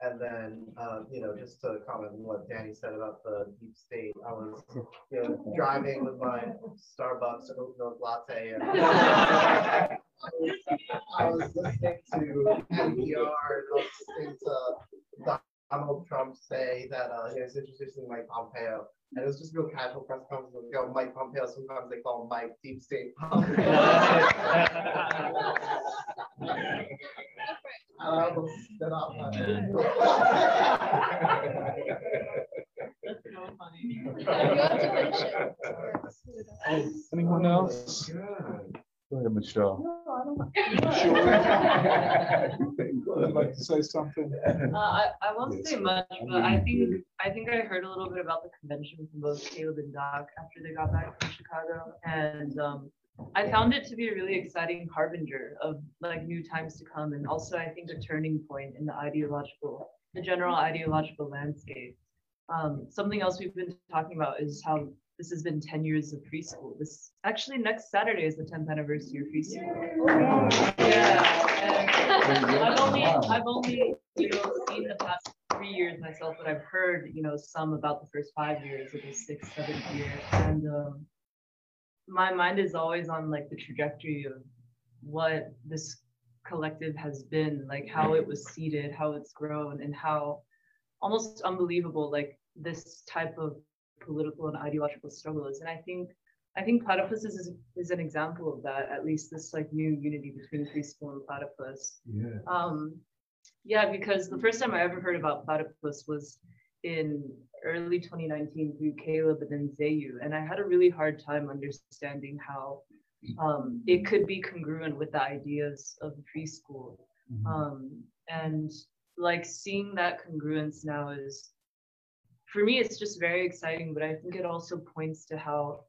And then, uh, you know, just to comment on what Danny said about the deep state, I was, you know, driving with my Starbucks oat milk latte and I was listening to NPR and I was listening to Donald Trump say that uh, he was interested in Mike Pompeo. And it was just real casual press conference. Like, oh, Mike Pompeo, sometimes they call him Mike Deep State Pompeo. I almost stood up. Anyone else? Go ahead, Michelle. I'd like to say something. Uh, I, I won't say much, but I think I think I heard a little bit about the convention from both Caleb and Doc after they got back from Chicago, and um, I found it to be a really exciting harbinger of like new times to come, and also I think a turning point in the ideological, the general ideological landscape. Um, something else we've been talking about is how this has been 10 years of free school. This actually next Saturday is the 10th anniversary of free school. Yeah, and I've only I've only you know seen the past three years myself, but I've heard you know some about the first five years of the sixth, seventh year, and um, my mind is always on like the trajectory of what this collective has been, like how it was seeded, how it's grown, and how almost unbelievable like this type of political and ideological struggle is. And I think I think platypus is, is an example of that, at least this like new unity between free school and platypus. Yeah. Um, yeah, because the first time I ever heard about platypus was in early 2019 through Caleb and then Zayu. And I had a really hard time understanding how um, it could be congruent with the ideas of free school. Mm-hmm. Um, and like seeing that congruence now is, for me, it's just very exciting, but I think it also points to how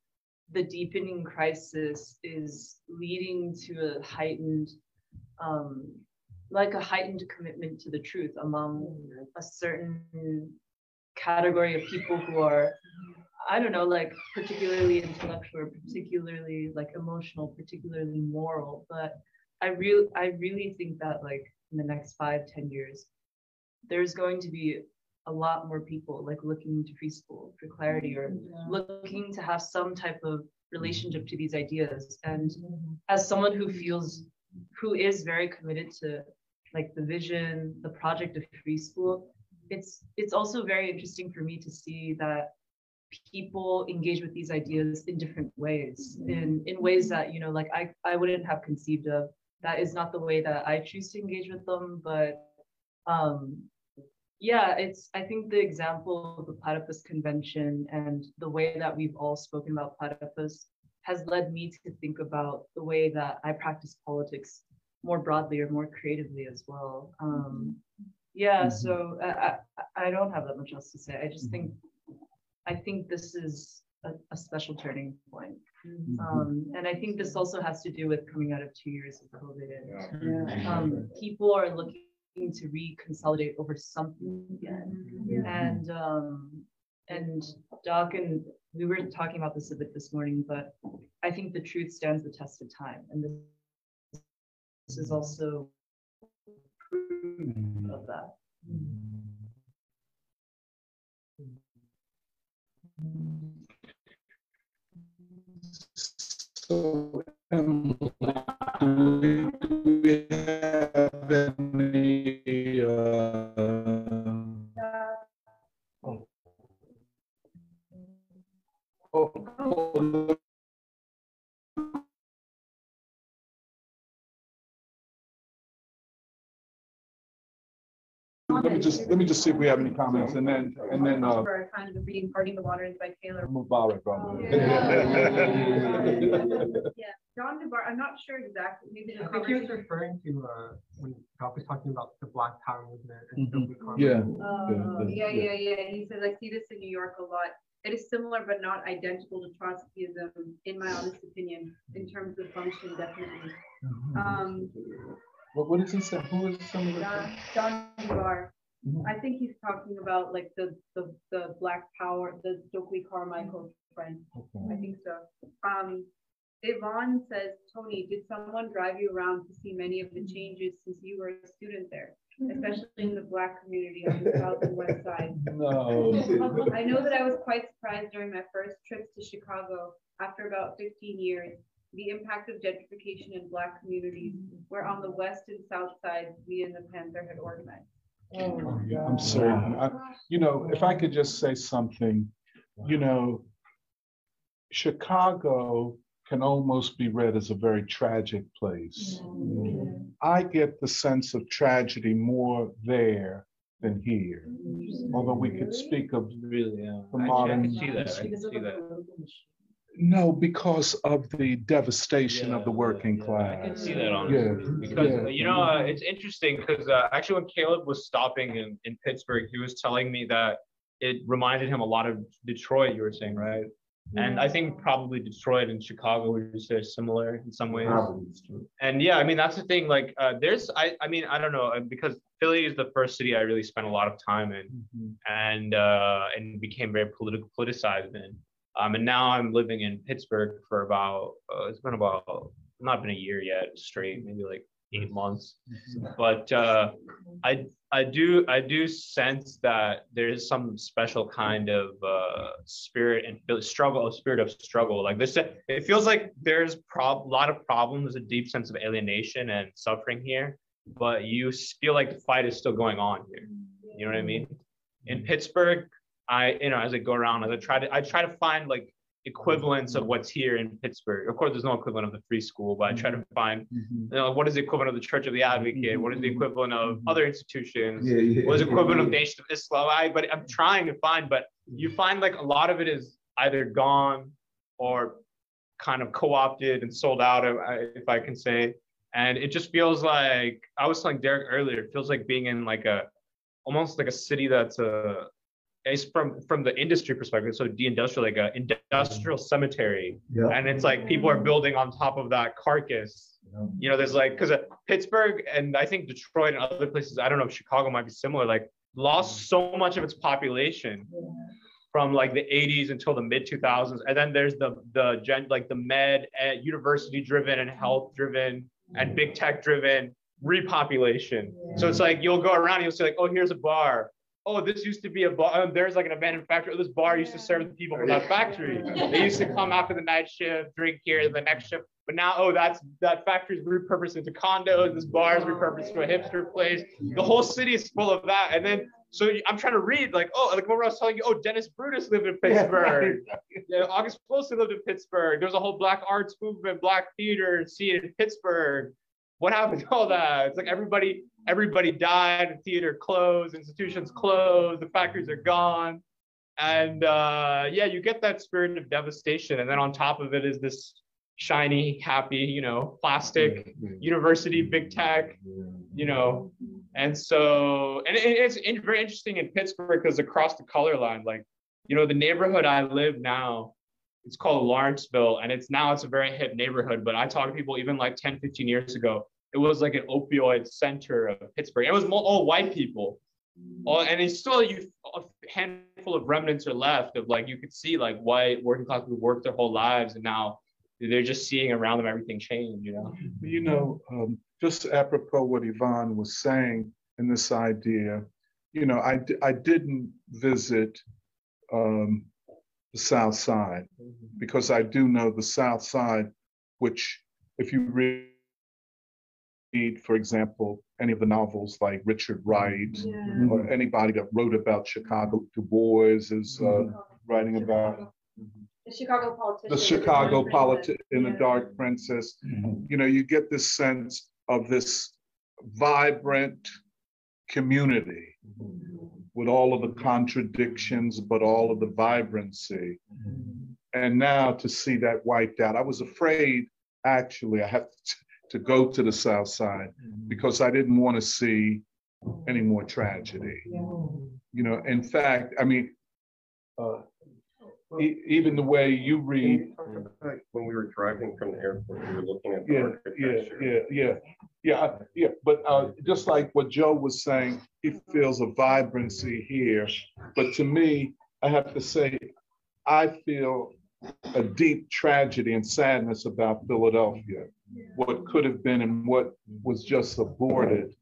the deepening crisis is leading to a heightened um, like a heightened commitment to the truth among a certain category of people who are i don't know like particularly intellectual or particularly like emotional particularly moral but i really i really think that like in the next five ten years there's going to be a lot more people like looking to free school for clarity or looking to have some type of relationship to these ideas. And mm-hmm. as someone who feels who is very committed to like the vision the project of free school it's it's also very interesting for me to see that people engage with these ideas in different ways in in ways that you know like i i wouldn't have conceived of. That is not the way that i choose to engage with them but um yeah it's i think the example of the platypus convention and the way that we've all spoken about platypus has led me to think about the way that i practice politics more broadly or more creatively as well. Um yeah mm-hmm. so uh, I, I i don't have that much else to say. I just mm-hmm. think i think this is a, a special turning point. Mm-hmm. Um, and I think this also has to do with coming out of two years of COVID. And, um, people are looking to reconsolidate over something again. And um, and Doc and we were talking about this a bit this morning, but I think the truth stands the test of time, and this, this is also of that. So, do we, we have any, uh, oh. Oh, just, let me just see if we have any comments and then, and then, uh, For kind of reading Parting the Waters by Taylor. Mubarak, probably. Yeah, John DeBar, I'm not sure exactly, maybe the I think he was conversation. referring to, uh, when Doc was talking about the Black Power movement. and Mhm. Stokely Carmichael. Yeah. Oh, the- yeah, yeah, yeah, he says, I see this in New York a lot. It is similar but not identical to Trotskyism, in my honest opinion, in terms of function, definitely. Um, What, what does he say? Who is some of John, the? John DeBar. I think he's talking about like the, the, the Black Power, the Stokely Carmichael friend. I think so. Um, Yvonne says, Tony, did someone drive you around to see many of the changes since you were a student there, especially in the Black community on the south and west side? No. I know that I was quite surprised during my first trips to Chicago after about 15 years, the impact of gentrification in Black communities, where on the west and south sides, we and the Panther had organized. Oh, oh I'm sorry. I- You know, if I could just say something, you know, Chicago can almost be read as a very tragic place. I get the sense of tragedy more there than here. Although we could speak of Really, yeah. the Actually, I modern. can see that. I can see that. No, because of the devastation of the working class. I can see that on Yeah, because yeah. you know uh, it's interesting because uh, actually when Caleb was stopping in, in Pittsburgh, he was telling me that it reminded him a lot of Detroit. You were saying right, and I think probably Detroit and Chicago were just very similar in some ways. And yeah, I mean that's the thing. Like uh, there's I I mean I don't know uh, because Philly is the first city I really spent a lot of time in, and uh, and became very political politicized in. Um, and now I'm living in Pittsburgh for about uh, it's been about not been a year yet straight, maybe like eight months. But uh, I I do I do sense that there is some special kind of uh, spirit and struggle, spirit of struggle. Like this, it feels like there's prob- a lot of problems, a deep sense of alienation and suffering here, but you feel like the fight is still going on here. You know what I mean? In Pittsburgh, I you know as I go around, as I try to I try to find like equivalents of what's here in Pittsburgh. Of course, there's no equivalent of the free school, but I try to mm-hmm. find mm-hmm. you know, what is the equivalent of the Church of the Advocate? What is the mm-hmm. equivalent of other institutions? Yeah, yeah. What is the equivalent of Nation of Islam? I, but I'm trying to find, but you find like a lot of it is either gone or kind of co-opted and sold out, if I, if I can say. And it just feels like I was telling Derek earlier. It feels like being in like a almost like a city that's a it's from from the industry perspective. So deindustrial, like a industrial cemetery, Yeah. and it's like people are building on top of that carcass. You know, there's like because uh, Pittsburgh and I think Detroit and other places. I don't know if Chicago might be similar. Like lost so much of its population from like the 80s until the mid 2000s and then there's the the gen like the med and university driven and health driven and big tech driven repopulation so it's like you'll go around and you'll say like oh here's a bar oh this used to be a bar oh, there's like an abandoned factory. Oh, this bar used to serve the people from that factory. They used to come after the night shift drink here the next shift. But now oh that's that factory's repurposed into condos. This bar is repurposed to a hipster place. The whole city is full of that. And then so I'm trying to read like, oh, like what I was telling you, oh, Dennis Brutus lived in Pittsburgh. Yeah, August Wilson lived in Pittsburgh. There's a whole black arts movement, black theater scene in Pittsburgh. What happened to all that? It's like everybody, everybody died, the theater closed, institutions closed, the factories are gone. And uh, yeah, you get that spirit of devastation. And then on top of it is this shiny, happy, you know, plastic mm-hmm. university, big mm-hmm. tech, mm-hmm. you know. And so, and it- it's very interesting in Pittsburgh because across the color line, like, you know, the neighborhood I live now, it's called Lawrenceville, and it's now it's a very hip neighborhood. But I talk to people even like 10, 15 years ago, it was like an opioid center of Pittsburgh. It was all white people. All, and it's still you a handful of remnants are left of like you could see like white working class people worked their whole lives and now they're just seeing around them everything change, you know. You know, um, just apropos what Yvonne was saying in this idea, you know, I, I didn't visit um, the South Side mm-hmm. because I do know the South Side, which if you read, for example, any of the novels like Richard Wright or anybody that wrote about Chicago, Du Bois is uh, mm-hmm. writing about The Chicago politician. the Chicago politi- in the Dark Princess. Mm-hmm. You know, you get this sense of this vibrant community with all of the contradictions, but all of the vibrancy. And now to see that wiped out, I was afraid, actually, I have to, to go to the South Side because I didn't want to see any more tragedy. You know, in fact, I mean, uh, e- even the way you read When we were driving from the airport, we were looking at the yeah, yeah, architecture. yeah, yeah, Yeah, I- yeah, but uh, just like what Joe was saying, he feels a vibrancy here. But to me, I have to say, I feel a deep tragedy and sadness about Philadelphia. What could have been and what was just aborted.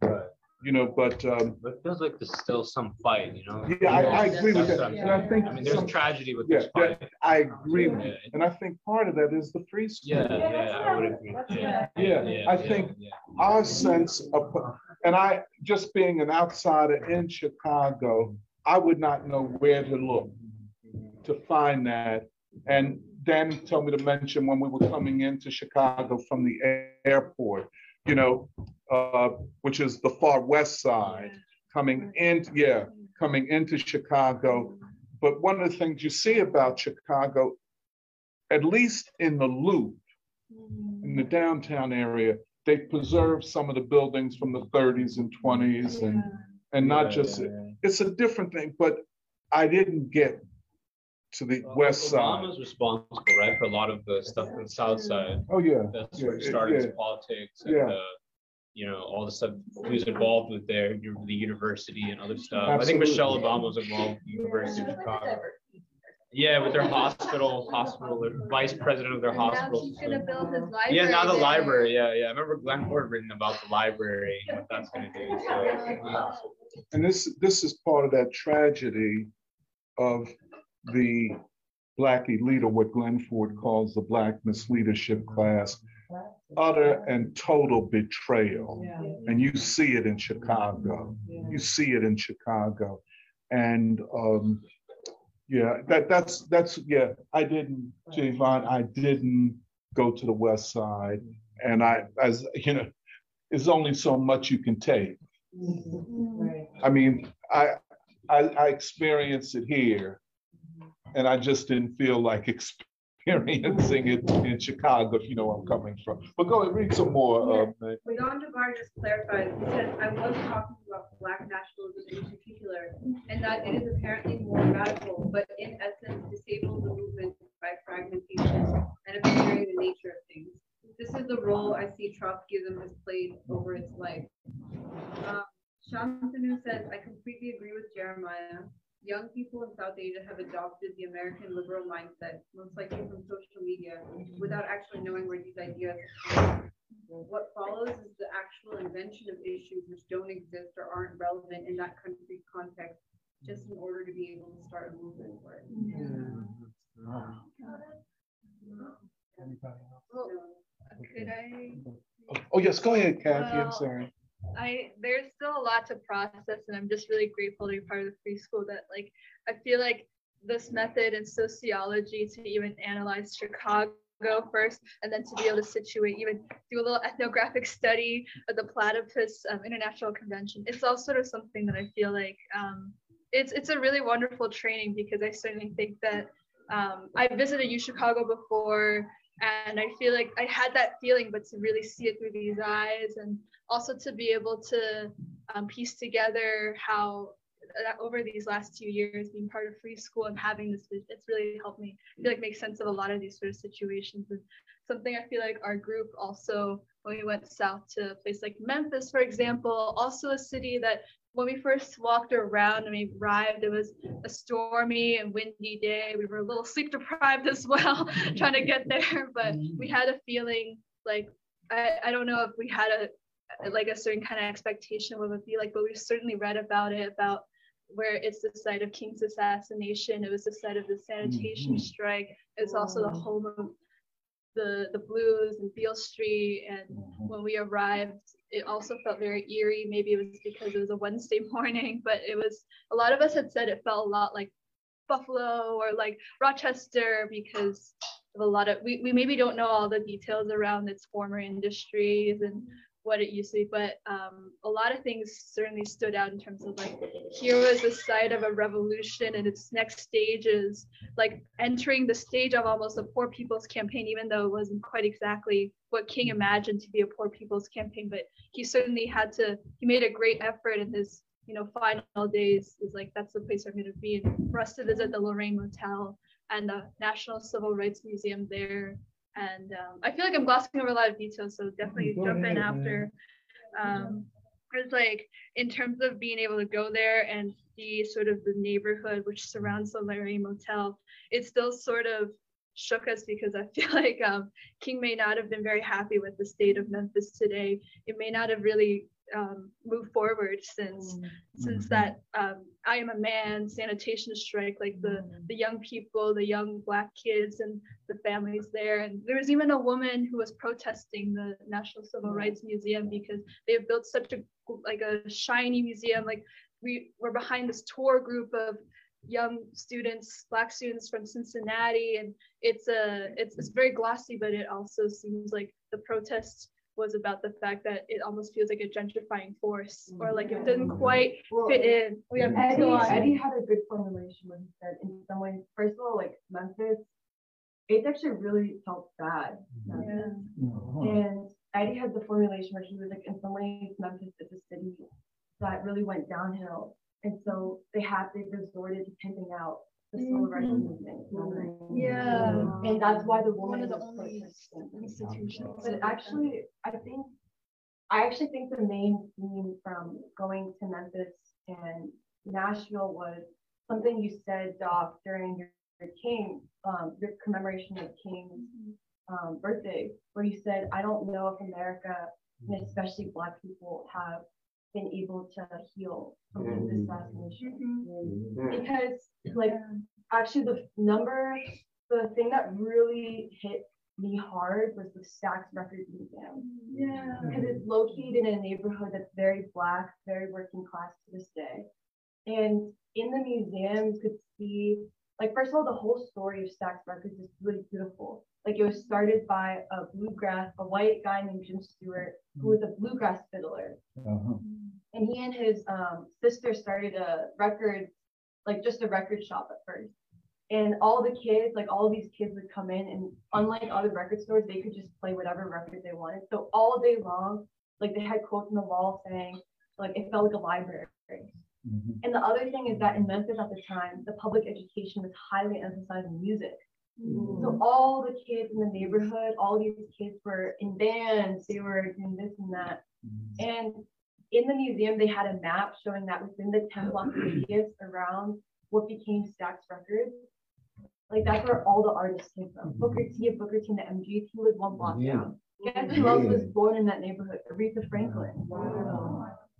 You know, but um, But it feels like there's still some fight, you know? Yeah, I- I agree with that. what I'm And I think I mean, there's some- tragedy with yeah, this that- fight. I agree. with Yeah. you. And I think part of that is the free school. Yeah, yeah, I would agree. Yeah. Yeah, I think our sense of, and I, just being an outsider in Chicago, I would not know where to look to find that. And Danny told me to mention when we were coming into Chicago from the airport, you know, uh, which is the far west side, coming in, yeah, coming into Chicago. But one of the things you see about Chicago, at least in the loop, in the downtown area, they preserve some of the buildings from the 30s and 20s and and not Yeah, just yeah, yeah. it's a different thing, but I didn't get to the west side. Obama's responsible, right, for a lot of the stuff in the south side. Oh, yeah. That's Yeah, where it yeah, started his yeah. politics and, Yeah. You know, all the stuff who's involved with there, the university and other stuff. I think Michelle Obama was involved with the University of Chicago. Yeah, with their hospital, hospital, their vice president of their hospital. He's gonna build his library. Yeah, now the there. library, yeah, yeah. I remember Glen Ford written about the library and what that's gonna do, so. And this this is part of that tragedy of the black elite, or what Glen Ford calls the black misleadership class, utter and total betrayal. And you see it in Chicago. You see it in Chicago. And um, yeah, that that's that's yeah, I didn't, Javon, I didn't go to the west side. And I as you know, there's only so much you can take. I mean, I, I, I experienced it here, and I just didn't feel like experiencing it in Chicago, if you know where I'm coming from. But go ahead, read some more. um, Nate. Leon Devar just clarified, he said, I was talking about black nationalism in particular, and that it is apparently more radical, but in essence disables the movement by fragmentation and obscuring the nature of things. This is the role I see Trotskyism has played over its life. Um, Shantanu says, I completely agree with Jeremiah. Young people in South Asia have adopted the American liberal mindset, most likely from social media, without actually knowing where these ideas come from. What follows is the actual invention of issues which don't exist or aren't relevant in that country's context, just in order to be able to start a movement for it. Well, Could I? Oh, yes, go ahead, Kathy, I'm sorry. I there's still a lot to process, and I'm just really grateful to be part of the free school. That like I feel like this method in sociology to even analyze Chicago first, and then to be able to situate, even do a little ethnographic study of the Platypus um, International Convention. It's all sort of something that I feel like um, it's it's a really wonderful training because I certainly think that um, I visited U Chicago before and I feel like I had that feeling, but to really see it through these eyes, and also to be able to um, piece together how over these last two years being part of free school and having this, it's really helped me I feel like make sense of a lot of these sort of situations. And something I feel like our group also, when we went south to a place like Memphis, for example, also a city that when we first walked around and we arrived, it was a stormy and windy day. We were a little sleep deprived as well, trying to get there, but we had a feeling like I, I don't know if we had a like a certain kind of expectation what it would be like, but we've certainly read about it about where it's the site of King's assassination. It was the site of the sanitation Mhm. strike. It's also the home of the the blues and Beale Street. And when we arrived, it also felt very eerie. Maybe it was because it was a Wednesday morning, but it was a lot of us had said it felt a lot like Buffalo or like Rochester because of a lot of we, we maybe don't know all the details around its former industries and what it used to be, but um, a lot of things certainly stood out in terms of like here was the site of a revolution and its next stages, like entering the stage of almost a poor people's campaign, even though it wasn't quite exactly what King imagined to be a poor people's campaign, but he certainly had to, he made a great effort in his, you know, final days is like, that's the place I'm gonna be. And for us to visit the Lorraine Motel and the National Civil Rights Museum there. And um, I feel like I'm glossing over a lot of details, so definitely Go jump in after. Um, it's like in terms of being able to go there and see sort of the neighborhood which surrounds the Lorraine Motel, it still sort of shook us because I feel like um, King may not have been very happy with the state of Memphis today. It may not have really um, moved forward since since that um, I am a man sanitation strike, like the the young people, the young black kids and the families there. And there was even a woman who was protesting the National Civil Rights Museum because they have built such a like a shiny museum. Like we were behind this tour group of young students, black students from Cincinnati, and it's a it's it's very glossy, but it also seems like the protest was about the fact that it almost feels like a gentrifying force, or like it mm-hmm. doesn't mm-hmm. quite fit in. We have Eddie. Eddie had a good formulation when he said, in some ways, first of all, like Memphis, it's actually really felt bad. Mm-hmm. Memphis. Uh-huh. And Eddie had the formulation where he was like, in some ways, Memphis is a city that really went downhill. And so they had, they resorted to pimping out the civil rights Mhm. movement. Yeah. And that's why the One woman of the was only protesting. institutions. But actually, I think, I actually think the main theme from going to Memphis and Nashville was something you said, Doc, during your, your King, um, your commemoration of King's um, birthday, where you said, I don't know if America, and especially Black people, have been able to heal from the assassination. Mm-hmm. Mm-hmm. Because, like, actually, the number, the thing that really hit me hard was the Stax Records Museum. Yeah. Because it's located in a neighborhood that's very black, very working class to this day. And in the museum, you could see, like, first of all, the whole story of Stax Records is really beautiful. Like, it was started by a bluegrass, a white guy named Jim Stewart, who was a bluegrass fiddler. Uh-huh. And he and his um, sister started a record, like just a record shop at first. And all the kids, like all these kids would come in, and unlike other record stores, they could just play whatever record they wanted. So all day long, like they had quotes on the wall saying, like it felt like a library. Mm-hmm. And the other thing is that in Memphis at the time, the public education was highly emphasizing music. So mm-hmm. all the kids in the neighborhood, all these kids were in bands, they were doing this and that. Mm-hmm. And in the museum, they had a map showing that within the 10 block radius around what became Stax Records, like that's where all the artists came from. Mm-hmm. Booker T of Booker T and the MGs was one block down. Guess who else was born in that neighborhood? Aretha Franklin.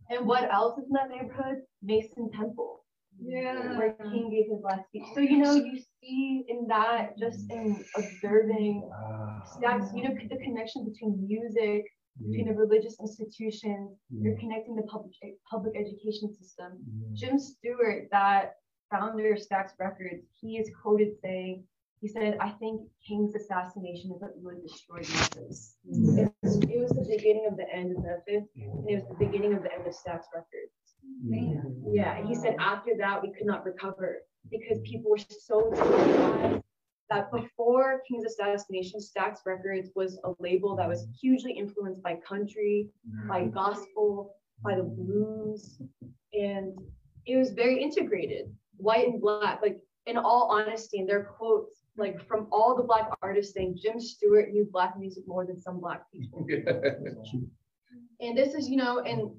And what else is in that neighborhood? Mason Temple. Yeah. Where King gave his last speech. So, you know, you see in that, just in observing Stax, you know, the connection between music, between the religious institutions, you're connecting the public public education system. Jim Stewart, that founder of Stax Records, he is quoted saying, he said, I think King's assassination is what really destroyed Memphis. It, was, it was the beginning of the end of Memphis, and it was the beginning of the end of Stax Records. Yeah, he said after that we could not recover because people were so traumatized that before King's assassination, Stax Records was a label that was hugely influenced by country, by mm-hmm. gospel, by the blues, and it was very integrated, white and black. Like in all honesty, and there are quotes like from all the black artists saying Jim Stewart knew black music more than some black people. And this is, you know, and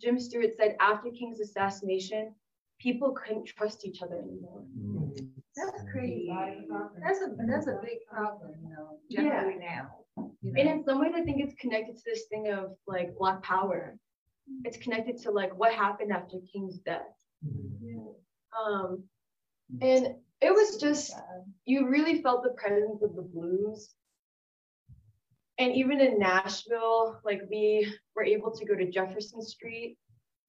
Jim Stewart said after King's assassination, people couldn't trust each other anymore. Mm-hmm. That's crazy. That's a, that's a big problem, you know, generally now. you And in some ways, I think it's connected to this thing of like Black Power. It's connected to like what happened after King's death. Um, and it was just you really felt the presence of the blues. And even in Nashville, like we were able to go to Jefferson Street,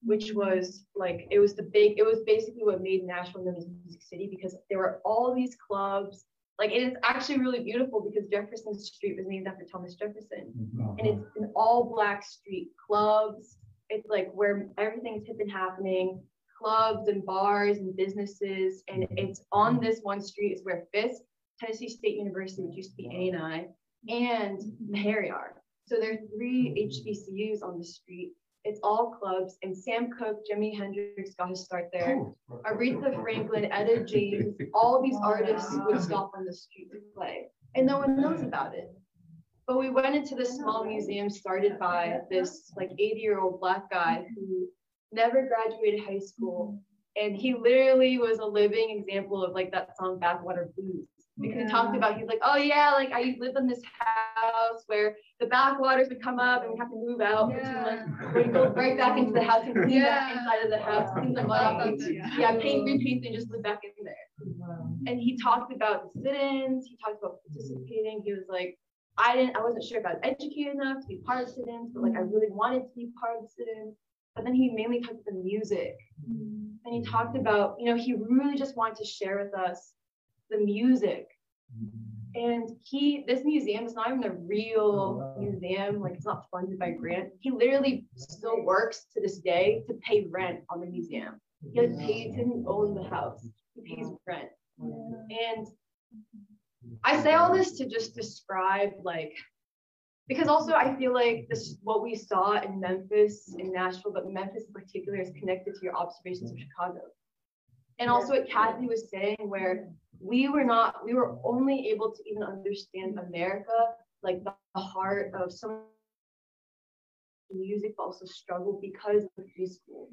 which was like it was the big, it was basically what made Nashville known as Music City because there were all these clubs. Like it is actually really beautiful because Jefferson Street was named after Thomas Jefferson. Mm-hmm. And it's an all black street, clubs. It's like where everything's hip and happening, clubs and bars and businesses. And mm-hmm. it's on this one street is where Fisk, Tennessee State University, which used to be A&I, and Meharry are. So there are three mm-hmm. HBCUs on the street. It's all clubs, and Sam Cooke, Jimi Hendrix got his start there. Aretha Franklin, Etta James, all these artists would stop on the street to play, and no one knows about it. But we went into this small museum started by this like 80 year old black guy who never graduated high school. And he literally was a living example of like that song Backwater Blues. Because he talked about, he's like, oh yeah, like I lived in this house where the backwaters would come up and we have to move out for two months. We'd go right back into the house and clean that inside of the house, clean the. Yeah, paint green paint and just live back in there. And he talked about the sit-ins, he talked about participating. He was like, I didn't, I wasn't sure if I was educated enough to be part of sit-ins, but like I really wanted to be part of the sit-ins. But then he mainly talked about the music. And he talked about, you know, he really just wanted to share with us the music. Mm-hmm. And he, this museum is not even a real oh, museum, like it's not funded by grant. He literally still works to this day to pay rent on the museum. He has paid to own the house. He pays rent. And I say all this to just describe like because also I feel like this what we saw in Memphis in Nashville, but Memphis in particular is connected to your observations of Chicago. And also what Kathy was saying, where we were not, we were only able to even understand America, like the heart of some music, but also struggle because of free school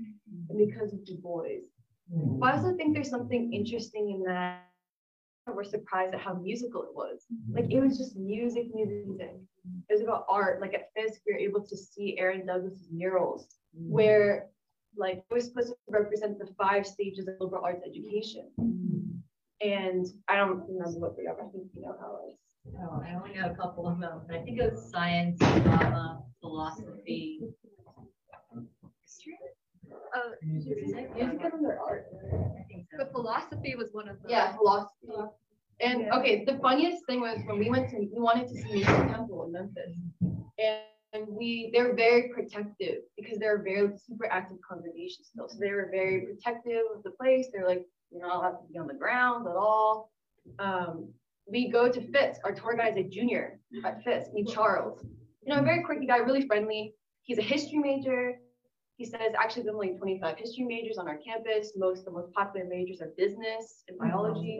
and because of Du Bois. But I also think there's something interesting in that we're surprised at how musical it was. Like it was just music, music, music. It was about art. Like at Fisk, we were able to see Aaron Douglas's murals, mm. where like it was supposed to represent the five stages of liberal arts education. And I don't remember what they are. I think you know how it is. Oh, I only know a couple of them, but I think it was science, drama, philosophy, history. Uh, Music and under art. but philosophy was one of them. Yeah, philosophy. And okay, the funniest thing was when we went to, we wanted to see Mason Temple in Memphis. And, and we, they're very protective because they're a very super active congregation still. So they were very protective of the place. They're like, you're not allowed to be on the ground at all. Um, we go to Fisk. Our tour guide is a junior at Fisk, meet Charles. You know, a very quirky guy, really friendly. He's a history major. He says actually there's only 25 history majors on our campus. Most of the most popular majors are business and mm-hmm. biology,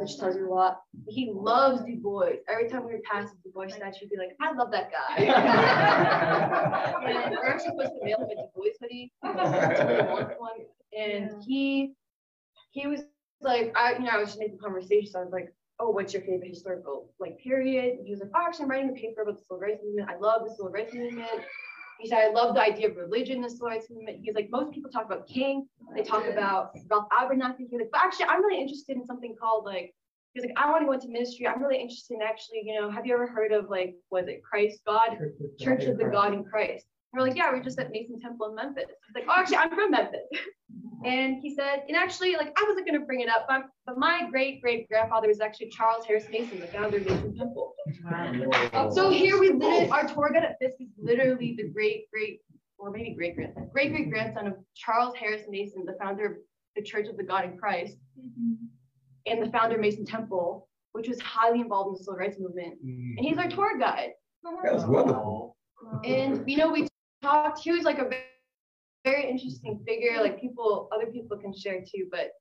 which tells you a lot. He loves Du Bois. Every time we would pass the Du Bois statue, he'd be like, I love that guy. and we're actually supposed to mail him a Du Bois hoodie. He wants one. And he he was like, I you know, I was just making a conversation. So I was like, oh, what's your favorite historical like period? He was like, oh, actually, I'm writing a paper about the civil rights movement. I love the civil rights movement. He said, I love the idea of religion the civil movement. He's like, most people talk about King, they talk about Ralph Abernathy. He's like, but actually, I'm really interested in something called like, he's like, I want to go into ministry. I'm really interested in actually, you know, have you ever heard of like, was it Christ God? Church of the God in Christ. And we're like, yeah, we're just at Mason Temple in Memphis. He's like, oh, actually, I'm from Memphis. And he said, and actually, like, I wasn't going to bring it up, but, but my great great grandfather was actually Charles Harris Mason, the founder of Mason Temple. Wow. So here we live, our tour guide at Fisk is literally the great great, or maybe great grandson, great great grandson of Charles Harris Mason, the founder of the Church of the God in Christ, mm-hmm. and the founder of Mason Temple, which was highly involved in the civil rights movement. Mm. And he's our tour guide. That's wonderful. And you know, we talked, he was like a very, interesting mm-hmm. figure, like people, other people can share too, but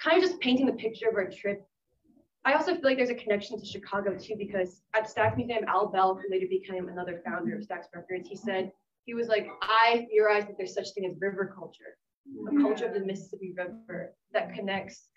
kind of just painting the picture of our trip. I also feel like there's a connection to Chicago too, because at Stax Museum, Al Bell, who later became another founder of Stax Records, he said, he was like, I theorize that there's such thing as river culture, a mm-hmm. culture of the Mississippi River that connects,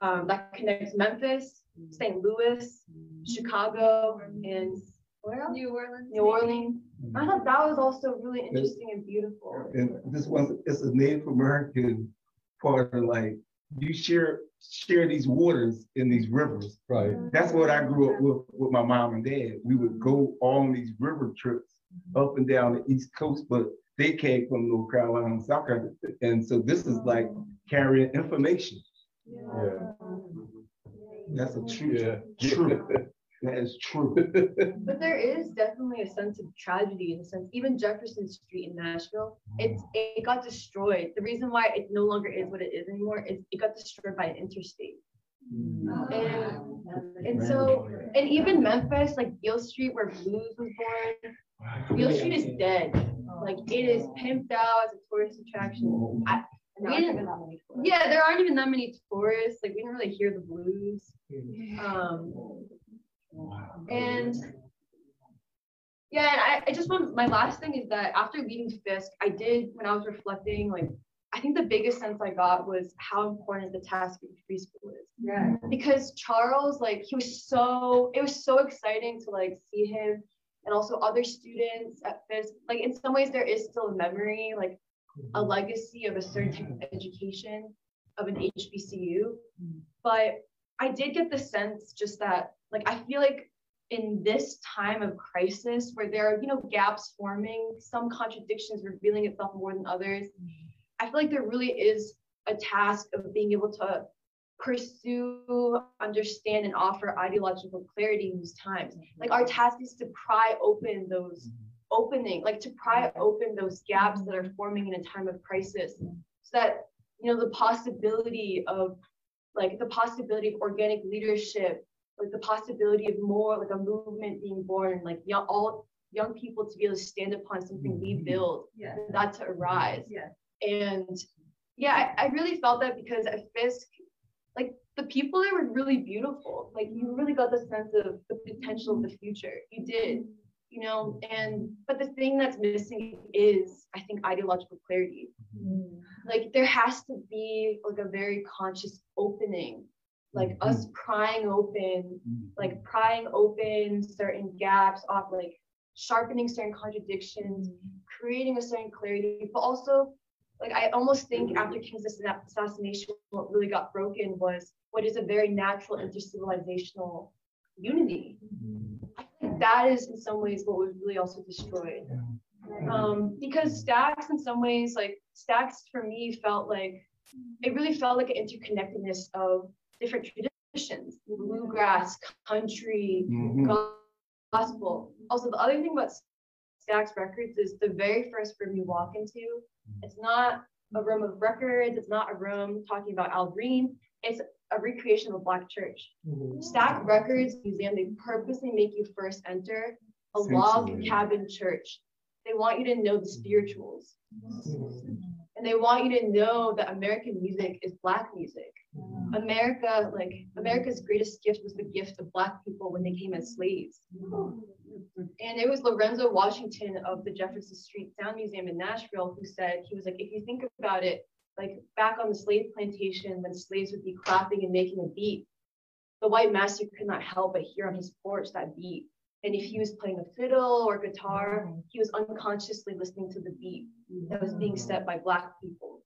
um, that connects Memphis, mm-hmm. St. Louis, Chicago, and where else? New Orleans. New Orleans. Mm-hmm. I thought that was also really interesting and beautiful. And this one is a Native American part of like you share share these waters in these rivers. Right. That's what I grew up with with my mom and dad. We would mm-hmm. go on these river trips mm-hmm. up and down the East Coast, but they came from North Carolina and South Carolina. And so this is oh. like carrying information. Yeah. That's a true, yeah. true. That is true. But there is definitely a sense of tragedy in the sense, even Jefferson Street in Nashville, it's it got destroyed. The reason why it no longer is what it is anymore is it got destroyed by an interstate. And, and so, and even Memphis, like Beale Street, where blues was born, Beale Street is dead. Like it is pimped out as a tourist attraction. I, we didn't- yeah, there aren't even that many tourists. Like we didn't really hear the blues. Um, and Yeah, and I, I just want my last thing is that after leaving Fisk, I did when I was reflecting, like I think the biggest sense I got was how important the task of free school is. Yeah. Because Charles, like, he was so it was so exciting to like see him and also other students at Fisk. Like in some ways, there is still a memory, like a mm-hmm. legacy of a certain type of education of an HBCU. Mm-hmm. But I did get the sense just that, like, I feel like in this time of crisis where there are, you know, gaps forming, some contradictions revealing itself more than others, I feel like there really is a task of being able to pursue, understand, and offer ideological clarity in these times. Mm-hmm. Like our task is to pry open those mm-hmm. opening, like to pry open those gaps that are forming in a time of crisis, so that you know the possibility of like the possibility of organic leadership, like the possibility of more like a movement being born, like young all young people to be able to stand upon something we mm-hmm. build, Yeah. that to arise. Yeah. And yeah, I, I really felt that because at Fisk, like the people there were really beautiful. Like you really got the sense of the potential of the future. You did, you know, and but the thing that's missing is I think ideological clarity. Mm-hmm. Like there has to be like a very conscious opening, like mm-hmm. us prying open, mm-hmm. like prying open certain gaps off, like sharpening certain contradictions, mm-hmm. creating a certain clarity, but also like I almost think after King's assa- assassination, what really got broken was what is a very natural intercivilizational unity. I think that is in some ways what was really also destroyed. Um, because Stax in some ways, like Stax for me felt like it really felt like an interconnectedness of different traditions, bluegrass, country, Mhm. gospel. Also, the other thing about Stax Records is the very first room you walk into. It's not a room of records. It's not a room talking about Al Green. It's a recreation of a black church. Stax Records Museum. They purposely make you first enter a log cabin church. They want you to know the spirituals, and they want you to know that American music is black music. America, like America's greatest gift was the gift of black people when they came as slaves. And it was Lorenzo Washington of the Jefferson Street Sound Museum in Nashville who said, he was like, if you think about it, like back on the slave plantation when slaves would be clapping and making a beat, the white master could not help but hear on his porch that beat. And if he was playing a fiddle or guitar, he was unconsciously listening to the beat that was being mm. set by black people.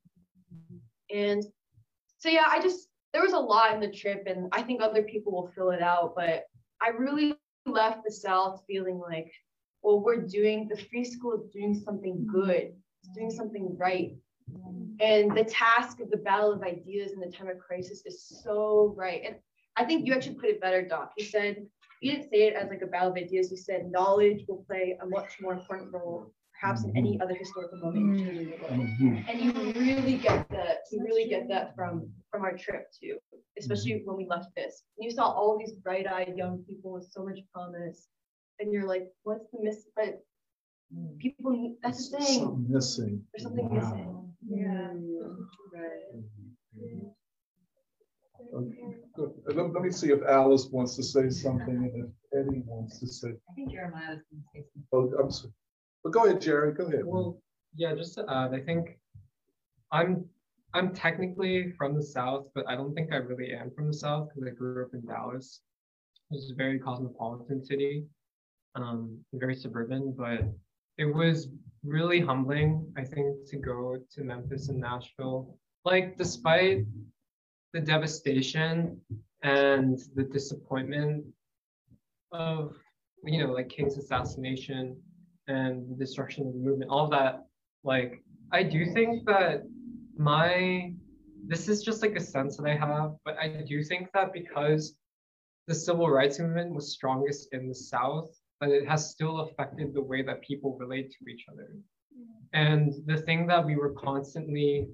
And so yeah, I just there was a lot in the trip, and I think other people will fill it out. But I really left the South feeling like, well, we're doing the free school is doing something good, it's doing something right. And the task of the battle of ideas in the time of crisis is so right. And I think you actually put it better, Doc. You said you didn't say it as like a battle of ideas. You said knowledge will play a much more important role, perhaps in any other historical moment in history the world. And you really get that. You really get that from from our trip too, especially mm-hmm. when we left this. You saw all these bright-eyed young people with so much promise, and you're like, "What's the miss?" But mm. people, need, that's the thing. Something missing. There's something missing. Yeah. Okay. Uh, Let, let me see if Alice wants to say something and if Eddie wants to say. I think Jeremiah was going to say something. Oh, I'm sorry. But go ahead, Jerry, go ahead. Well, yeah, just to add, I think I'm I'm technically from the South, but I don't think I really am from the South because I grew up in Dallas, which is a very cosmopolitan city, um, very suburban. But it was really humbling, I think, to go to Memphis and Nashville. Like, despite the devastation and the disappointment of, you know, like King's assassination and the destruction of the movement, all of that, like, I do think that my, this is just like a sense that I have, but I do think that because the civil rights movement was strongest in the South, but it has still affected the way that people relate to each other. And the thing that we were constantly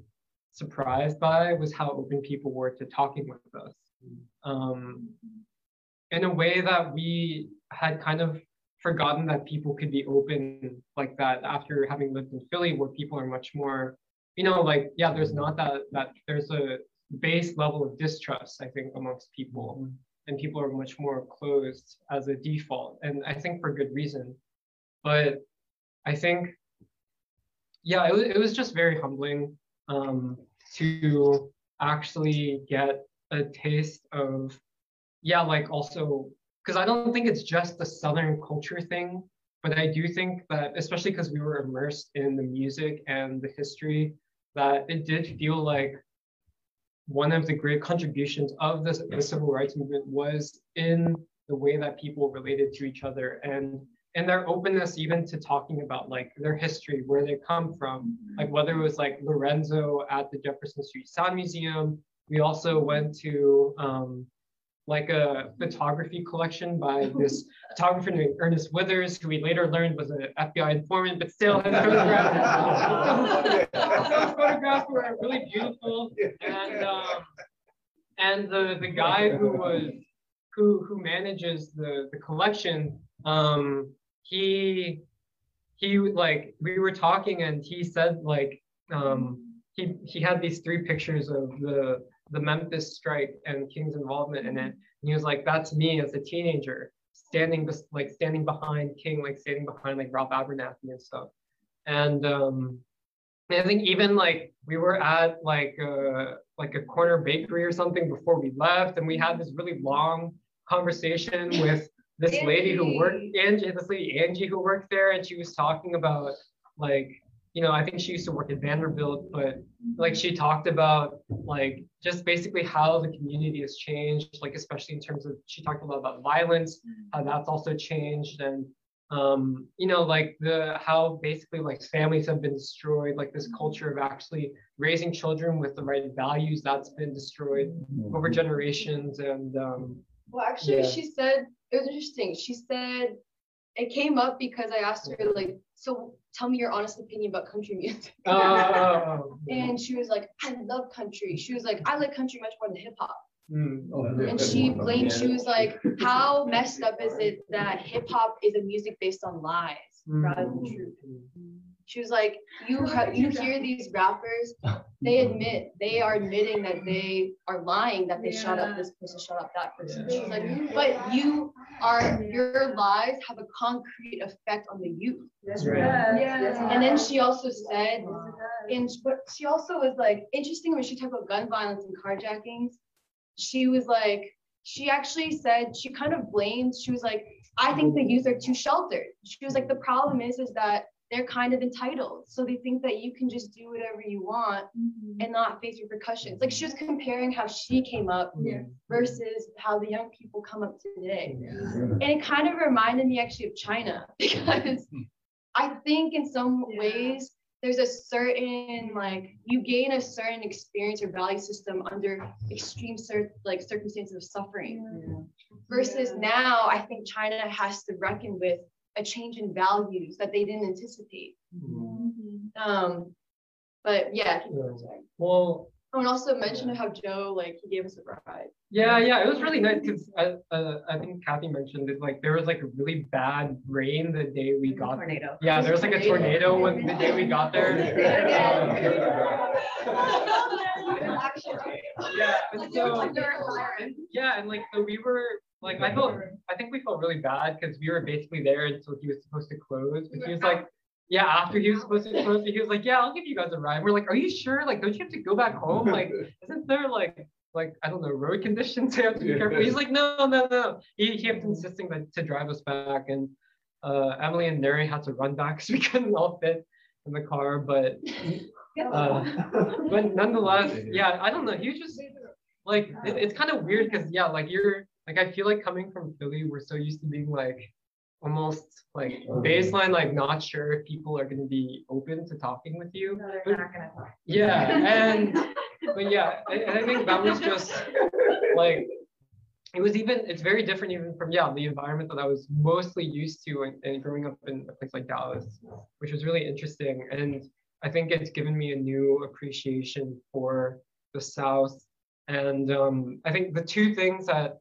surprised by was how open people were to talking with us. Um, in a way that we had kind of forgotten that people could be open like that after having lived in Philly, where people are much more, you know, like, yeah, there's not that, that there's a base level of distrust, I think, amongst people. And people are much more closed as a default. And I think for good reason. but I think, yeah, it was, it was just very humbling um, to actually get a taste of, yeah, like also, because I don't think it's just the Southern culture thing, but I do think that, especially because we were immersed in the music and the history, that it did feel like one of the great contributions of the, civil rights movement was in the way that people related to each other and and their openness even to talking about like their history, where they come from, like whether it was like Lorenzo at the Jefferson Street Sound Museum. We also went to um, like a photography collection by this photographer named Ernest Withers, who we later learned was an FBI informant, but still his photographs, those photographs were really beautiful. And um, and the the guy who was who who manages the the collection, um, he he like we were talking and he said like um, he he had these three pictures of the the Memphis strike and King's involvement in it. And he was like, that's me as a teenager standing like standing behind King, like standing behind like Ralph Abernathy and stuff. And um I think even like we were at like uh like a corner bakery or something before we left, and we had this really long conversation with this lady who worked Angie, this lady Angie who worked there, and she was talking about like you know, I think she used to work at Vanderbilt, but like she talked about like just basically how the community has changed, like especially in terms of she talked a lot about violence, how that's also changed, and um, you know, like the how basically like families have been destroyed, like this culture of actually raising children with the right values that's been destroyed over generations, and um, Well, actually, Yeah. she said it was interesting. She said it came up because I asked her like, so tell me your honest opinion about country music. Oh, and she was like, I love country. She was like, I like country much more than hip hop. mm, And she blamed. She was like, how messed up is it that hip hop is a music based on lies rather than truth? She was like, you ha- you hear these rappers, they admit they are admitting that they are lying, that they shut up this person, shut up that person. She was like, but you are your lies have a concrete effect on the youth. That's right. Yes. And then she also said, and but she also was like interesting when she talked about gun violence and carjackings. She was like, she actually said she kind of blamed. She was like, I think the youth are too sheltered. She was like, the problem is is that they're kind of entitled, so they think that you can just do whatever you want mm-hmm. and not face repercussions. Like she was comparing how she came up versus how the young people come up today. And it kind of reminded me actually of China because I think in some ways there's a certain like you gain a certain experience or value system under extreme cir- like circumstances of suffering. Versus now I think China has to reckon with a change in values that they didn't anticipate. Um, but yeah, keep going, sorry. well, Oh, and also mention how Joe like he gave us a ride. Yeah, yeah, it was really nice because I, uh, I think Kathy mentioned it. Like there was like a really bad rain the day we got. tornado. Yeah, there was like a tornado when the day we got there. yeah, and so yeah, and like so we were like I felt I think we felt really bad because we were basically there until he was supposed to close, but he was like. Yeah, after he was supposed to close, he was like, "Yeah, I'll give you guys a ride." We're like, "Are you sure? Like, don't you have to go back home? Like, isn't there like like I don't know road conditions you have to be careful. He's like, no, no, no. He, he kept insisting that to drive us back, and uh, Emily and Neri had to run back because we couldn't all fit in the car. But uh, but nonetheless, yeah, I don't know. He was just like it, it's kind of weird because yeah, like you're like I feel like coming from Philly, we're so used to being like almost like baseline, like not sure if people are going to be open to talking with you. But- yeah, and but yeah, I, I think that was just like it was even it's very different even from yeah the environment that I was mostly used to and, and growing up in a place like Dallas, which was really interesting. And I think it's given me a new appreciation for the South. And um, I think the two things that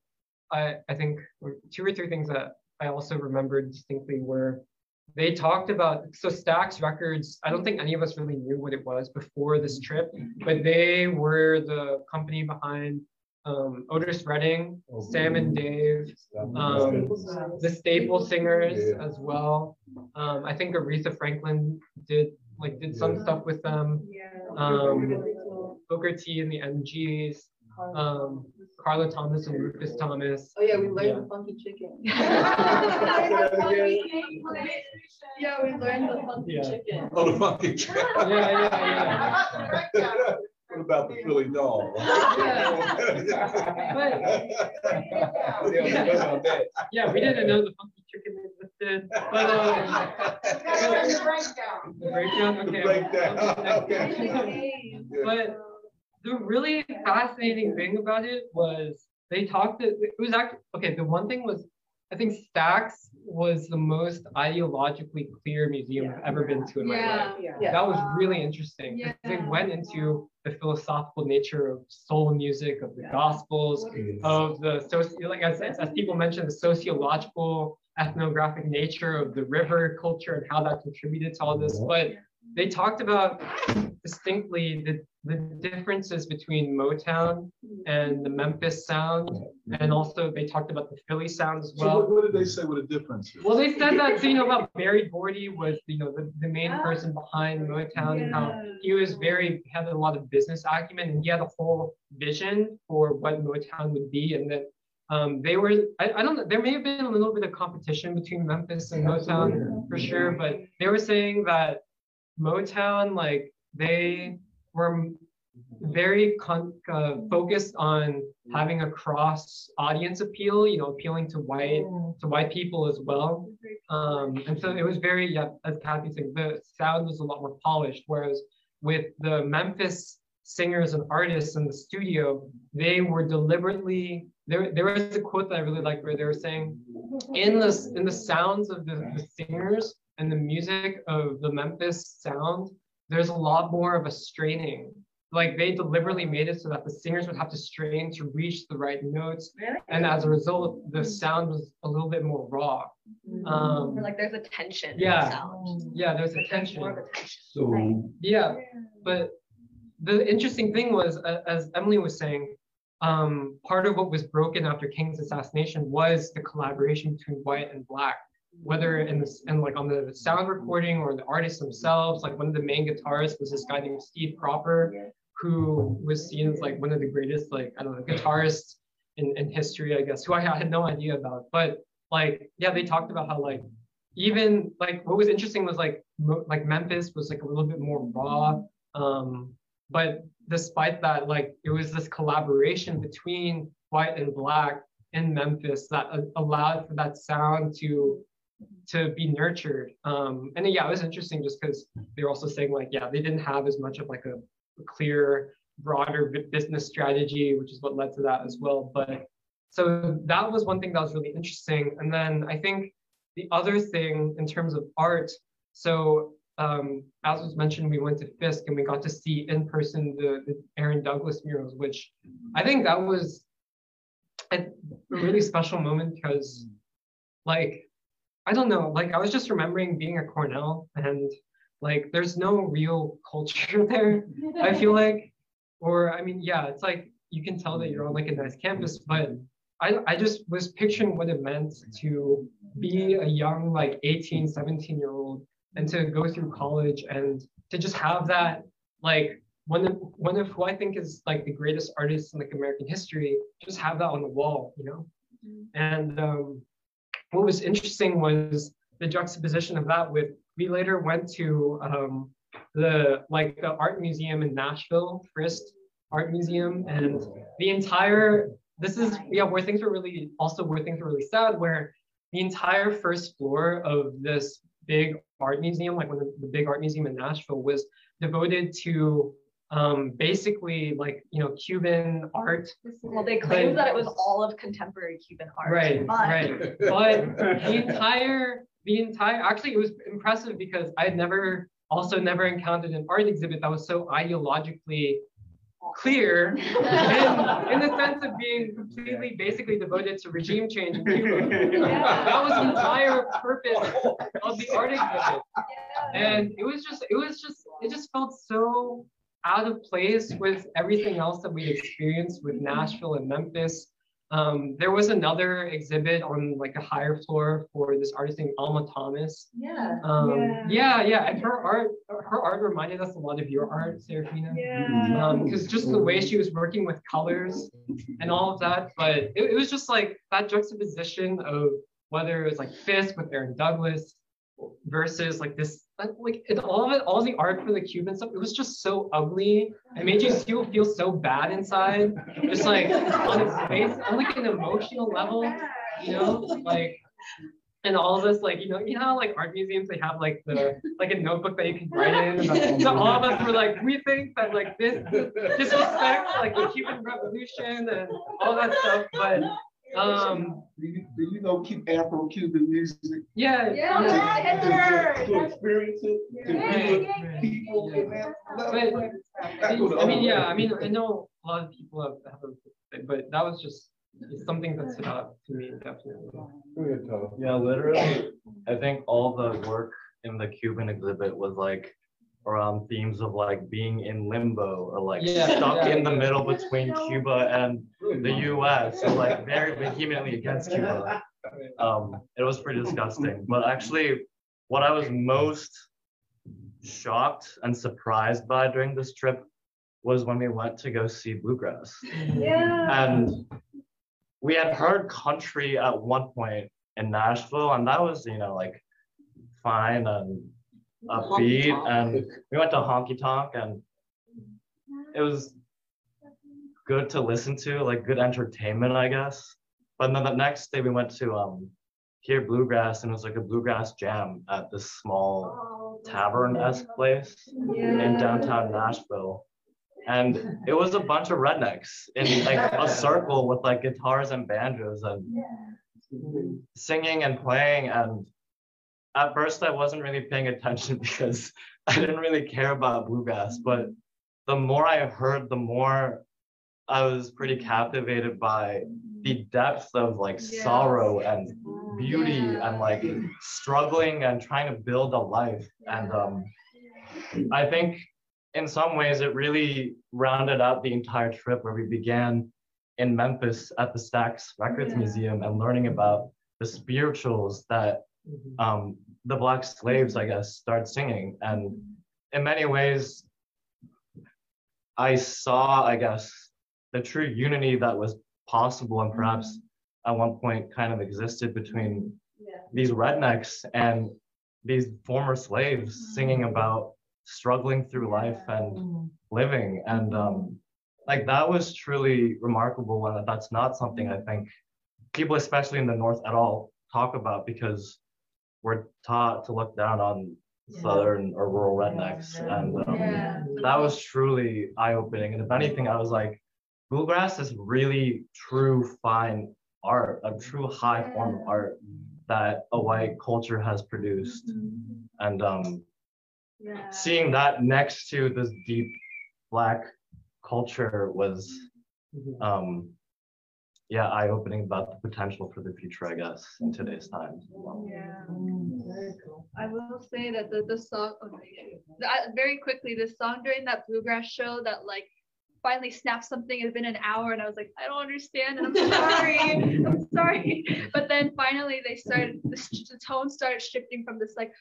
I, I think two or three things that I also remembered distinctly were they talked about so Stax Records. I don't think any of us really knew what it was before this trip, but they were the company behind um, Otis Redding, Sam and Dave, um, the Staple Singers as well. Um, I think Aretha Franklin did like did some stuff with them. Um, Booker T and the MGs, um, Carla Thomas and Rufus Thomas. Oh yeah, we learned Yeah. the funky chicken. Yeah, we learned the funky Yeah. chicken. Oh, the funky chicken. Yeah, yeah, yeah. What about the Philly doll? Yeah, we didn't know the funky chicken existed, but um, the breakdown. Okay. The breakdown, okay. But the really fascinating thing about it was they talked. It, it was actually okay. The one thing was, I think Stax was the most ideologically clear museum I've ever been to in my life. Yeah. yeah. That was really interesting. because They went into the philosophical nature of soul music, of the gospels, of the soci- like as, as as people mentioned, the sociological ethnographic nature of the river culture and how that contributed to all this. But they talked about distinctly the, the differences between Motown and the Memphis sound. And also they talked about the Philly sound as well. So what, well. what did they say were the differences? Well, they said that, you know, about Berry Gordy was, you know, the, the main person behind Motown and how he was very, had a lot of business acumen and he had a whole vision for what Motown would be. And that um, they were, I, I don't know, there may have been a little bit of competition between Memphis and Motown for sure, but they were saying that Motown, like, they were very con- uh, focused on having a cross audience appeal, you know, appealing to white to white people as well. Um, and so it was very, yeah, as Kathy said, the sound was a lot more polished. Whereas with the Memphis singers and artists in the studio, they were deliberately there. There was a quote that I really liked where they were saying, in the in the sounds of the, the singers and the music of the Memphis sound, there's a lot more of a straining. Like they deliberately made it so that the singers would have to strain to reach the right notes, Really? and as a result, the sound was a little bit more raw. Um, like there's a tension in yeah, the sound. yeah, there's a Like, tension. More of a tension. So Yeah, but the interesting thing was, a- as Emily was saying, um, part of what was broken after King's assassination was the collaboration between white and black, whether in this and like on the sound recording or the artists themselves. Like one of the main guitarists was this guy named Steve Cropper, who was seen as like one of the greatest, like I don't know, guitarists in, in history, I guess, who I had no idea about. But like, yeah, they talked about how like even like what was interesting was like like Memphis was like a little bit more raw. Um, but despite that, like it was this collaboration between white and black in Memphis that a- allowed for that sound to to be nurtured. Um, and yeah, it was interesting just because they were also saying like, yeah, they didn't have as much of like a, a clear, broader business strategy, which is what led to that as well. But so that was one thing that was really interesting. And then I think the other thing in terms of art, so um, as was mentioned, we went to Fisk and we got to see in person the, the Aaron Douglas murals, which I think that was a, a really special moment because, like, I don't know, like I was just remembering being at Cornell and like there's no real culture there. I feel like, or I mean, yeah, it's like you can tell that you're on like a nice campus, but I, I just was picturing what it meant to be a young, like 18, 17 year old and to go through college and to just have that, like one of, one of who I think is like the greatest artists in like American history, just have that on the wall, you know? And um, what was interesting was the juxtaposition of that with, we later went to um, the, like the art museum in Nashville, Frist Art Museum, and the entire this is yeah where things were really also where things were really sad where the entire first floor of this big art museum like one of the big art museum in nashville was devoted to um, basically like you know cuban art Well, they claimed But- that it was all of contemporary Cuban art. Right, but- right. But the entire, the entire, actually, it was impressive because I had never, also never encountered an art exhibit that was so ideologically clear in, in the sense of being completely, basically devoted to regime change in Cuba. That was the entire purpose of the art exhibit. And it was just, it was just, it just felt so out of place with everything else that we'd experienced with Nashville and Memphis. Um, there was another exhibit on like a higher floor for this artist named Alma Thomas. Yeah. Um, Yeah. yeah, yeah, and her art, her art reminded us a lot of your art, Serafina. Yeah. Um, because just the way she was working with colors and all of that, but it, it was just like that juxtaposition of whether it was like Fisk with Aaron Douglas versus like this, like, all of it, all the art for the Cuban stuff, it was just so ugly. It made you still feel so bad inside, just like on its face, on like an emotional level, you know, like and all of us like you know you know like art museums they have like the like a notebook that you can write in? So all of us were like we think that like this disrespects like the Cuban Revolution and all that stuff but um do you, do you know keep Afro-Cuban music? yeah. To, to, to experience it, to be with people in that but level. That's what I mean I'm- yeah I mean I know a lot of people have, have a, but that was just it's something that stood out to me definitely. Yeah, literally, I think all the work in the Cuban exhibit was like around themes of like being in limbo or like Yeah, stuck yeah. in the middle between Cuba and the US, so like very vehemently against Cuba. Um, it was pretty disgusting, but actually what I was most shocked and surprised by during this trip was when we went to go see Bluegrass. Yeah. And we had heard country at one point in Nashville, and that was, you know, like fine and upbeat. And we went to Honky Tonk, and it was good to listen to, like good entertainment, I guess. But then the next day we went to um hear bluegrass, and it was like a bluegrass jam at this small tavern-esque place in downtown Nashville. And it was a bunch of rednecks in like a circle with like guitars and banjos and singing and playing. And at first, I wasn't really paying attention because I didn't really care about bluegrass. But the more I heard, the more I was pretty captivated by the depth of like sorrow and beauty and like struggling and trying to build a life. And um, I think in some ways it really rounded out the entire trip where we began in Memphis at the Stax Records Museum and learning about the spirituals that Mm-hmm. um, the black slaves, I guess, started singing. And mm-hmm. in many ways, I saw, I guess, the true unity that was possible and perhaps mm-hmm. at one point kind of existed between these rednecks and these former slaves singing about struggling through life and living. And um like that was truly remarkable and that's not something i think people especially in the north at all talk about because we're taught to look down on southern or rural rednecks and um, that was truly eye-opening. And if anything i was like bluegrass is really true fine art a true high form of art that a white culture has produced. And um seeing that next to this deep black culture was um yeah eye-opening about the potential for the future i guess in today's times Yeah. Very cool. I will say that the, the song, oh. That- uh, very quickly, the song during that bluegrass show that like finally snapped something, it had been an hour and I was like, I don't understand and I'm sorry, I'm sorry. But then finally they started, the, the tone started shifting from this like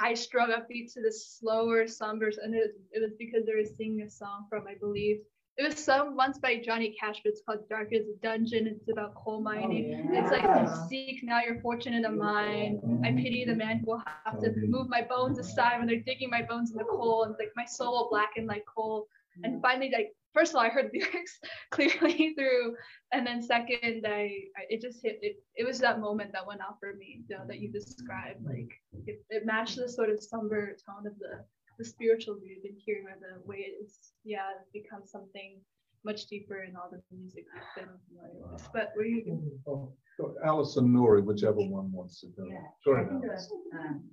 high strung upbeat to this slower, somber, and it, it was because they were singing a song from, I believe, it was sung once by Johnny Cash, but it's called Dark as a Dungeon. It's about coal mining. Oh, it's like seek now your fortune in a mine. I pity the man who will have to move my bones aside when they're digging my bones in the coal, and it's like my soul will blacken like coal. And mm. finally, like first of all, I heard the lyrics clearly through, and then second, I, I it just hit it. It was that moment that went off for me, you know, that you described. Like it, it matched the sort of somber tone of the the spiritual we've been hearing, or the way it's yeah it's become something much deeper in all the music we've been familiar with. But were you? Oh, go Allison Nori, whichever one wants to go. Go I think, Alice. um,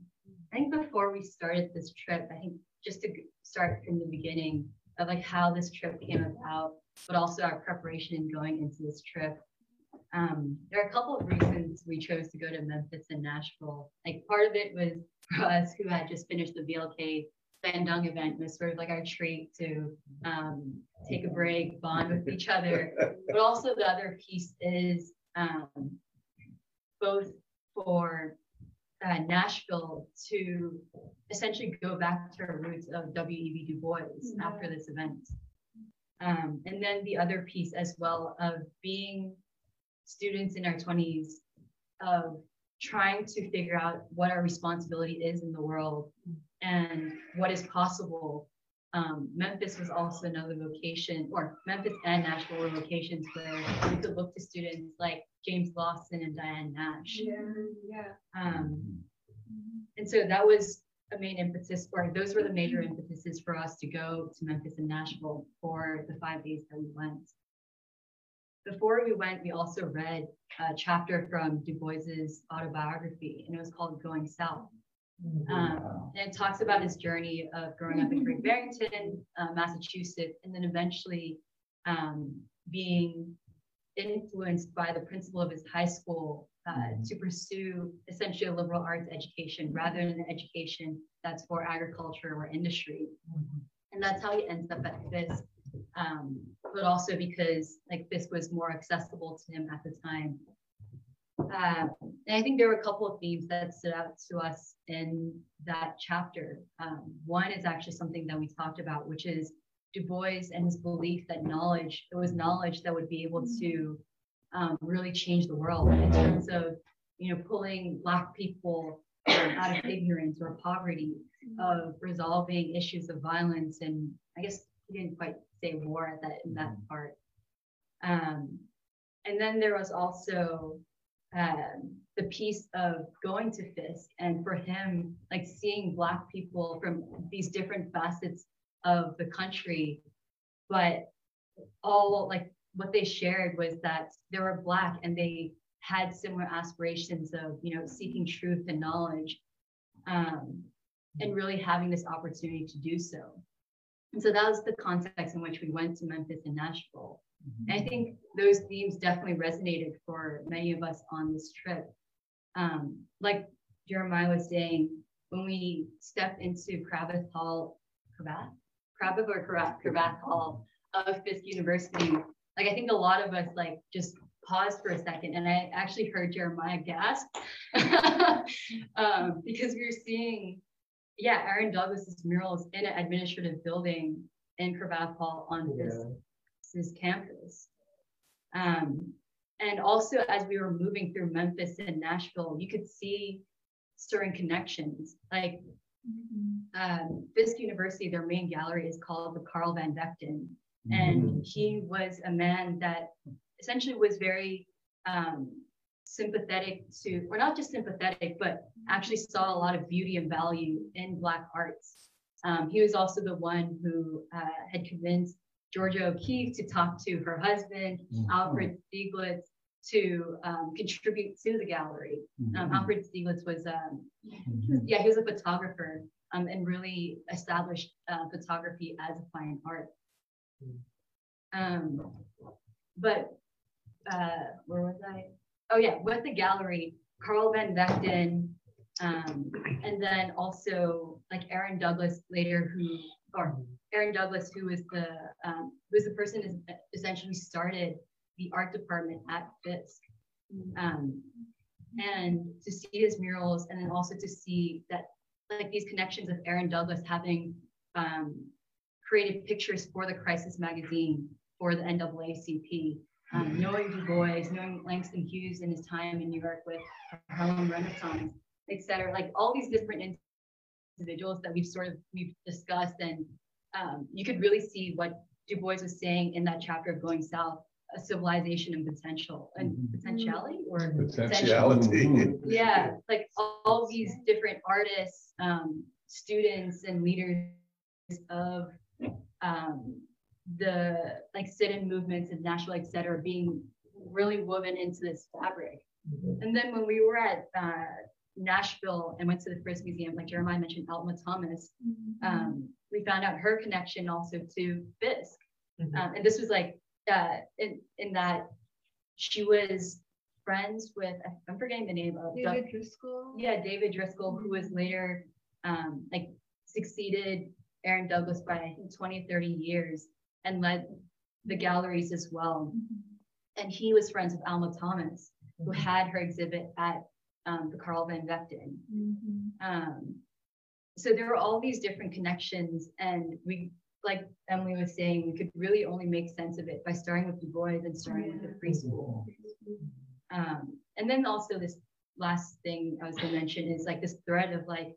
I think before we started this trip, I think just to start from the beginning of like how this trip came about, but also our preparation in going into this trip. Um, there are a couple of reasons we chose to go to Memphis and Nashville. Like part of it was for us who had just finished the VLK Bandung event was sort of like our treat to um, take a break, bond with each other. But also the other piece is um, both for uh, Nashville to essentially go back to our roots of W.E.B. Du Bois after this event. Um, and then the other piece as well of being students in our 20s of trying to figure out what our responsibility is in the world and what is possible. Um, Memphis was also another location, or Memphis and Nashville were locations where we could look to students like James Lawson and Diane Nash. Yeah, yeah. Um, and so that was a main impetus, or those were the major impetuses for us to go to Memphis and Nashville for the five days that we went. Before we went, we also read a chapter from Du Bois's autobiography, and it was called Going South. Um, and it talks about his journey of growing up in Great Barrington, uh, Massachusetts, and then eventually um, being influenced by the principal of his high school uh, to pursue essentially a liberal arts education rather than an education that's for agriculture or industry. And that's how he ends up at this. Um, but also because like this was more accessible to him at the time. Uh, and I think there were a couple of themes that stood out to us in that chapter. Um, one is actually something that we talked about, which is Du Bois and his belief that knowledge, it was knowledge that would be able to um, really change the world in terms of, you know, pulling Black people um, out of ignorance or poverty, of resolving issues of violence. And I guess he didn't quite say war at that in that part. Um, and then there was also um, the piece of going to Fisk, and for him, like seeing Black people from these different facets of the country, but all like what they shared was that they were Black and they had similar aspirations of, you know, seeking truth and knowledge, um, and really having this opportunity to do so. And so that was the context in which we went to Memphis and Nashville. And I think those themes definitely resonated for many of us on this trip. Um, like Jeremiah was saying, when we step into Cravath Hall, Cravath? Cravath or Cravath, Cravath Hall of Fisk University, like I think a lot of us like just paused for a second and I actually heard Jeremiah gasp um, because we were seeing, yeah, Aaron Douglas's murals in an administrative building in Cravath Hall on this, this campus. Um, and also as we were moving through Memphis and Nashville, you could see certain connections. Like um, Fisk University, their main gallery is called the Carl Van Vechten. And he was a man that essentially was very um, sympathetic to, or not just sympathetic, but actually saw a lot of beauty and value in Black arts. Um, he was also the one who uh, had convinced Georgia O'Keeffe to talk to her husband, Mhm. Alfred Stieglitz, to um, contribute to the gallery. Um, Mhm. Alfred Stieglitz was, um, yeah, he was a photographer um, and really established uh, photography as a fine art. Um, but uh, where was I? Oh yeah, with the gallery, Carl Van Vechten, um, and then also like Aaron Douglas later, who or Aaron Douglas, who was the um, who was the person who essentially started the art department at Fisk. Um, and to see his murals, and then also to see that like these connections of Aaron Douglas having um, created pictures for the Crisis magazine for the NAACP, um, knowing Du Bois, knowing Langston Hughes in his time in New York with Harlem Renaissance, et cetera, like all these different individuals that we've sort of we've discussed, and um, you could really see what Du Bois was saying in that chapter of Going South, a civilization and potential and potentiality or Potentiality. yeah, like all, all these different artists, um, students, and leaders of um, the like sit-in movements and Nashville, et cetera, being really woven into this fabric. And then when we were at uh, Nashville and went to the Frist Museum, like Jeremiah mentioned, Alma Thomas, um, we found out her connection also to Fisk. Um, and this was like uh, in in that she was friends with I'm forgetting the name of David Driskell. Yeah, David Driskell, who was later um, like succeeded Aaron Douglas by I think 20, 30 years and led the galleries as well. And he was friends with Alma Thomas, who had her exhibit at um, the Carl Van Vechten. Um, so there were all these different connections, and we, like Emily was saying, we could really only make sense of it by starting with Du Bois and starting with the free school. Um, and then also this last thing I was going to mention is like this thread of like,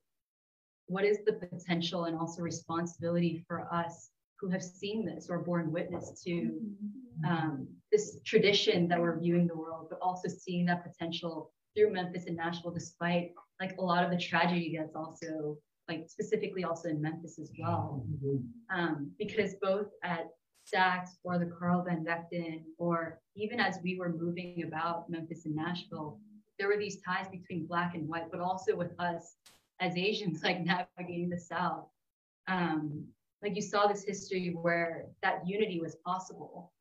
what is the potential and also responsibility for us who have seen this or borne witness to um, this tradition that we're viewing the world, but also seeing that potential through Memphis and Nashville, despite like a lot of the tragedy that's also like specifically also in Memphis as well. Um, because both at Stax or the Carl Van Vechten, or even as we were moving about Memphis and Nashville, there were these ties between black and white, but also with us as Asians, like navigating the South. Um, like you saw this history where that unity was possible.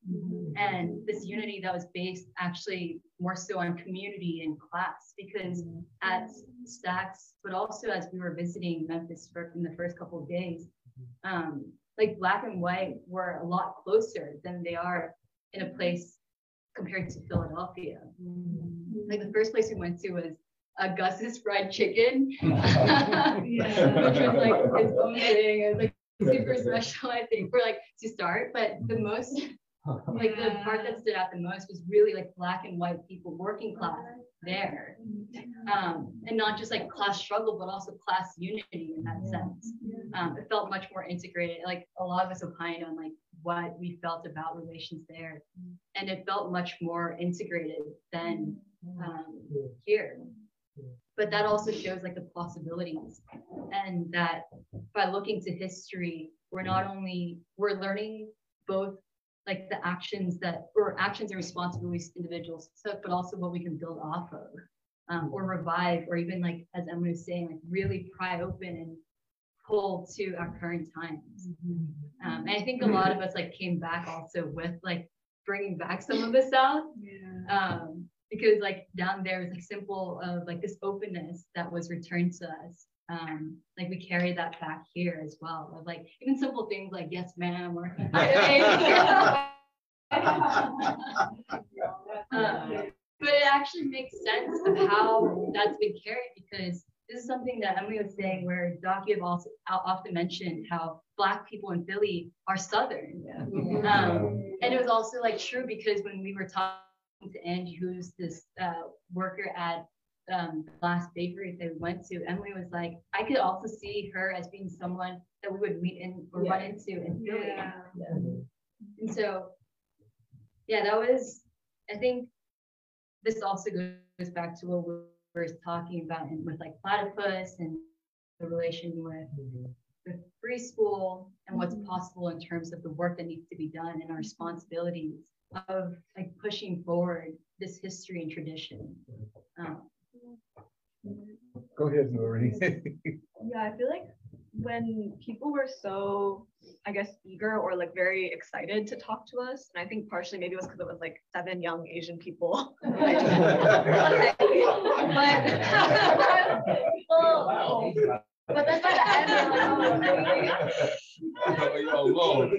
And this unity that was based actually more so on community and class because at Stax but also as we were visiting memphis for, in the first couple of days um, like black and white were a lot closer than they are in a place compared to philadelphia. Like the first place we went to was uh, Gus's fried chicken, which was like his own thing. It was like super special, I think, for like to start. But the most, like the part that stood out the most was really like black and white people, working class there, um, and not just like class struggle, but also class unity in that sense. Um, it felt much more integrated. Like a lot of us opined on like what we felt about relations there, and it felt much more integrated than um, here but that also shows like the possibilities and that by looking to history we're not only we're learning both like the actions that or actions and responsibilities individuals took but also what we can build off of um, or revive or even like as emily was saying like really pry open and pull to our current times. Um, and i think a lot of us like came back also with like bringing back some of the south um, because like down there is like simple of like this openness that was returned to us. Um, like we carry that back here as well of like even simple things like yes ma'am or um, but it actually makes sense of how that's been carried because this is something that Emily was saying where Doc you have also often mentioned how black people in Philly are Southern. Um, and it was also like true because when we were talking to Angie, who's this uh, worker at um, last bakery they went to, Emily was like, I could also see her as being someone that we would meet in or Yeah. run into in Philly. Yeah. And so, yeah, that was, I think this also goes back to what we were talking about in, with like platypus and the relation with the free school and what's possible in terms of the work that needs to be done and our responsibilities of like pushing forward this history and tradition. Um, Go ahead, Nori. Yeah, I feel like when people were so, I guess, eager or like very excited to talk to us, and I think partially maybe it was because it was like seven young Asian people. but, but then by the end, they're like, oh,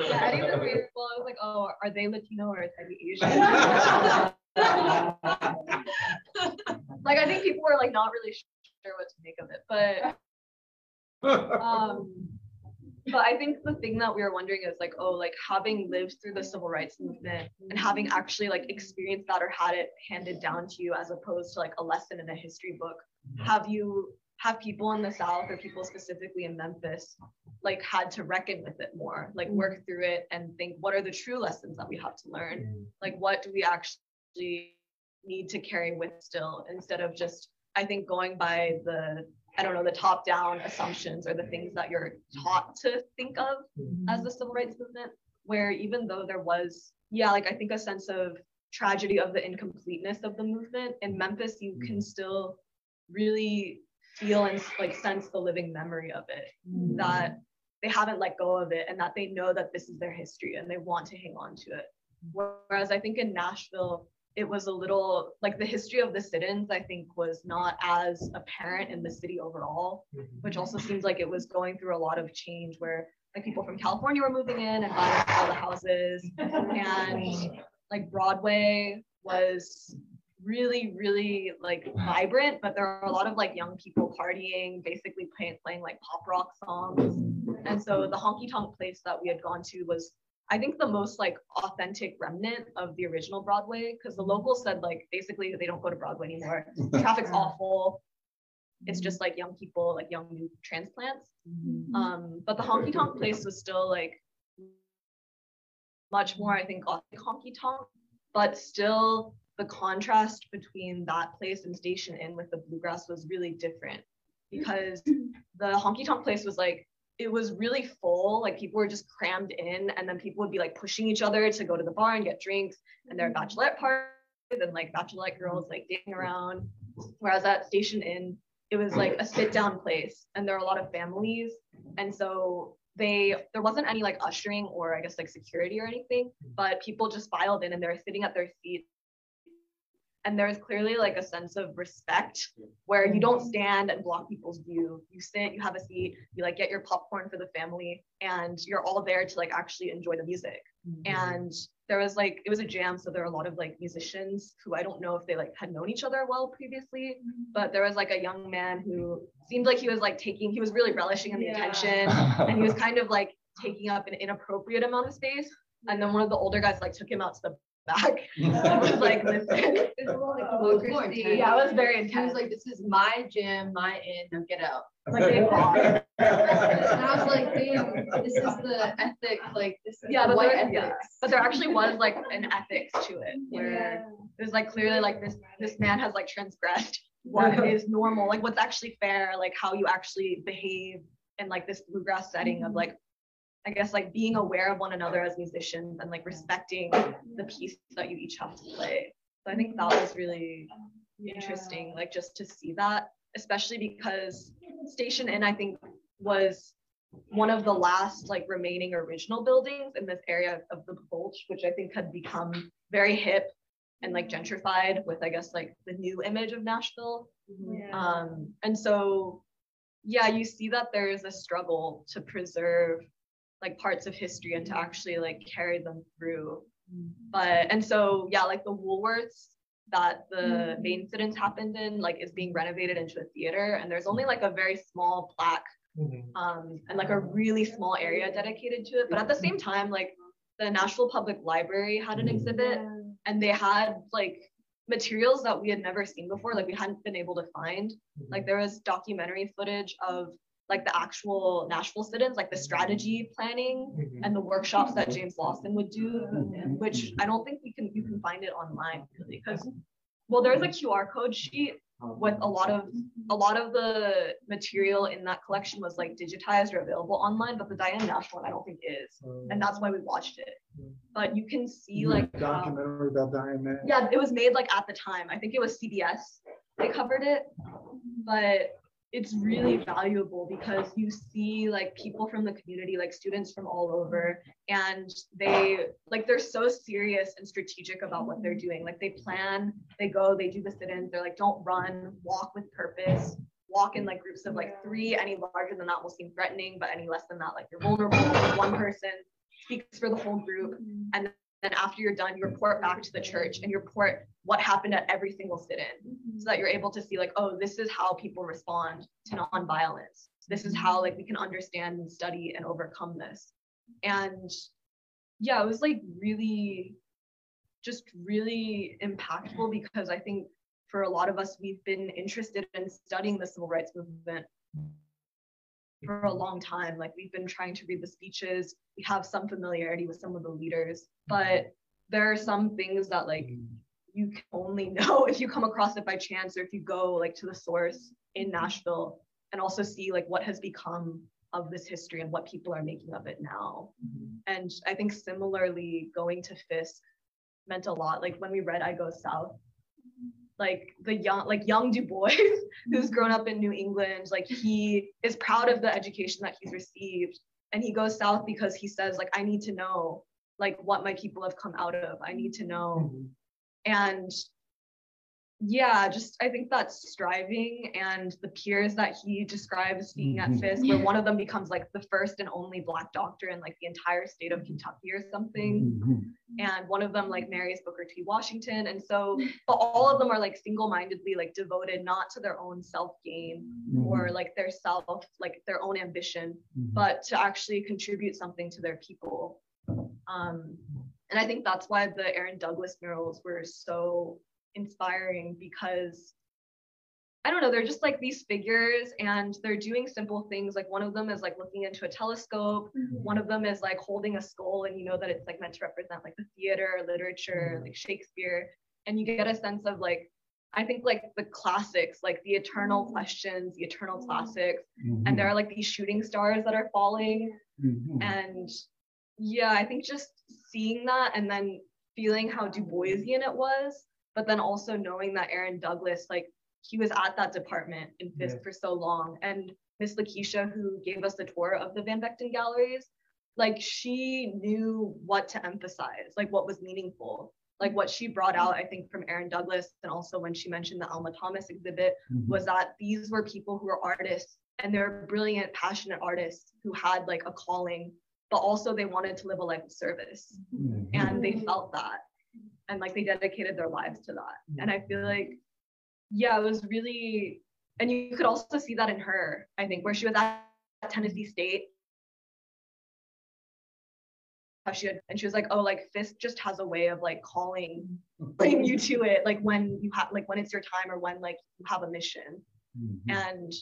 yeah, Eddie was grateful. I was like, oh, are they Latino or is Eddie Asian? like, I think people were like not really sure what to make of it, but um, but I think the thing that we were wondering is like, oh, like having lived through the civil rights movement and having actually like experienced that or had it handed down to you as opposed to like a lesson in a history book, have you have people in the South or people specifically in Memphis like had to reckon with it more, like mm. work through it and think what are the true lessons that we have to learn? Mm. Like what do we actually need to carry with still instead of just I think going by the I don't know the top down assumptions or the things that you're taught to think of mm-hmm. as the civil rights movement where even though there was yeah like I think a sense of tragedy of the incompleteness of the movement in Memphis you can mm. still really feel and like sense the living memory of it mm. that they haven't let go of it and that they know that this is their history and they want to hang on to it. Whereas I think in Nashville it was a little like the history of the sit-ins i think was not as apparent in the city overall mm-hmm. which also seems like it was going through a lot of change where like people from california were moving in and buying all the houses. And like broadway was really really like vibrant but there are a lot of like young people partying basically playing, playing like pop rock songs and so the honky tonk place that we had gone to was I think the most like authentic remnant of the original Broadway because the locals said like basically they don't go to Broadway anymore. Traffic's awful. It's just like young people, like young new transplants. Um, but the honky tonk place was still like much more, I think, authentic honky tonk, but still the contrast between that place and Station Inn with the bluegrass was really different because the honky tonk place was like it was really full. Like people were just crammed in, and then people would be like pushing each other to go to the bar and get drinks, and there are mm-hmm. bachelorette parties and like bachelorette girls like dating around. Whereas at Station Inn, it was like a sit down place, and there are a lot of families, and so they there wasn't any like ushering or I guess like security or anything, but people just filed in and they were sitting at their seats and there's clearly like a sense of respect where you don't mm-hmm. stand and block people's view. You sit you have a seat you like get your popcorn for the family and you're all there to like actually enjoy the music. Mm-hmm. And there was like it was a jam so there are a lot of like musicians who i don't know if they like had known each other well previously mm-hmm. but there was like a young man who seemed like he was like taking he was really relishing in the Yeah. attention and he was kind of like taking up an inappropriate amount of space. And then one of the older guys like took him out to the back and was like listen It's a little like democracy. yeah it was very He was like, this is my gym, my inn, now get out. Like, they fought. And I was like, damn, this is the ethic, like, this is yeah, the but white there, ethics. yeah. but there actually was like an ethics to it where it was like clearly like this this man has like transgressed what is normal, like what's actually fair, like how you actually behave in like this bluegrass setting of mm-hmm. like I guess like being aware of one another as musicians and like respecting the piece that you each have to play. So I think that was really interesting, like just to see that, especially because Station Inn, I think, was one of the last like remaining original buildings in this area of the Gulch, which I think had become very hip and like gentrified with, I guess, like the new image of Nashville. Um, and so, yeah, you see that there is a struggle to preserve like parts of history and to mm-hmm. actually like carry them through. Mm-hmm. But and so yeah, like the Woolworths that the mm-hmm. main incidents happened in like is being renovated into a theater, and there's only like a very small plaque um, and like a really small area dedicated to it. But at the same time, like the Nashville Public Library had an exhibit, and they had like materials that we had never seen before, like we hadn't been able to find. Like there was documentary footage of like the actual Nashville sit-ins, like the strategy planning mm-hmm. and the workshops that mm-hmm. James Lawson would do, mm-hmm. which I don't think you can you can find it online really because well there's a QR code sheet with a lot of a lot of the material in that collection was like digitized or available online, but the Diane Nash one I don't think is, and that's why we watched it. But you can see like documentary about Diane Nash. yeah, it was made like at the time. I think it was CBS. They covered it, but it's really valuable because you see like people from the community, like students from all over, and they like they're so serious and strategic about what they're doing. Like they plan, they go, they do the sit-ins. They're like, don't run, walk with purpose. Walk in like groups of like three. Any larger than that will seem threatening, but any less than that, like you're vulnerable. One person speaks for the whole group, mm-hmm. and then after you're done, you report back to the church and you report what happened at every single sit-in so that you're able to see like, oh, this is how people respond to nonviolence. This is how like we can understand and study and overcome this. And yeah, it was like really just really impactful because I think for a lot of us, we've been interested in studying the civil rights movement for a long time. Like we've been trying to read the speeches, we have some familiarity with some of the leaders, but there are some things that like you can only know if you come across it by chance or if you go like to the source in mm-hmm. Nashville and also see like what has become of this history and what people are making of it now. Mm-hmm. And I think similarly going to Fisk meant a lot. Like when we read I Go South, like the young like young Du Bois who's grown up in New England, like he is proud of the education that he's received. And he goes south because he says, like, I need to know like what my people have come out of. I need to know mm-hmm. And yeah, just I think that striving and the peers that he describes being at Mhm. Fisk, where one of them becomes like the first and only black doctor in like the entire state of Kentucky or something. And one of them like marries Booker T. Washington. And so, but all of them are like single-mindedly like devoted not to their own self-gain or Mhm. like their self, like their own ambition, Mhm. but to actually contribute something to their people. Um, and I think that's why the Aaron Douglas murals were so inspiring because I don't know, they're just like these figures and they're doing simple things. Like one of them is like looking into a telescope, mm-hmm. one of them is like holding a skull, and you know that it's like meant to represent like the theater, literature, mm-hmm. like Shakespeare. And you get a sense of like, I think like the classics, like the eternal mm-hmm. questions, the eternal classics. And there are like these shooting stars that are falling. And yeah, I think just seeing that and then feeling how Du Boisian it was, but then also knowing that Aaron Douglas, like he was at that department in Fisk Yeah. for so long. And Miss Lakeisha, who gave us the tour of the Van Vechten galleries, like she knew what to emphasize, like what was meaningful. Like what she brought out, I think, from Aaron Douglas, and also when she mentioned the Alma Thomas exhibit, Mhm. was that these were people who were artists and they're brilliant, passionate artists who had like a calling, but also they wanted to live a life of service. Mm-hmm. And they felt that. And like they dedicated their lives to that. And i feel like yeah it was really and you could also see that in her i think where she was at tennessee state. How she had and she was like oh like fisk just has a way of like calling bring you to it like when you have like when it's your time or when like you have a mission. Mm-hmm. And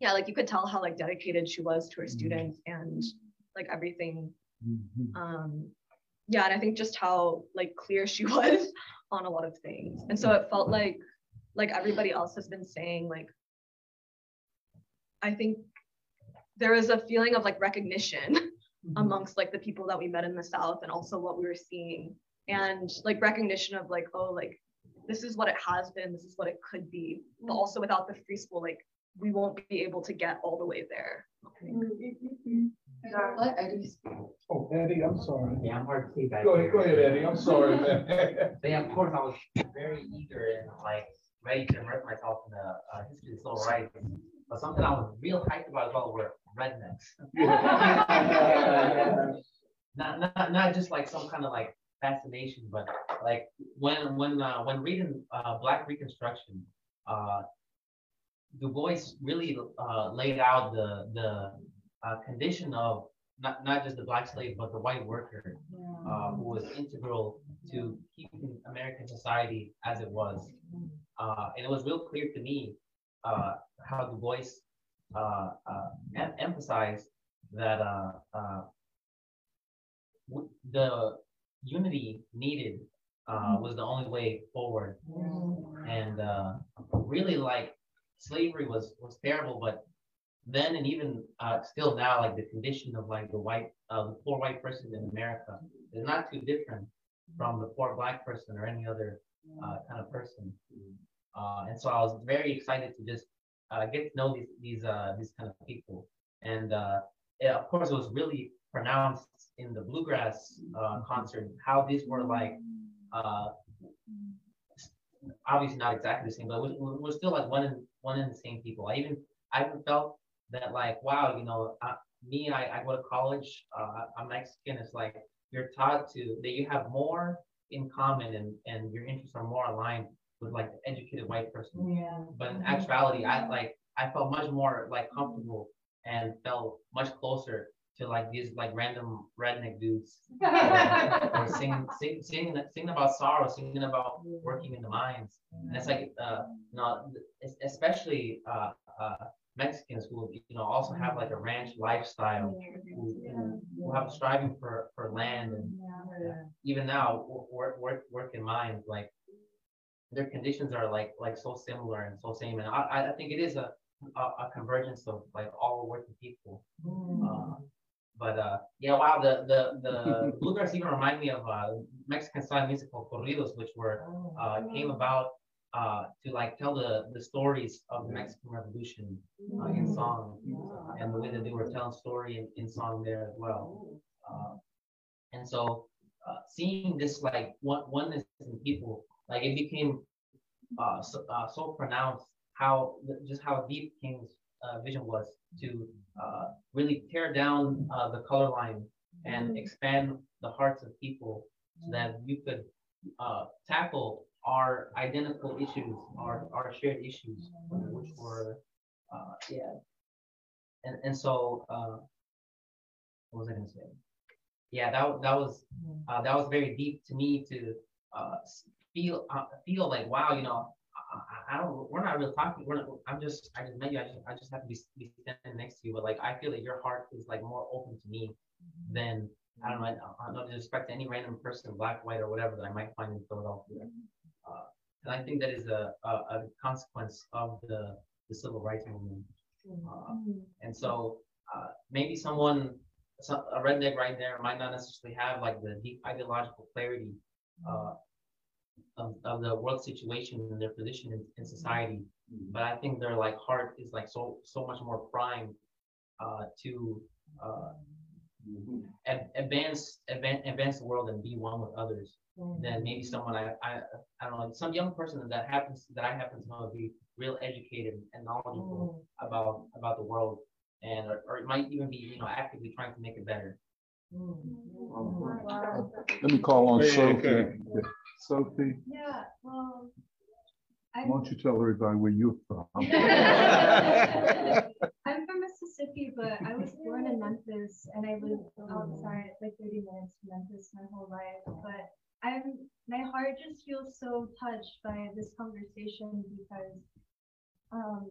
yeah like you could tell how like dedicated she was to her students. And like everything. Mm-hmm. Um yeah and i think just how like clear she was on a lot of things. And so it felt like like everybody else has been saying like i think there is a feeling of like recognition mm-hmm. amongst like the people that we met in the south and also what we were seeing. And like recognition of like oh like this is what it has been this is what it could be. But mm-hmm. also without the free school like we won't be able to get all the way there Let Eddie speak. Oh, Eddie, I'm sorry. Yeah, I'm hard to see back Go ahead, go ahead, Eddie. I'm sorry, man. but yeah, of course, I was very eager and like ready to immerse myself in the uh, history of civil rights. But something I was real hyped about as well were rednecks. not, not, not just like some kind of like fascination, but like when when uh, when reading uh, Black Reconstruction, uh, Du Bois really uh, laid out the the uh, condition of not, not just the black slave, but the white worker, uh, who was integral to keeping American society as it was. Uh, and it was real clear to me uh, how Du Bois uh, uh, em- emphasized that uh, uh, w- the unity needed uh, was the only way forward. And uh, really, like slavery was was terrible, but then and even uh, still now, like the condition of like the white, uh, the poor white person in America is not too different from the poor black person or any other uh, kind of person. Uh, and so I was very excited to just uh, get to know these these uh, these kind of people. And of course, it was really pronounced in the bluegrass concert how these were like obviously not exactly the same, but we're, we're still like one one in the same people. I even I even felt that like wow, you know, uh, me I, I go to college, uh, I'm Mexican. It's like you're taught to that you have more in common and and your interests are more aligned with like the educated white person. Yeah. But in actuality, I like I felt much more like comfortable and felt much closer to like these like random redneck dudes or singing, sing, singing, singing about sorrow, singing about working in the mines. And it's like, uh, you know, especially uh, uh, Mexicans who, you know, also have like a ranch lifestyle, who, who, who have striving for, for land and even now work, work, work in mines, like their conditions are like, like so similar and so same. And I, I- think it is a, a, a convergence of like all working people. Uh, but uh, yeah, wow, the the the bluegrass even remind me of uh, Mexican style musical corridos, which were uh, came about uh, to like tell the the stories of the Mexican Revolution uh, in song, and the way that they were telling story in, in song there as well. Uh, and so uh, seeing this like one oneness in people, like it became uh, so, uh, so pronounced how just how deep King's vision was to uh, really tear down uh, the color line and expand the hearts of people so that you could uh, tackle our identical issues, our, our shared issues, which were, uh, yeah. And, and so, uh, what was I gonna say? Yeah, that, that was, uh, that was very deep to me to, uh, feel, uh, feel like, wow, you know, I, I don't, we're not really talking, we're not, I'm just, I just you, I just, I just have to be, be standing next to you, but like, I feel that your heart is like more open to me than, I don't know, I, I don't disrespect any random person, black, white, or whatever that I might find in Philadelphia. Uh, and I think that is a, a, a consequence of the, the civil rights movement. Uh, and so uh, maybe someone, some, a redneck right there might not necessarily have like the deep ideological clarity uh, of, of the world situation and their position in, in society. Mm-hmm. But I think their like heart is like so so much more primed uh, to uh, mm-hmm. ad- advance, advance advance the world and be one with others mm-hmm. than maybe someone I, I I don't know some young person that happens that I happen to know to be real educated and knowledgeable about about the world and or, or it might even be you know actively trying to make it better. Oh, Let me call on Yeah, Sophie. Sophie, Yeah, well, why I'm, don't you tell everybody where you're from? I'm from Mississippi, but I was born in Memphis and I lived outside like 30 minutes from Memphis my whole life. But I'm my heart just feels so touched by this conversation because um,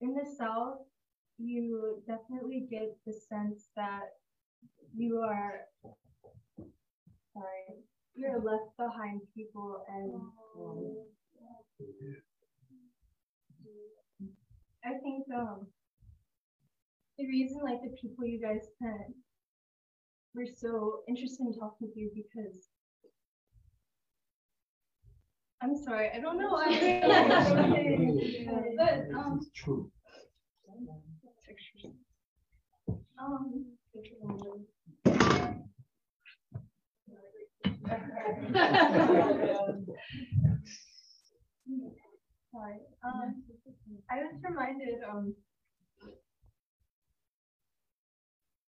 in the South, you definitely get the sense that you are sorry, you're left behind people and I think um the reason like the people you guys sent were so interested in talking to you because I'm sorry, I don't know. I but um true. um Sorry. Um, I was reminded, um,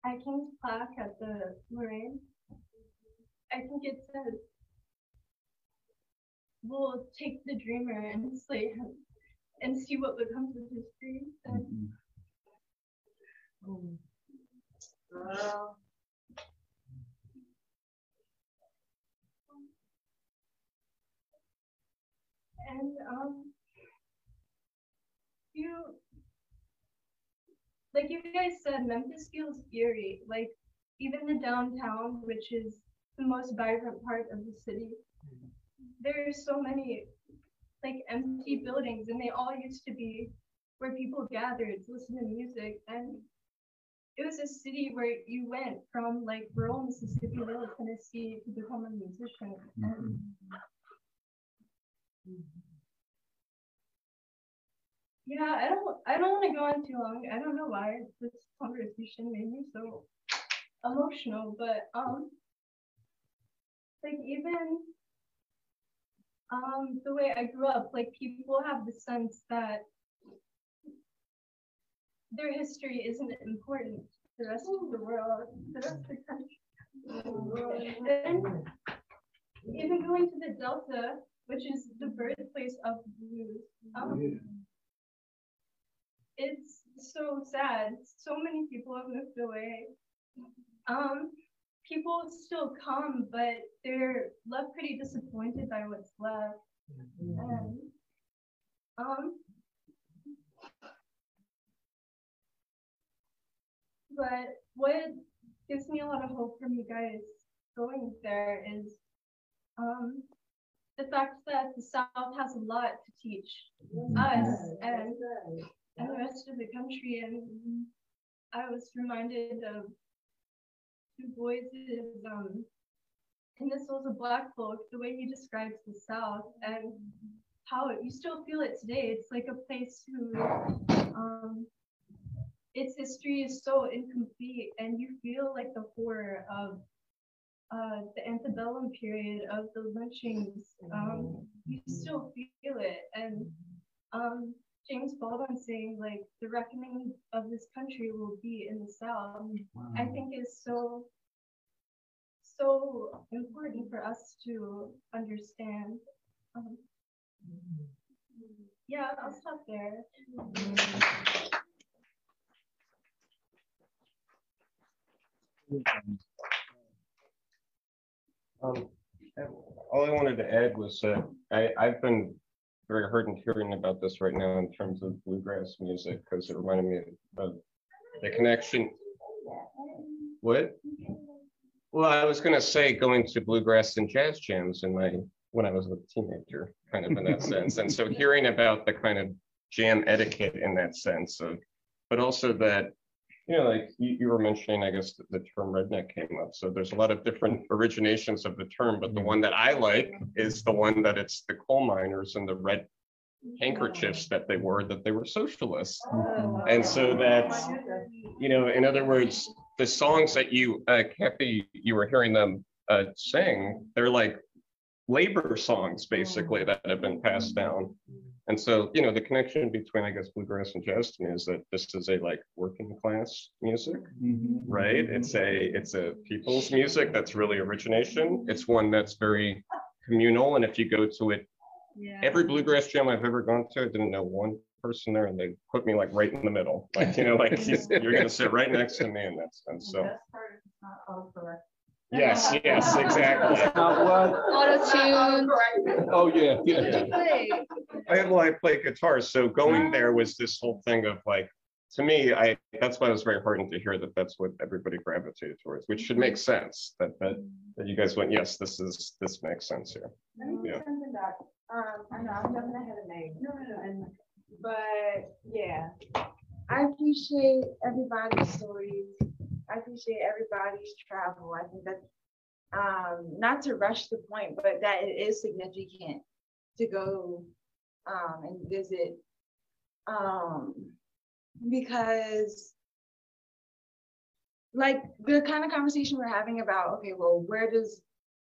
I came to plaque at the Lorraine. I think it says, we'll take the dreamer and slay him and see what becomes of his dreams. And And um, you, like you guys said, Memphis feels eerie. Like even the downtown, which is the most vibrant part of the city, there's so many like empty buildings, and they all used to be where people gathered to listen to music. And it was a city where you went from like rural Mississippi, rural Tennessee, to become a musician. And Yeah, I don't I don't want to go on too long. I don't know why this conversation made me so emotional, but um like even um the way I grew up, like people have the sense that their history isn't important to the rest of the world, the rest of the country. And even going to the Delta, which is the birthplace of blues, um, it's so sad. So many people have moved away. Um, people still come, but they're left pretty disappointed by what's left. And, um, but what gives me a lot of hope from you guys going there is um, the fact that the South has a lot to teach us and, and the rest of the country. And I was reminded of Du Bois's um, in the Souls of Black Folk, the way he describes the South and how you still feel it today. It's like a place who um, its history is so incomplete, and you feel like the horror of uh, the antebellum period of the lynchings, um, you still feel it. And um, James Baldwin saying like the reckoning of this country will be in the South, I think is so so important for us to understand. Um, yeah, I'll stop there. Um, all I wanted to add was that I, I've been very hurt and hearing about this right now in terms of bluegrass music because it reminded me of the connection. What? Well, I was going to say going to bluegrass and jazz jams in my when I was a teenager, kind of in that sense, and so hearing about the kind of jam etiquette in that sense of, but also that you know, like you, you were mentioning, I guess the, the term redneck came up. So there's a lot of different originations of the term, but the one that I like is the one that it's the coal miners and the red handkerchiefs that they wore, that they were socialists. And so that's, you know, in other words, the songs that you, uh, Kathy, you were hearing them uh, sing, they're like labor songs basically that have been passed down. And so, you know, the connection between, I guess, bluegrass and jazz to me is that this is a like working class music, mm-hmm. right? It's a it's a people's music that's really origination. It's one that's very communal, and if you go to it, every bluegrass jam I've ever gone to, I didn't know one person there, and they put me like right in the middle, like you know, like you're gonna sit right next to me in that sense. So. Yes, yes, exactly. Auto-tune. Oh, yeah, yeah. I well, I play guitar, so going there was this whole thing of like, to me, I that's why it was very heartening to hear that that's what everybody gravitated towards, which should make sense. That that that you guys went, yes, this is this makes sense here. Let me Yeah. Something that, um, I know I'm jumping ahead of Meg. No, no, no. And, but yeah, I appreciate everybody's stories. I appreciate everybody's travel. I think that, um, not to rush the point, but that it is significant to go um, and visit um, because like the kind of conversation we're having about okay well where does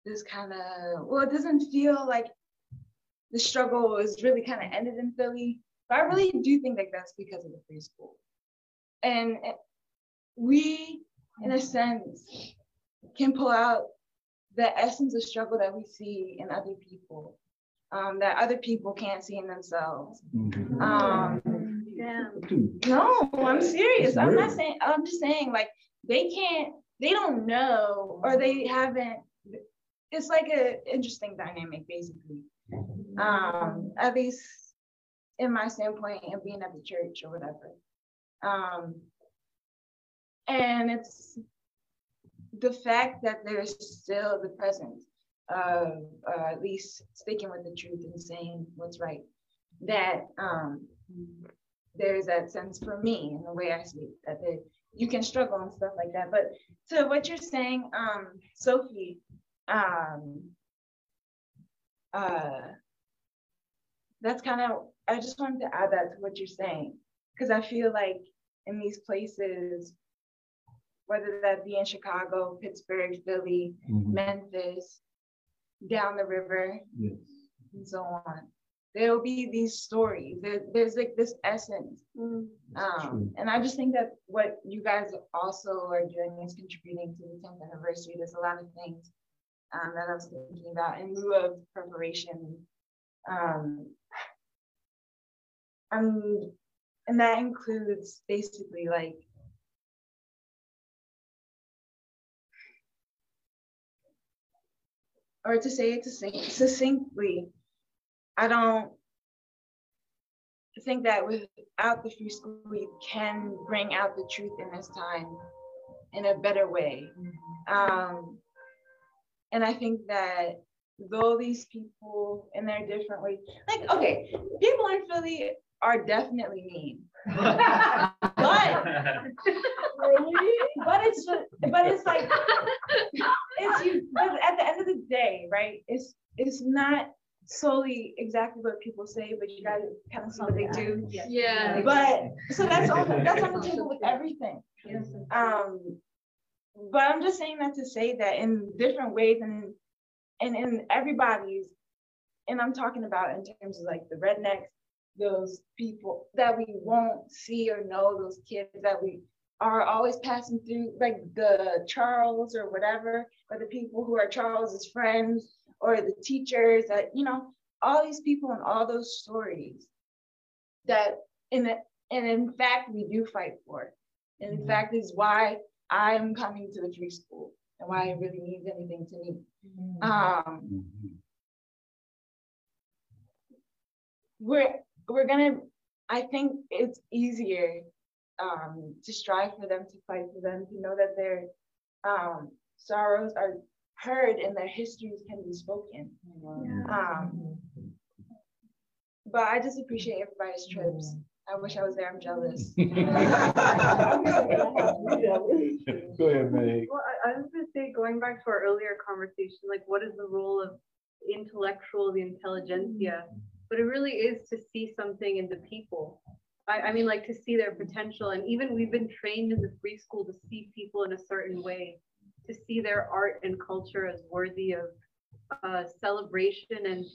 this kind of well it doesn't feel like the struggle is really kind of ended in philly but i really do think that that's because of the free school and we in a sense can pull out the essence of struggle that we see in other people um, that other people can't see in themselves. Um, no, I'm serious. I'm not saying, I'm just saying like they can't, they don't know or they haven't, it's like an interesting dynamic basically. Um, at least in my standpoint and being at the church or whatever. Um, and it's the fact that there's still the presence of uh, at least sticking with the truth and saying what's right. That um, there's that sense for me in the way I speak that there, you can struggle and stuff like that. But to what you're saying, um, Sophie, um, uh, that's kind of I just wanted to add that to what you're saying because I feel like in these places, whether that be in Chicago, Pittsburgh, Philly, Mhm. Memphis, down the river, Yes. and so on. There will be these stories. There, there's like this essence. Um, and I just think that what you guys also are doing is contributing to the 10th anniversary. There's a lot of things um, that I was thinking about in lieu of preparation. Um, um, and that includes basically like or to say it succinctly, I don't think that without the free school, we can bring out the truth in this time in a better way. Um, and I think that though these people in their different ways, like, okay, people in Philly are definitely mean. but but it's just, but it's like it's you at the end of the day right it's it's not solely exactly what people say but you gotta kind of see what they do Yeah. but so that's on that's on the table with everything um but I'm just saying that to say that in different ways and and in everybody's, and I'm talking about in terms of like the rednecks, those people that we won't see or know, those kids that we are always passing through, like the Charles or whatever, or the people who are Charles's friends, or the teachers that, you know, all these people and all those stories that in the, and in fact we do fight for. And in mm-hmm. fact is why I'm coming to the free school and why it really means anything to me. Mm-hmm. Um, mm-hmm. we're we're gonna. I think it's easier um, to strive for them, to fight for them, to know that their um, sorrows are heard and their histories can be spoken. Um, but I just appreciate everybody's trips. I wish I was there. I'm jealous. Go ahead, Meg. Well, I, I was gonna say, going back to our earlier conversation, like what is the role of intellectual, the intelligentsia? But it really is to see something in the people. I, I mean, like to see their potential. And even we've been trained in the free school to see people in a certain way, to see their art and culture as worthy of uh, celebration and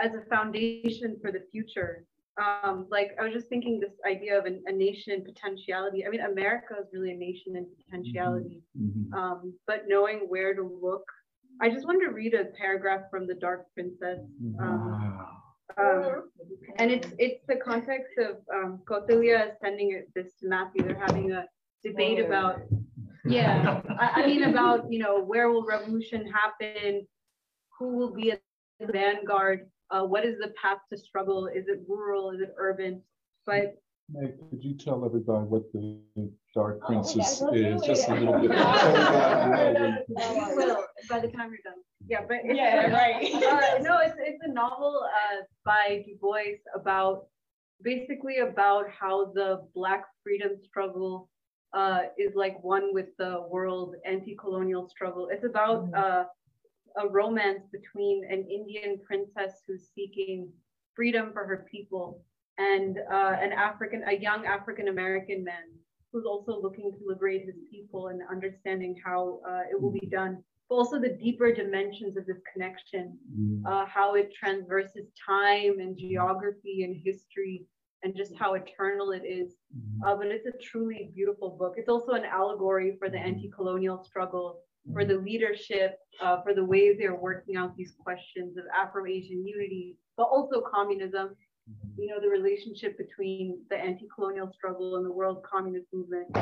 as a foundation for the future. Um, like I was just thinking this idea of an, a nation in potentiality. I mean, America is really a nation in potentiality, um, but knowing where to look. I just wanted to read a paragraph from The Dark Princess. Um, um, and it's it's the context of um, Kautilya sending it, this to Matthew. They're having a debate about, yeah, I, I mean about you know where will revolution happen, who will be at the vanguard, uh, what is the path to struggle? Is it rural? Is it urban? But Meg, could you tell everybody what the Dark Oh, Princess okay, is? Just a little bit. You will by the time you're done. Yeah, but it's, Yeah, right. uh, no, it's it's a novel uh, by Du Bois about basically about how the Black freedom struggle uh, is like one with the world anti-colonial struggle. It's about uh, a romance between an Indian princess who's seeking freedom for her people and uh, an African, a young African American man who's also looking to liberate his people and understanding how uh, it will be done. But also the deeper dimensions of this connection, uh, how it transverses time and geography and history, and just how eternal it is. Uh, but it's a truly beautiful book. It's also an allegory for the anti-colonial struggle, for the leadership, uh, for the ways they're working out these questions of Afro-Asian unity, but also communism. You know, the relationship between the anti-colonial struggle and the world communist movement.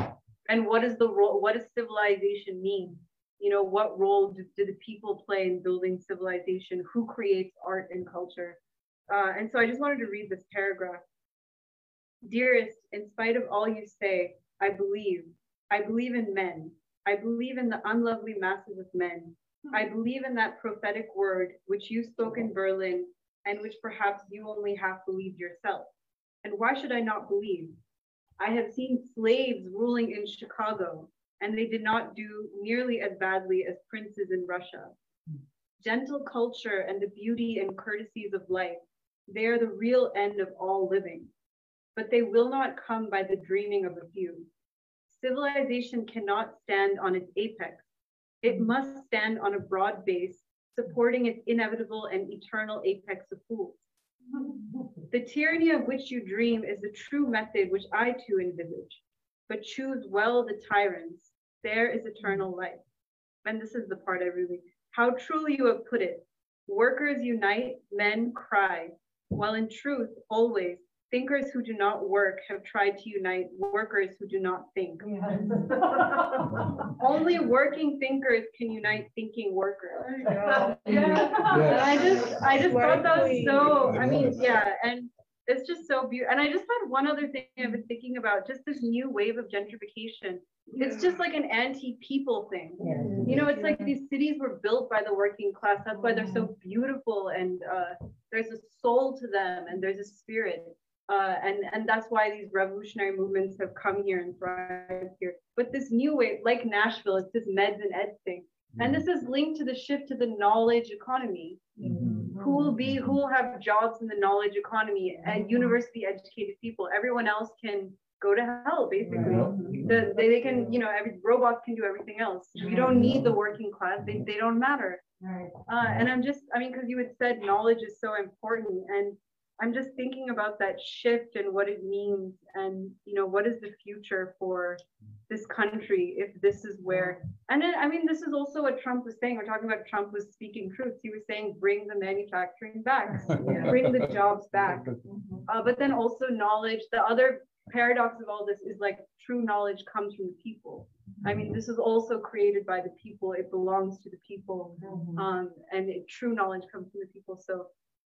And what is the role, what does civilization mean? You know, what role do, do the people play in building civilization? Who creates art and culture? Uh, and so I just wanted to read this paragraph. Dearest, in spite of all you say, I believe. I believe in men. I believe in the unlovely masses of men. I believe in that prophetic word which you spoke in Berlin and which perhaps you only half believed yourself. And why should I not believe? I have seen slaves ruling in Chicago, and they did not do nearly as badly as princes in Russia. Gentle culture and the beauty and courtesies of life, they are the real end of all living, but they will not come by the dreaming of a few. Civilization cannot stand on its apex. It must stand on a broad base, supporting its inevitable and eternal apex of fools. The tyranny of which you dream is the true method which I too envisage. But choose well the tyrants, there is eternal life. And this is the part I really, how truly you have put it. Workers unite, men cry, while in truth, always, thinkers who do not work have tried to unite workers who do not think. Only working thinkers can unite thinking workers. Yeah. And I just, I just thought that was so, I mean, yeah, and it's just so beautiful. And I just had one other thing I've been thinking about, just this new wave of gentrification. It's just like an anti-people thing. You know, it's like these cities were built by the working class. That's why they're so beautiful and uh, there's a soul to them and there's a spirit. Uh, and and that's why these revolutionary movements have come here and thrived here. But this new way, like Nashville, it's this meds and ed thing, and this is linked to the shift to the knowledge economy. Who will be who will have jobs in the knowledge economy and university educated people? Everyone else can go to hell, basically. The, they, they can, you know, every robots can do everything else. You don't need the working class. They, they don't matter. Uh, and I'm just, I mean, because you had said knowledge is so important, and I'm just thinking about that shift and what it means, and you know, what is the future for this country if this is where, and then, I mean, this is also what Trump was saying. We're talking about Trump was speaking truth. He was saying, bring the manufacturing back, bring the jobs back. Uh, but then also knowledge. The other paradox of all this is like true knowledge comes from the people. I mean, this is also created by the people. It belongs to the people, um, and it, true knowledge comes from the people. So,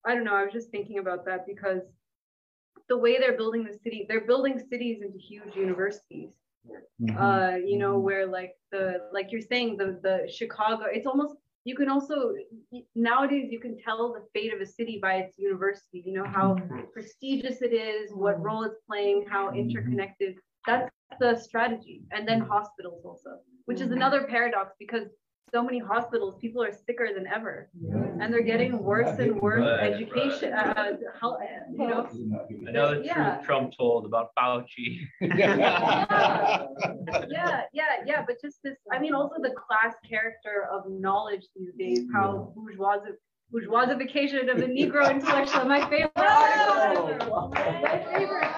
I don't know. I was just thinking about that because the way they're building the city, they're building cities into huge universities. Mm-hmm. Uh, you know, mm-hmm. where like the like you're saying the the Chicago, it's almost you can also nowadays you can tell the fate of a city by its university. You know how mm-hmm. prestigious it is, what role it's playing, how interconnected. That's the strategy, and then hospitals also, which is another paradox because so many hospitals, people are sicker than ever, and they're getting worse and worse Right, education. Uh, health, you know, Another Yeah. truth Trump told about Fauci. yeah, yeah, yeah. But just this, I mean, also the class character of knowledge these days, how bourgeois bourgeoisification of the Negro intellectual. My favorite article. My favorite.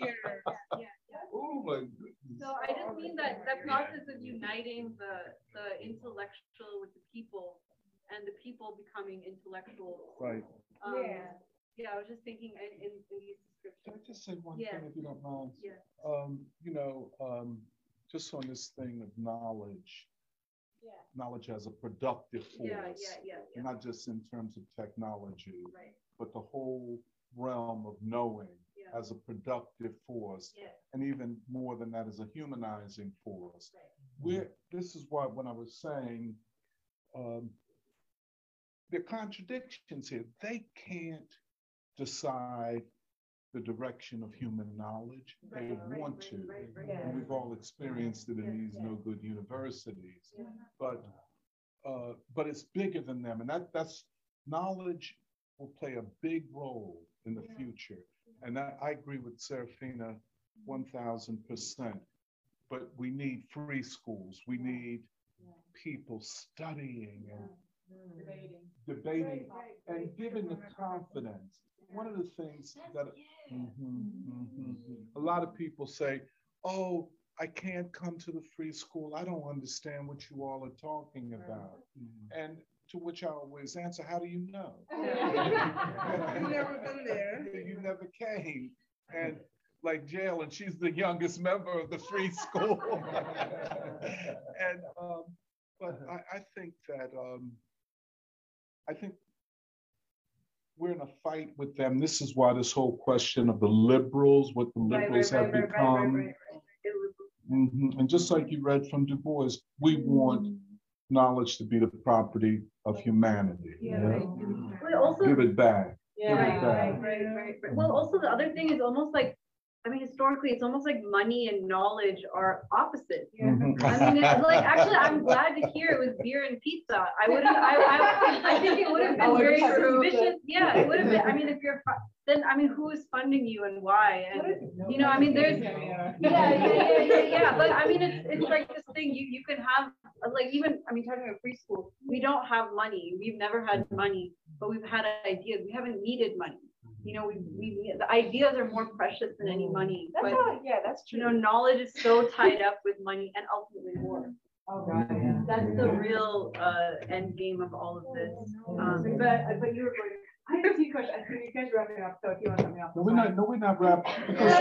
Oh my goodness. So I just mean that that process of uniting the the intellectual with the people, and the people becoming intellectual. Right. Um, yeah. Yeah, I was just thinking in, in, in these descriptions. Can I just say one Yeah. thing if you don't mind? Yeah. Um, you know, um, just on this thing of knowledge, Yeah. knowledge as a productive force. Yeah, yeah, yeah, yeah. Not just in terms of technology, Right. but the whole realm of knowing Yeah. as a productive force. Yeah. And even more than that, as a humanizing force. Where this is why when I was saying um, there are contradictions here. They can't decide the direction of human knowledge. They want to. And we've all experienced it in these no good universities. But uh, but it's bigger than them. And that that's knowledge will play a big role in the future. And I, I agree with Serafina 1000%. But we need free schools. We need people studying and debating and giving the confidence. One of the things that Mhm, mhm. a lot of people say, oh, I can't come to the free school. I don't understand what you all are talking about. And to which I always answer, how do you know? You've never been there. You never came. And like jail, and she's the youngest member of the free school. and um, but I, I think that um, I think we're in a fight with them. This is why this whole question of the liberals, what the liberals right, have right, right, right, become. Mhm. And just like you read from Du Bois, we want knowledge to be the property of humanity. Yeah, right. Well, also, Give it back. Yeah, Give it right, back. right, right, right, right. Well, also the other thing is almost like, I mean, historically, it's almost like money and knowledge are opposite. Mhm. I mean, it's like actually, I'm glad to hear it was beer and pizza. I wouldn't. I, I, I think it would have been Oh, very suspicious. Yeah, it would have been. I mean, if you're fu- then, I mean, who is funding you and why? And you know, I mean, there's yeah, yeah, yeah, yeah, yeah. But I mean, it's it's like this thing. You you can have like even I mean, talking about free school, we don't have money. We've never had money, but we've had ideas. We haven't needed money. You know, we, we the ideas are more precious than any money. That's but, how- yeah, that's true. You know, knowledge is so tied up with money and ultimately war. Oh, God, yeah. That's the real uh, end game of all of this. Um, But, but you were going, I have a few questions. I think you guys are wrapping up, so if you want something else. No, we're not, no, we're not wrapping. because-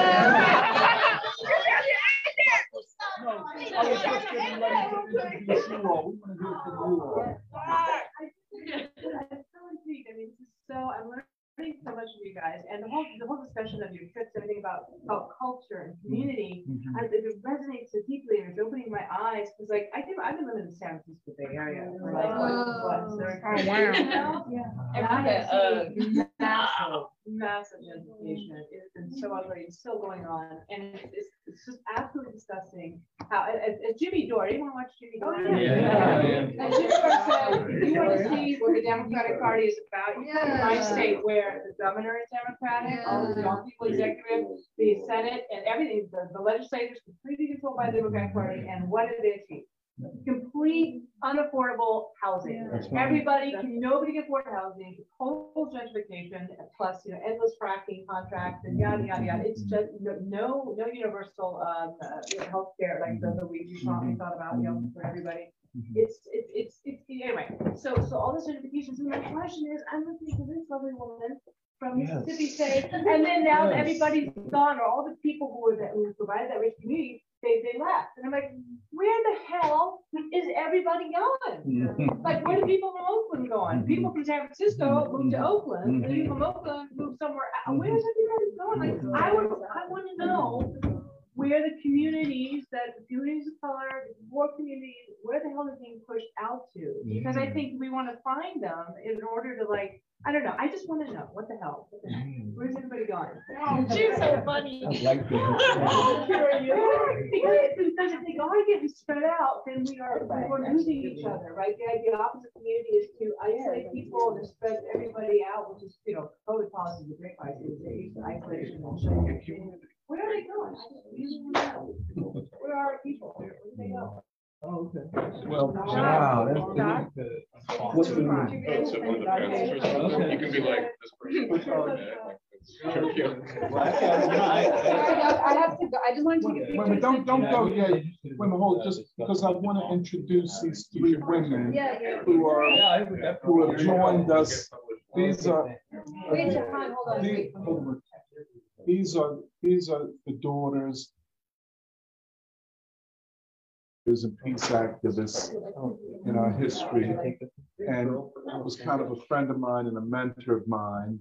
No, I was just getting ready to introduce you all. We want to hear from you all. I'm so intrigued. I mean, this is so, I'm learning so much from you guys and the whole, the whole discussion of your trips, everything about, about culture and community. Mhm. I, it resonates so deeply and it's opening my eyes because like, I think I've been living in the San Francisco Bay Area for like, what, what, seven, Oh, eight wow. years now? Yeah. And I have Okay, seen massive, massive gentrification. It's been so ugly, it's still going on. And it's, it's, it's just absolutely disgusting how, as, as Jimmy Dore, anyone watch Jimmy Dore? Oh, yeah. Yeah, yeah. And Jimmy Dore said, if you want to see what the Democratic Party is about. you In My Yeah. state where the governor is Democratic, all the young people executive, the Senate and everything, the, the legislators completely controlled by the Democratic Party and what it is. Complete unaffordable housing. That's right. Everybody can, nobody can afford housing, total gentrification, plus, you know, endless fracking contracts and yada, yada, yada. It's just no, no, no universal, um, uh, you know, healthcare, like the, the we, we thought, we thought about, you know, for everybody. It's, it's, it's, it's, anyway, so, so all the certifications, and my question is, I'm listening to this lovely woman from Yes. Mississippi State, and then now Yes. everybody's gone, or all the people who were that, who provided that rich community, they, they left, and I'm like, where the hell is everybody going? Mm-hmm. Like, where do people from Oakland going? Mm-hmm. People from San Francisco moved to mm-hmm. Oakland, people from Oakland moved somewhere, else. where's everybody going? Like, I would, I want to know where the communities, that the communities of color, the poor communities, where the hell they're being pushed out to? Because I think we want to find them in order to like, I don't know, I just want to know, what the hell? What the hell? Where's everybody going? Oh, she's so funny. I like Because because if they are getting spread out, then we are, we're losing each other, right? The idea of opposite community is to isolate people and to spread everybody out, which is, you know, COVID policy is a great policy, they isolation and shutting. Where are they going? I just really want to know. Where are our people? Where do they go? Oh, okay. Well, Wow, that's John? What's the- That's one of the fences or. You can be like, this person. I have to go, I just wanted to get Wait, wait, don't, don't go yet. Wait a minute, hold, just because I want to introduce these three women Yeah, yeah. who are, who have joined us. These are. Wait, Jahan, hold on, the- wait. hold on. These are, these are the daughters is a peace activist in our history. And it was kind of a friend of mine and a mentor of mine,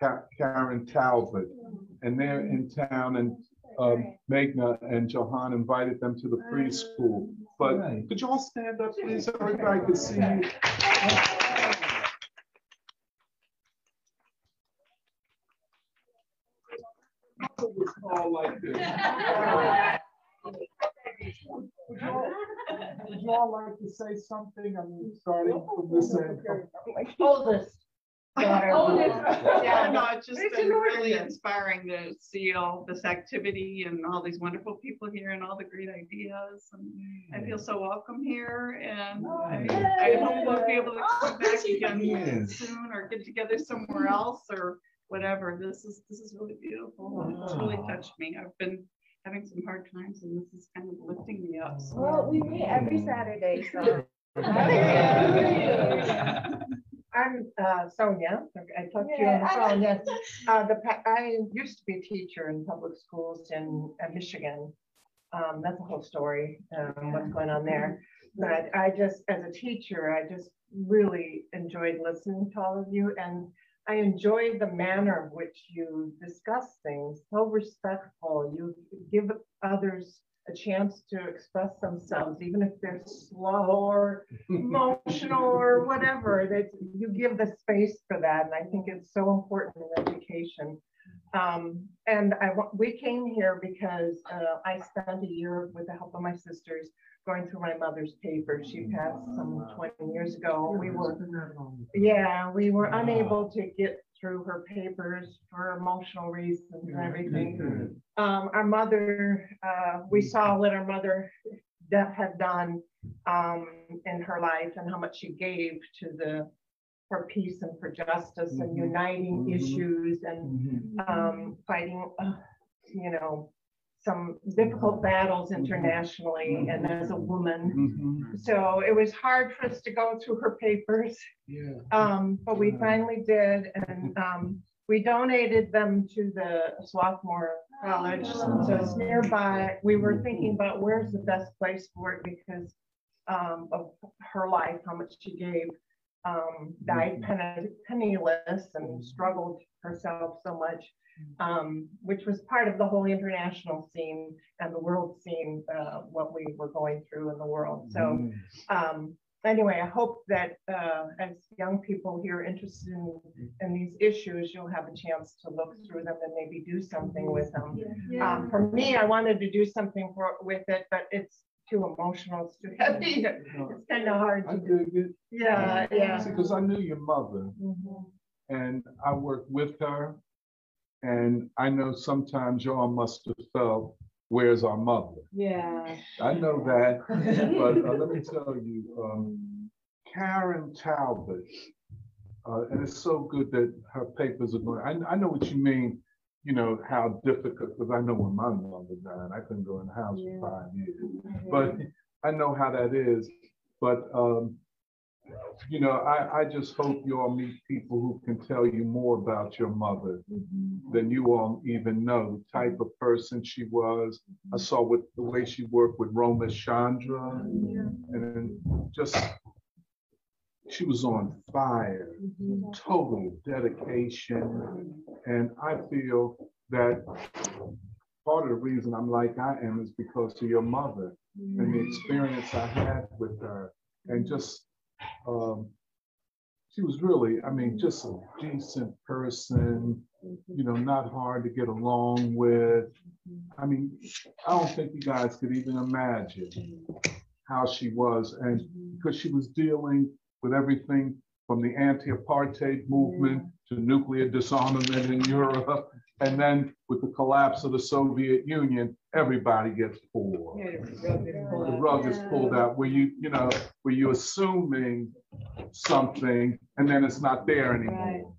Karen Talbot. And they're in town and um, Magna and Johan invited them to the free school. But could you all stand up, please? so Everybody could see you. Like this. Would you all- would you all like to say something? I mean, starting from this end. Oldest. Yeah, no, it's just It's been really inspiring to see all this activity and all these wonderful people here and all the great ideas. And I feel so welcome here and I I hope we'll be able to come oh, back again Yes. soon or get together somewhere else or whatever. This is, this is really beautiful. It's really touched me. I've been having some hard times and this is kind of lifting me up. so- Well, we meet every Saturday, so. I'm uh, Sonia. I talked to you on the phone. Yes. Uh, the, pa- I used to be a teacher in public schools in uh, Michigan. Um, That's a whole story, um, what's going on there. But I just, as a teacher, I just really enjoyed listening to all of you. And I enjoy the manner in which you discuss things, so respectful. You give others a chance to express themselves, even if they're slow or emotional or whatever, that you give the space for that. And I think it's so important in education. Um, and I, we came here because uh, I spent a year with the help of my sisters going through my mother's papers. She passed some 20 years ago. We were, yeah, we were unable to get through her papers for emotional reasons and everything. Um, our mother, uh, we saw what our mother had done um, in her life and how much she gave to the for peace and for justice and uniting issues and um, fighting, uh, you know, some difficult battles internationally and as a woman. So it was hard for us to go through her papers. Yeah. Um, but we finally did, and um, we donated them to the Swarthmore College. So it's nearby. We were thinking about where's the best place for it because um, of her life, how much she gave. Um, died penni- penniless and struggled herself so much, um, which was part of the whole international scene and the world scene, uh, what we were going through in the world. So um, anyway, I hope that uh, as young people here interested in, in these issues, you'll have a chance to look through them and maybe do something with them. Yeah. Um, for me, I wanted to do something for, with it, but it's too emotional, it's too heavy. It's kind of hard I to dig it. Yeah, yeah. Because I knew your mother Mhm. and I worked with her. And I know sometimes y'all must have felt, where's our mother? Yeah. I know that, but uh, let me tell you, um, Karen Talbot, uh, and it's so good that her papers are going. I, I know what you mean. You know how difficult because I know when my mother died, I couldn't go in the house for five years. Mm-hmm. But I know how that is. But um, you know, I, I just hope you all meet people who can tell you more about your mother mm-hmm. than you all even know, the type of person she was. I mm-hmm. saw with the way she worked with Romesh Chandra and just she was on fire, mm-hmm. total dedication. And I feel that part of the reason I'm like I am is because of your mother and the mm-hmm. experience I had with her. And just, um, she was really, I mean, just a decent person, you know, not hard to get along with. I mean, I don't think you guys could even imagine how she was. And mm-hmm. because she was dealing with everything from the anti-apartheid movement to nuclear disarmament in Europe. And then with the collapse of the Soviet Union, everybody gets pulled. The rug is pulled out where you, you know, where you're assuming something and then it's not there anymore.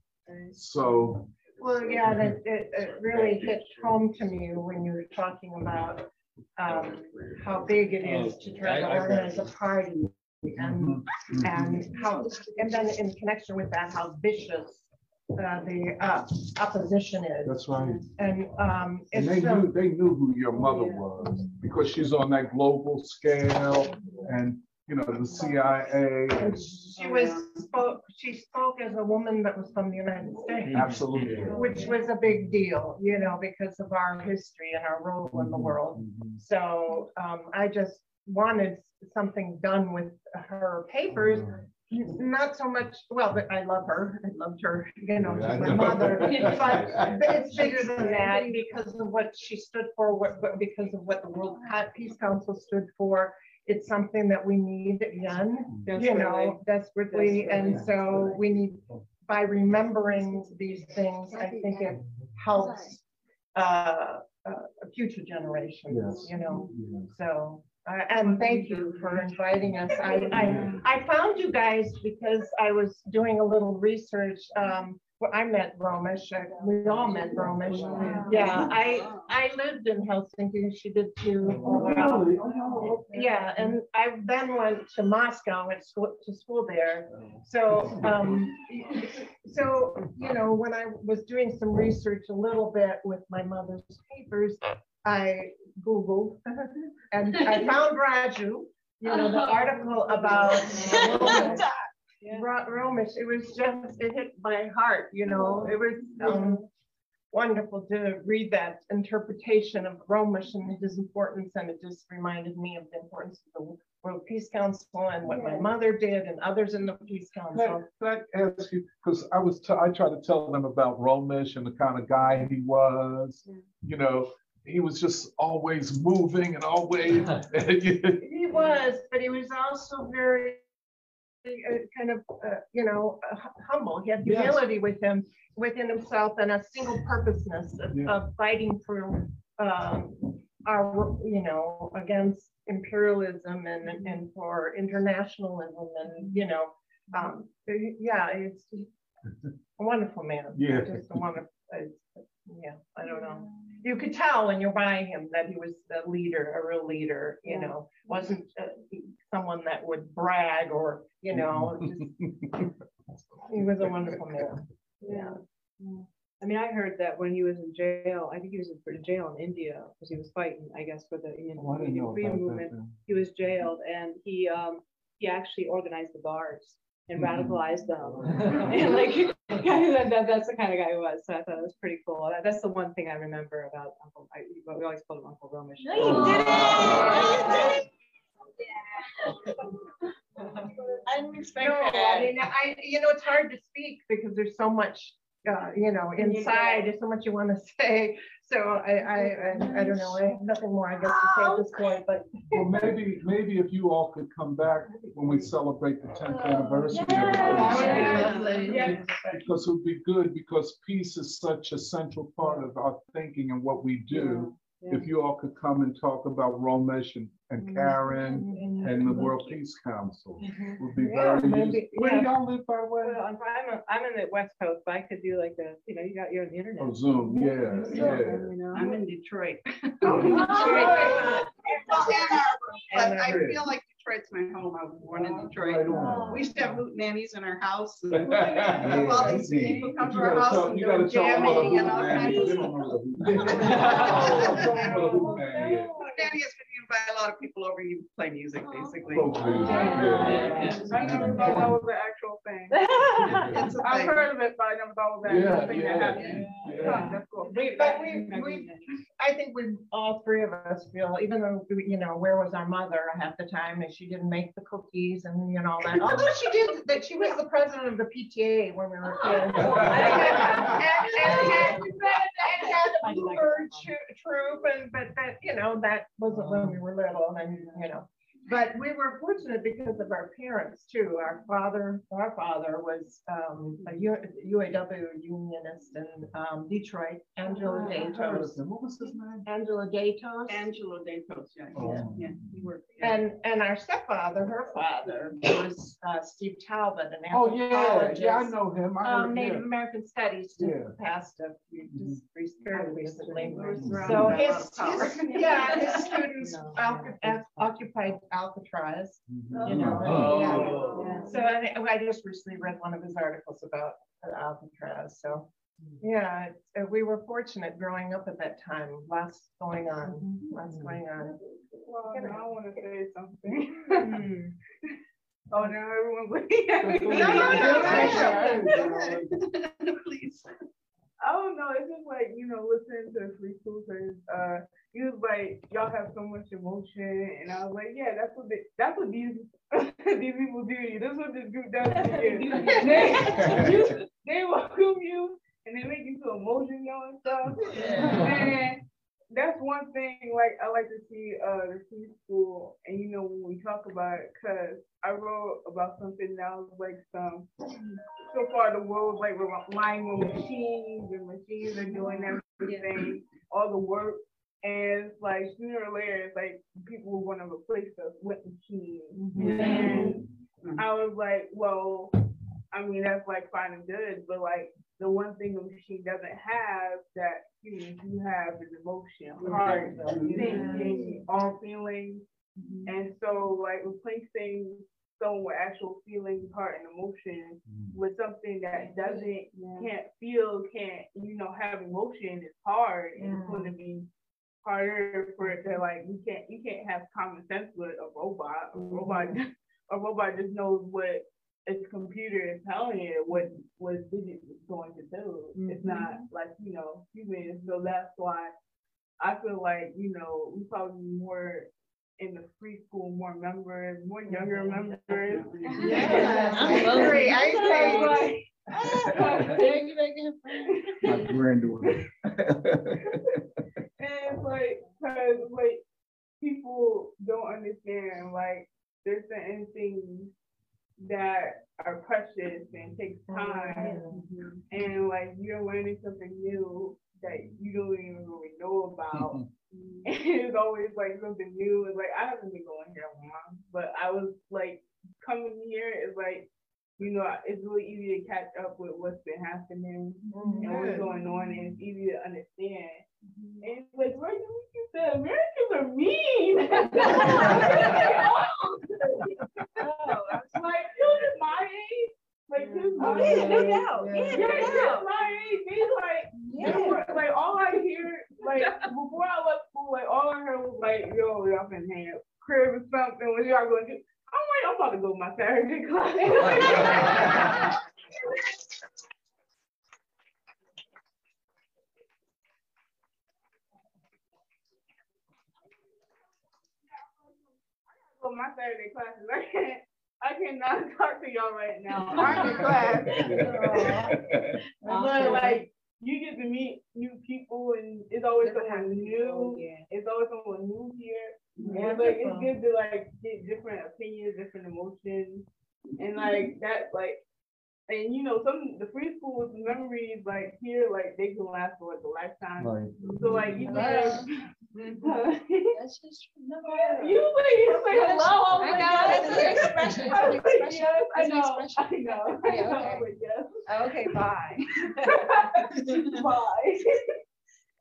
So Well, yeah, that, it, it really hit home to me when you were talking about um, how big it is to try to I- I- organize a party and, and how, and then in connection with that, how vicious uh, the uh, opposition is. that's right. And um, And they so, knew, they knew who your mother was because she's on that global scale and, you know, the CIA. And she was, spoke, she spoke as a woman that was from the United States. Absolutely. Which was a big deal, you know, because of our history and our role in the world. So um, I just wanted something done with her papers. Not so much, well, but I love her. I loved her, you know, Yeah, she's my know. mother. But but it's bigger than that because of what she stood for, what, what- because of what the World Peace Council stood for. It's something that we need done, you know, desperately. And so we need, by remembering these things, I think it helps uh, uh, future generations, Yes. you know, so. Uh, and thank you for inviting us. I, I, I found you guys because I was doing a little research. Um, well, I met Romesh, we all met Romesh. Yeah, I, I lived in Helsinki, she did too. Yeah, and I then went to Moscow, went to school there. So, um, so, you know, when I was doing some research a little bit with my mother's papers, I Googled and I found Raju, you know, the article about Ro- Romesh. It was just, it hit my heart, you know, it was um, wonderful to read that interpretation of Romesh and his importance. And it just reminded me of the importance of the World Peace Council and what my mother did and others in the Peace Council. Can I ask you, because I was, t- I tried to tell them about Romesh and the kind of guy he was, you know, he was just always moving and always. He was, but he was also very uh, kind of, uh, you know, uh, humble. He had Yes. humility with him, within himself, and a single purposeness of, of fighting for um, our, you know, against imperialism and and for internationalism, and you know, um, yeah, it's a wonderful man. Yeah. just a wonderful. it's- Yeah, I don't know. You could tell when you're buying him that he was a leader, a real leader. You know, wasn't uh, someone that would brag or you know. Just, he was a wonderful man. Yeah. I mean, I heard that when he was in jail, I think he was in jail in India because he was fighting, I guess, for the Indian Oh, I freedom about that movement. He was jailed and he um he actually organized the bars and Mhm. radicalized them. and like that, that- that's the kind of guy he was. So I thought it was pretty cool. That- That's the one thing I remember about Uncle. I, we always called him Uncle Romesh. No, you did it! I didn't expect No, that. I mean, I, you know, it's hard to speak because there's so much uh, you know, inside, there's so much you want to say. So I, I, I, I don't know, I have nothing more, I guess, to say at this point, but. Well, maybe, maybe if you all could come back when we celebrate the tenth anniversary. of the Yes. Because it would be good, because peace is such a central part of our thinking and what we do. If you all could come and talk about Romesh and, and mm-hmm. Karen mm-hmm. and the World mm-hmm. Peace Council, would be Yeah, very maybe, useful. Where do yeah. y'all live, by the way? Well, I'm, I'm, a- I'm in the West Coast, but I could do like a, you know, you got your own internet. Oh, Zoom, yeah, yeah. You know. I'm in Detroit. Oh, and, But I feel like Detroit's my home. I was born in Detroit. Right. Oh. We used to have hootenannies in our house. and Yeah, All these see. people come to our house tell- and you do gotta tell them what a jamming and all kinds of They don't know what a is. Tell them what a hoot nanny is. Hoot nanny is when you invite a lot of people over, you play music, basically. Oh, Folk music, yeah. I never thought that was the actual thing. It's a I've heard of it, but I never thought of that. Yeah, thing that yeah, happened. yeah. That's cool. We- But we, we, I think we, all three of us feel, even though, you know, where was our mother half the time and she didn't make the cookies and, you know, all that. Although she did, that she was the president of the PTA when we were oh. kids. And- and- and- and had a bluebird um, troop and, but that, you know, that wasn't when we were little and, you know. But we were fortunate because of our parents too. Our father, our father was um, a U- UAW unionist in um, Detroit, Angela Datos. What was his name? Angela Datos. Angelo Datos, yeah, Oh. yeah, yeah, he worked. yeah. And, and our stepfather, her father was uh, Steve Talbot, an Oh, yeah, yeah, I know him. I Um, heard, Native yeah. American Studies, just Yeah. passed a few, just fairly recently. around So his, lot of power. his- yeah, his students alca- occupied Alcatraz, you know. Oh. yeah. So I, I just recently read one of his articles about Alcatraz, so. Yeah, uh, we were fortunate growing up at that time, lots going on, lots going on. Well, now I want to say something. Oh, now everyone's looking at me. Please. I don't know. It's just like you know, listening to free schoolers. Uh, you was like, y'all have so much emotion, and I was like, yeah, that's what they, that's what these these people do. You. That's what this group does to you. they, you, they welcome you, and they make you feel emotional and stuff. And that's one thing. Like I like to see uh the free school, and you know when we talk about it, cause I wrote about something that was like some. So far, the world's like relying on machines, and machines are doing everything, all the work. And like sooner or later, it's like people will want to replace us with machines. Mm-hmm. And I was like, well, I mean, that's like fine and good, but like the one thing a machine doesn't have that humans do have is emotion, mm-hmm. heart, mm-hmm. thinking, all feelings. And so, like, replacing someone with actual feelings, heart, and emotion with something that doesn't, can't feel, can't, you know, have emotion is hard. And It's going to be harder for it to like you can't you can't have common sense with a robot. A mm-hmm. robot a robot just knows what its computer is telling it what what its digit is going to do. It's mm-hmm. not like you know humans. So that's why I feel like you know we probably more in the free school, more members, more mm-hmm. younger members. Yeah, I agree, I agree. My granddaughter. And like, cause like people don't understand, like there's certain things that are precious and takes oh, time. Mm-hmm. And like you're learning something new that you don't even really know about. Mm-hmm. Mm-hmm. and it's always like something new. It's like I haven't been going here long, but I was like coming here is like you know, it's really easy to catch up with what's been happening mm-hmm. and what's going on, and it's easy to understand. Mm-hmm. And it's like, right, you said Americans are mean. oh, like, children my age, like, children oh, my Oh, yeah, no age. doubt. Yeah, Yeah, no children doubt. my age, they like, they were, like, all I hear, like, before I left school, like, all I heard was like, yo, y'all been hang up crib or something, what y'all gonna do? I'm like, I'm about to go to my Saturday class. Well, my Saturday classes, I can't, I cannot talk to y'all right now. I'm in class. but like you get to meet new people and it's always someone new. Yeah. It's always someone new here. And it's like it's good to like get different opinions, different emotions, and like that like. And you know, some the free schools memories like here, like they can last for like a lifetime. Right. So like you Wow. can That's just you like you say hello. I was I like, know, yes. it's an expression, I was it's an expression, yes, I know, I know. Okay, I know, okay. but yes. Oh, okay, bye. Bye.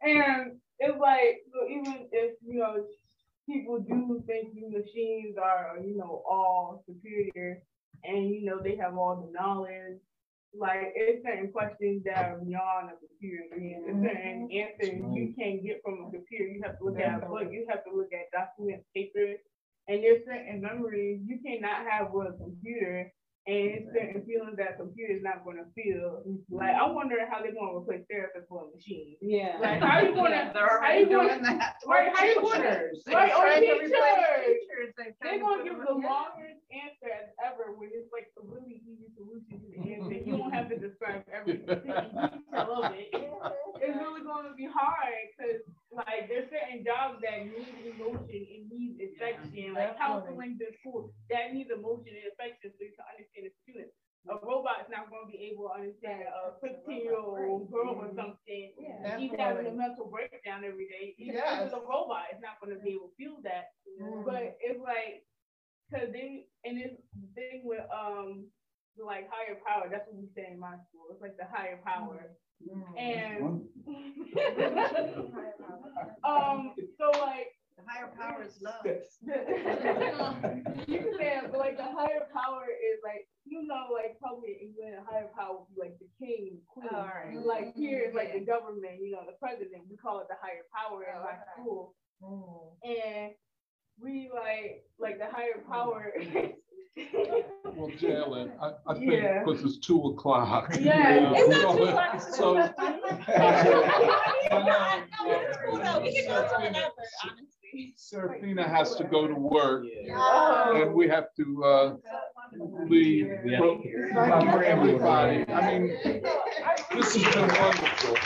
and it's like so even if you know people do think you machines are you know all superior and you know they have all the knowledge. Like it's certain questions that are beyond a computer. And there's certain mm-hmm. answers you can't get from a computer. You have to look at a book. You have to look at documents papers, and there's certain memories you cannot have with a computer and it's certain feelings that a computer is not gonna feel. Mm-hmm. Like I wonder how they're gonna replace therapists for a machine. Yeah. Like how you gonna They're how you doing gonna that. right how you gonna Teachers. right or They're trying to teachers. replace teachers. They're They're gonna give the in- longest answer as ever when it's like a really easy solution to the answer. You don't have to describe every detail of it. It's really gonna be hard because like there's certain jobs that need emotion and need affection, like counseling to school that needs emotion and affection so you can understand the student. A robot's not gonna be able to understand a fifteen year old girl or mm-hmm. something. Yeah. She's having a mental breakdown every day. Even if it's a robot, it's not gonna be able to feel that. Mm-hmm. But it's like, cause they, and the thing with, um, like higher power, that's what we say in my school. It's like the higher power. Mm-hmm. And um, so like The higher power is love. you can say it, but like the higher power is like you know like probably in England a higher power would be like the king, queen. Oh, right. Like here is it's like the government, you know, the president. We call it the higher power in my school. And we like like the higher power. Well, Jalen, I, I think Yeah. because it's two o'clock. Yeah, you know, it's not so- two o'clock, it's So. Serafina has to go to work. And we have to, uh, leave. Yeah. for for everybody. I mean, this has been wonderful.